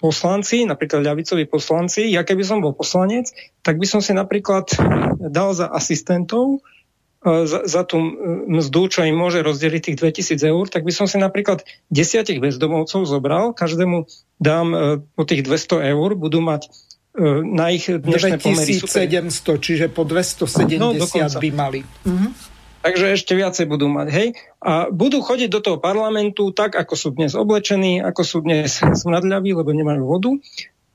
poslanci, napríklad ľavicoví poslanci, ja keby som bol poslanec, tak by som si napríklad dal za asistentov za, za tú mzdu, čo im môže rozdeliť tých 2000 eur, tak by som si napríklad desiatich bezdomovcov zobral, každému dám e, po tých 200 eur, budú mať e, na ich dnešné pomery 2700, čiže po 270 no, by mali. Mhm. Takže ešte viacej budú mať, hej. A budú chodiť do toho parlamentu tak, ako sú dnes oblečení, ako sú dnes smradľaví, lebo nemajú vodu,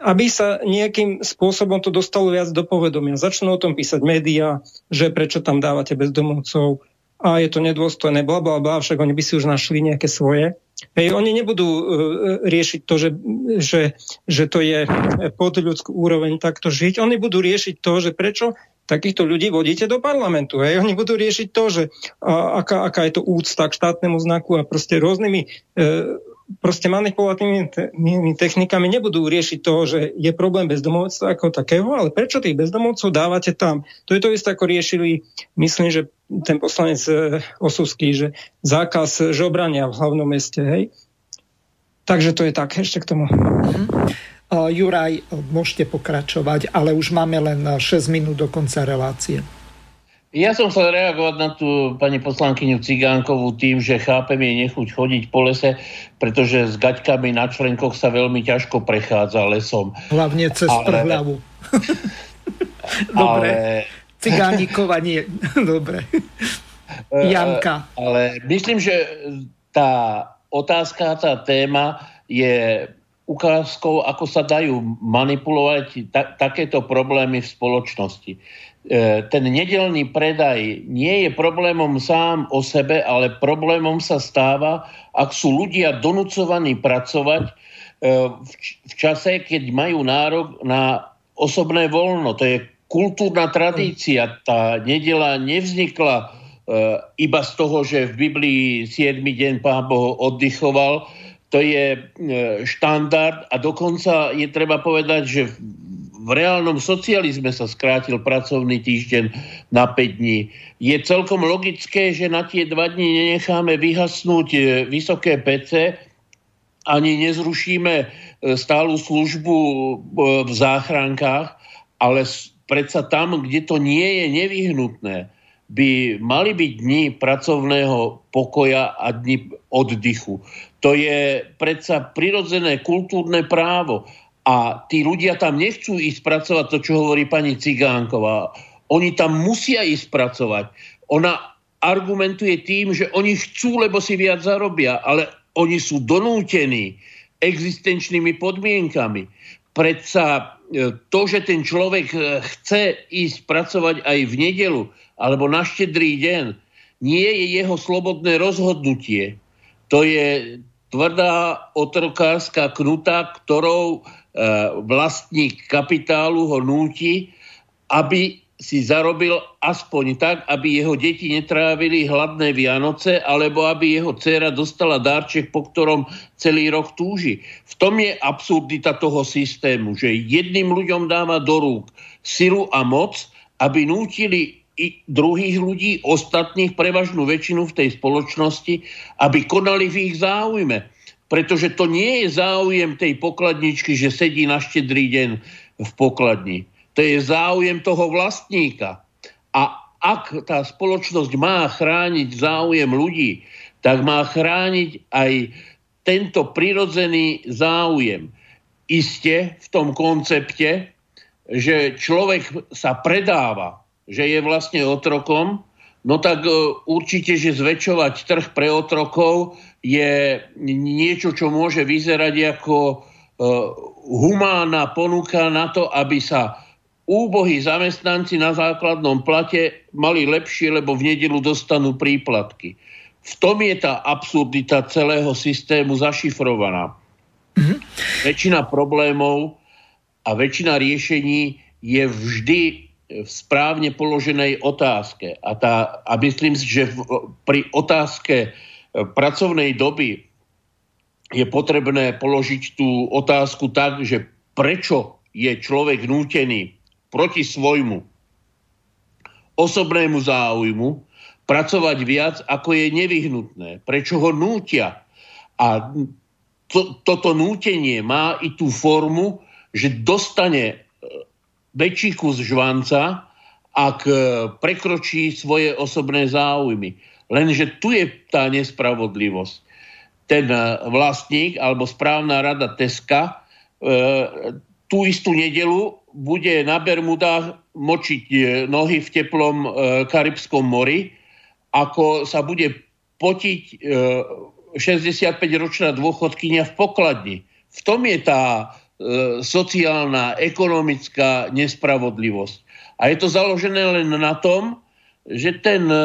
aby sa nejakým spôsobom to dostalo viac do povedomia. Začnú o tom písať médiá, že prečo tam dávate bezdomovcov a je to nedôstojné, bla, bla, bla, však oni by si už našli nejaké svoje. Hej, oni nebudú uh, riešiť to, že, že, že to je pod ľudskú úroveň takto žiť. Oni budú riešiť to, že prečo takýchto ľudí vodíte do parlamentu. Hej. Oni budú riešiť to, že a, aká, aká je to úcta k štátnemu znaku a proste rôznymi uh, proste manipulatívnymi technikami nebudú riešiť to, že je problém bezdomovectva ako takého, ale prečo tých bezdomovcov dávate tam? To je to isté, ako riešili, myslím, že ten poslanec e, Osusky, že zákaz žobrania v hlavnom meste, hej? Takže to je tak, ešte k tomu. Uh, Juraj, môžete pokračovať, ale už máme len 6 minút do konca relácie. Ja som chcel reagovať na tú pani poslankyňu Cigánkovú tým, že chápem jej nechuť chodiť po lese, pretože s gaťkami na členkoch sa veľmi ťažko prechádza lesom. Hlavne cez Ale... prhľavu. Dobre. Ale... Cigánikova nie. Dobre. E, Janka. Ale myslím, že tá otázka, tá téma je ukázkou, ako sa dajú manipulovať ta- takéto problémy v spoločnosti. E, ten nedelný predaj nie je problémom sám o sebe, ale problémom sa stáva, ak sú ľudia donúcovaní pracovať e, v čase, keď majú nárok na osobné voľno. To je kultúrna tradícia. Tá nedela nevznikla e, iba z toho, že v Biblii 7. deň Pán Boh oddychoval. To je štandard a dokonca je treba povedať, že v reálnom socializme sa skrátil pracovný týždeň na 5 dní. Je celkom logické, že na tie dva dní nenecháme vyhasnúť e, vysoké PC, ani nezrušíme e, stálu službu e, v záchrankách, ale predsa tam, kde to nie je nevyhnutné, by mali byť dni pracovného pokoja a dni oddychu. To je predsa prirodzené kultúrne právo. A tí ľudia tam nechcú ísť pracovať to, čo hovorí pani Cigánková. Oni tam musia ísť pracovať. Ona argumentuje tým, že oni chcú, lebo si viac zarobia, ale oni sú donútení existenčnými podmienkami. Predsa e, to, že ten človek e, chce ísť pracovať aj v nedelu alebo na štedrý deň, nie je jeho slobodné rozhodnutie. To je tvrdá otrokárska knuta, ktorou vlastník kapitálu ho núti, aby si zarobil aspoň tak, aby jeho deti netrávili hladné Vianoce, alebo aby jeho dcera dostala dárček, po ktorom celý rok túži. V tom je absurdita toho systému, že jedným ľuďom dáva do rúk silu a moc, aby nútili i druhých ľudí, ostatných, prevažnú väčšinu v tej spoločnosti, aby konali v ich záujme. Pretože to nie je záujem tej pokladničky, že sedí na štedrý deň v pokladni. To je záujem toho vlastníka. A ak tá spoločnosť má chrániť záujem ľudí, tak má chrániť aj tento prirodzený záujem. Isté v tom koncepte, že človek sa predáva, že je vlastne otrokom, no tak e, určite, že zväčšovať trh pre otrokov je niečo, čo môže vyzerať ako e, humánna ponuka na to, aby sa úbohí zamestnanci na základnom plate mali lepšie, lebo v nedelu dostanú príplatky. V tom je tá absurdita celého systému zašifrovaná. Mm-hmm. Väčšina problémov a väčšina riešení je vždy v správne položenej otázke. A, tá, a myslím si, že v, pri otázke pracovnej doby je potrebné položiť tú otázku tak, že prečo je človek nútený proti svojmu osobnému záujmu pracovať viac, ako je nevyhnutné. Prečo ho nútia. A to, toto nútenie má i tú formu, že dostane e, väčší kus žvanca, ak e, prekročí svoje osobné záujmy. Lenže tu je tá nespravodlivosť. Ten eh, vlastník alebo správna rada Teska e, tú istú nedelu bude na Bermudách močiť eh, nohy v teplom Karibskom mori, ako sa bude potiť e, 65-ročná dôchodkynia v pokladni. V tom je tá sociálna, ekonomická nespravodlivosť. A je to založené len na tom, že ten e,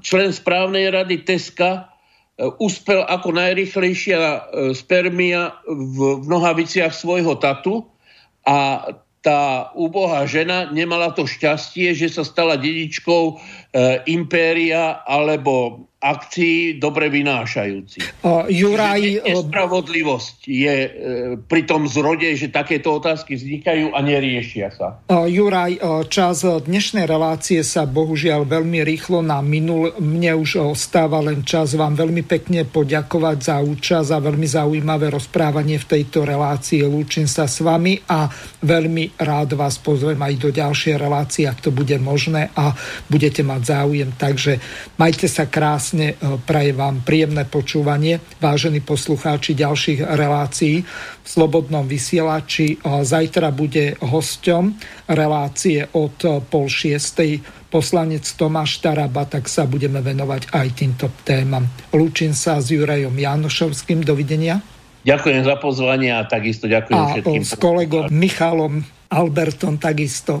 člen správnej rady Teska e, uspel ako najrychlejšia e, spermia v nohaviciach svojho tatu a tá úbohá žena nemala to šťastie, že sa stala dedičkou e, impéria alebo akcií dobre vynášajúci. Uh, Juraj... Nespravodlivosť je e, pri tom zrode, že takéto otázky vznikajú a neriešia sa. Uh, Juraj, uh, čas dnešnej relácie sa bohužiaľ veľmi rýchlo na minul. Mne už ostáva len čas vám veľmi pekne poďakovať za účasť a veľmi zaujímavé rozprávanie v tejto relácii. Lúčim sa s vami a veľmi rád vás pozvem aj do ďalšej relácie, ak to bude možné a budete mať záujem. Takže majte sa krásne, praje vám príjemné počúvanie, vážení poslucháči ďalších relácií v Slobodnom vysielači. Zajtra bude hosťom relácie od pol šiestej poslanec Tomáš Taraba, tak sa budeme venovať aj týmto témam. Lúčim sa s Jurajom Janošovským. Dovidenia. Ďakujem za pozvanie a takisto ďakujem a všetkým. s kolegom Michalom Albertom takisto.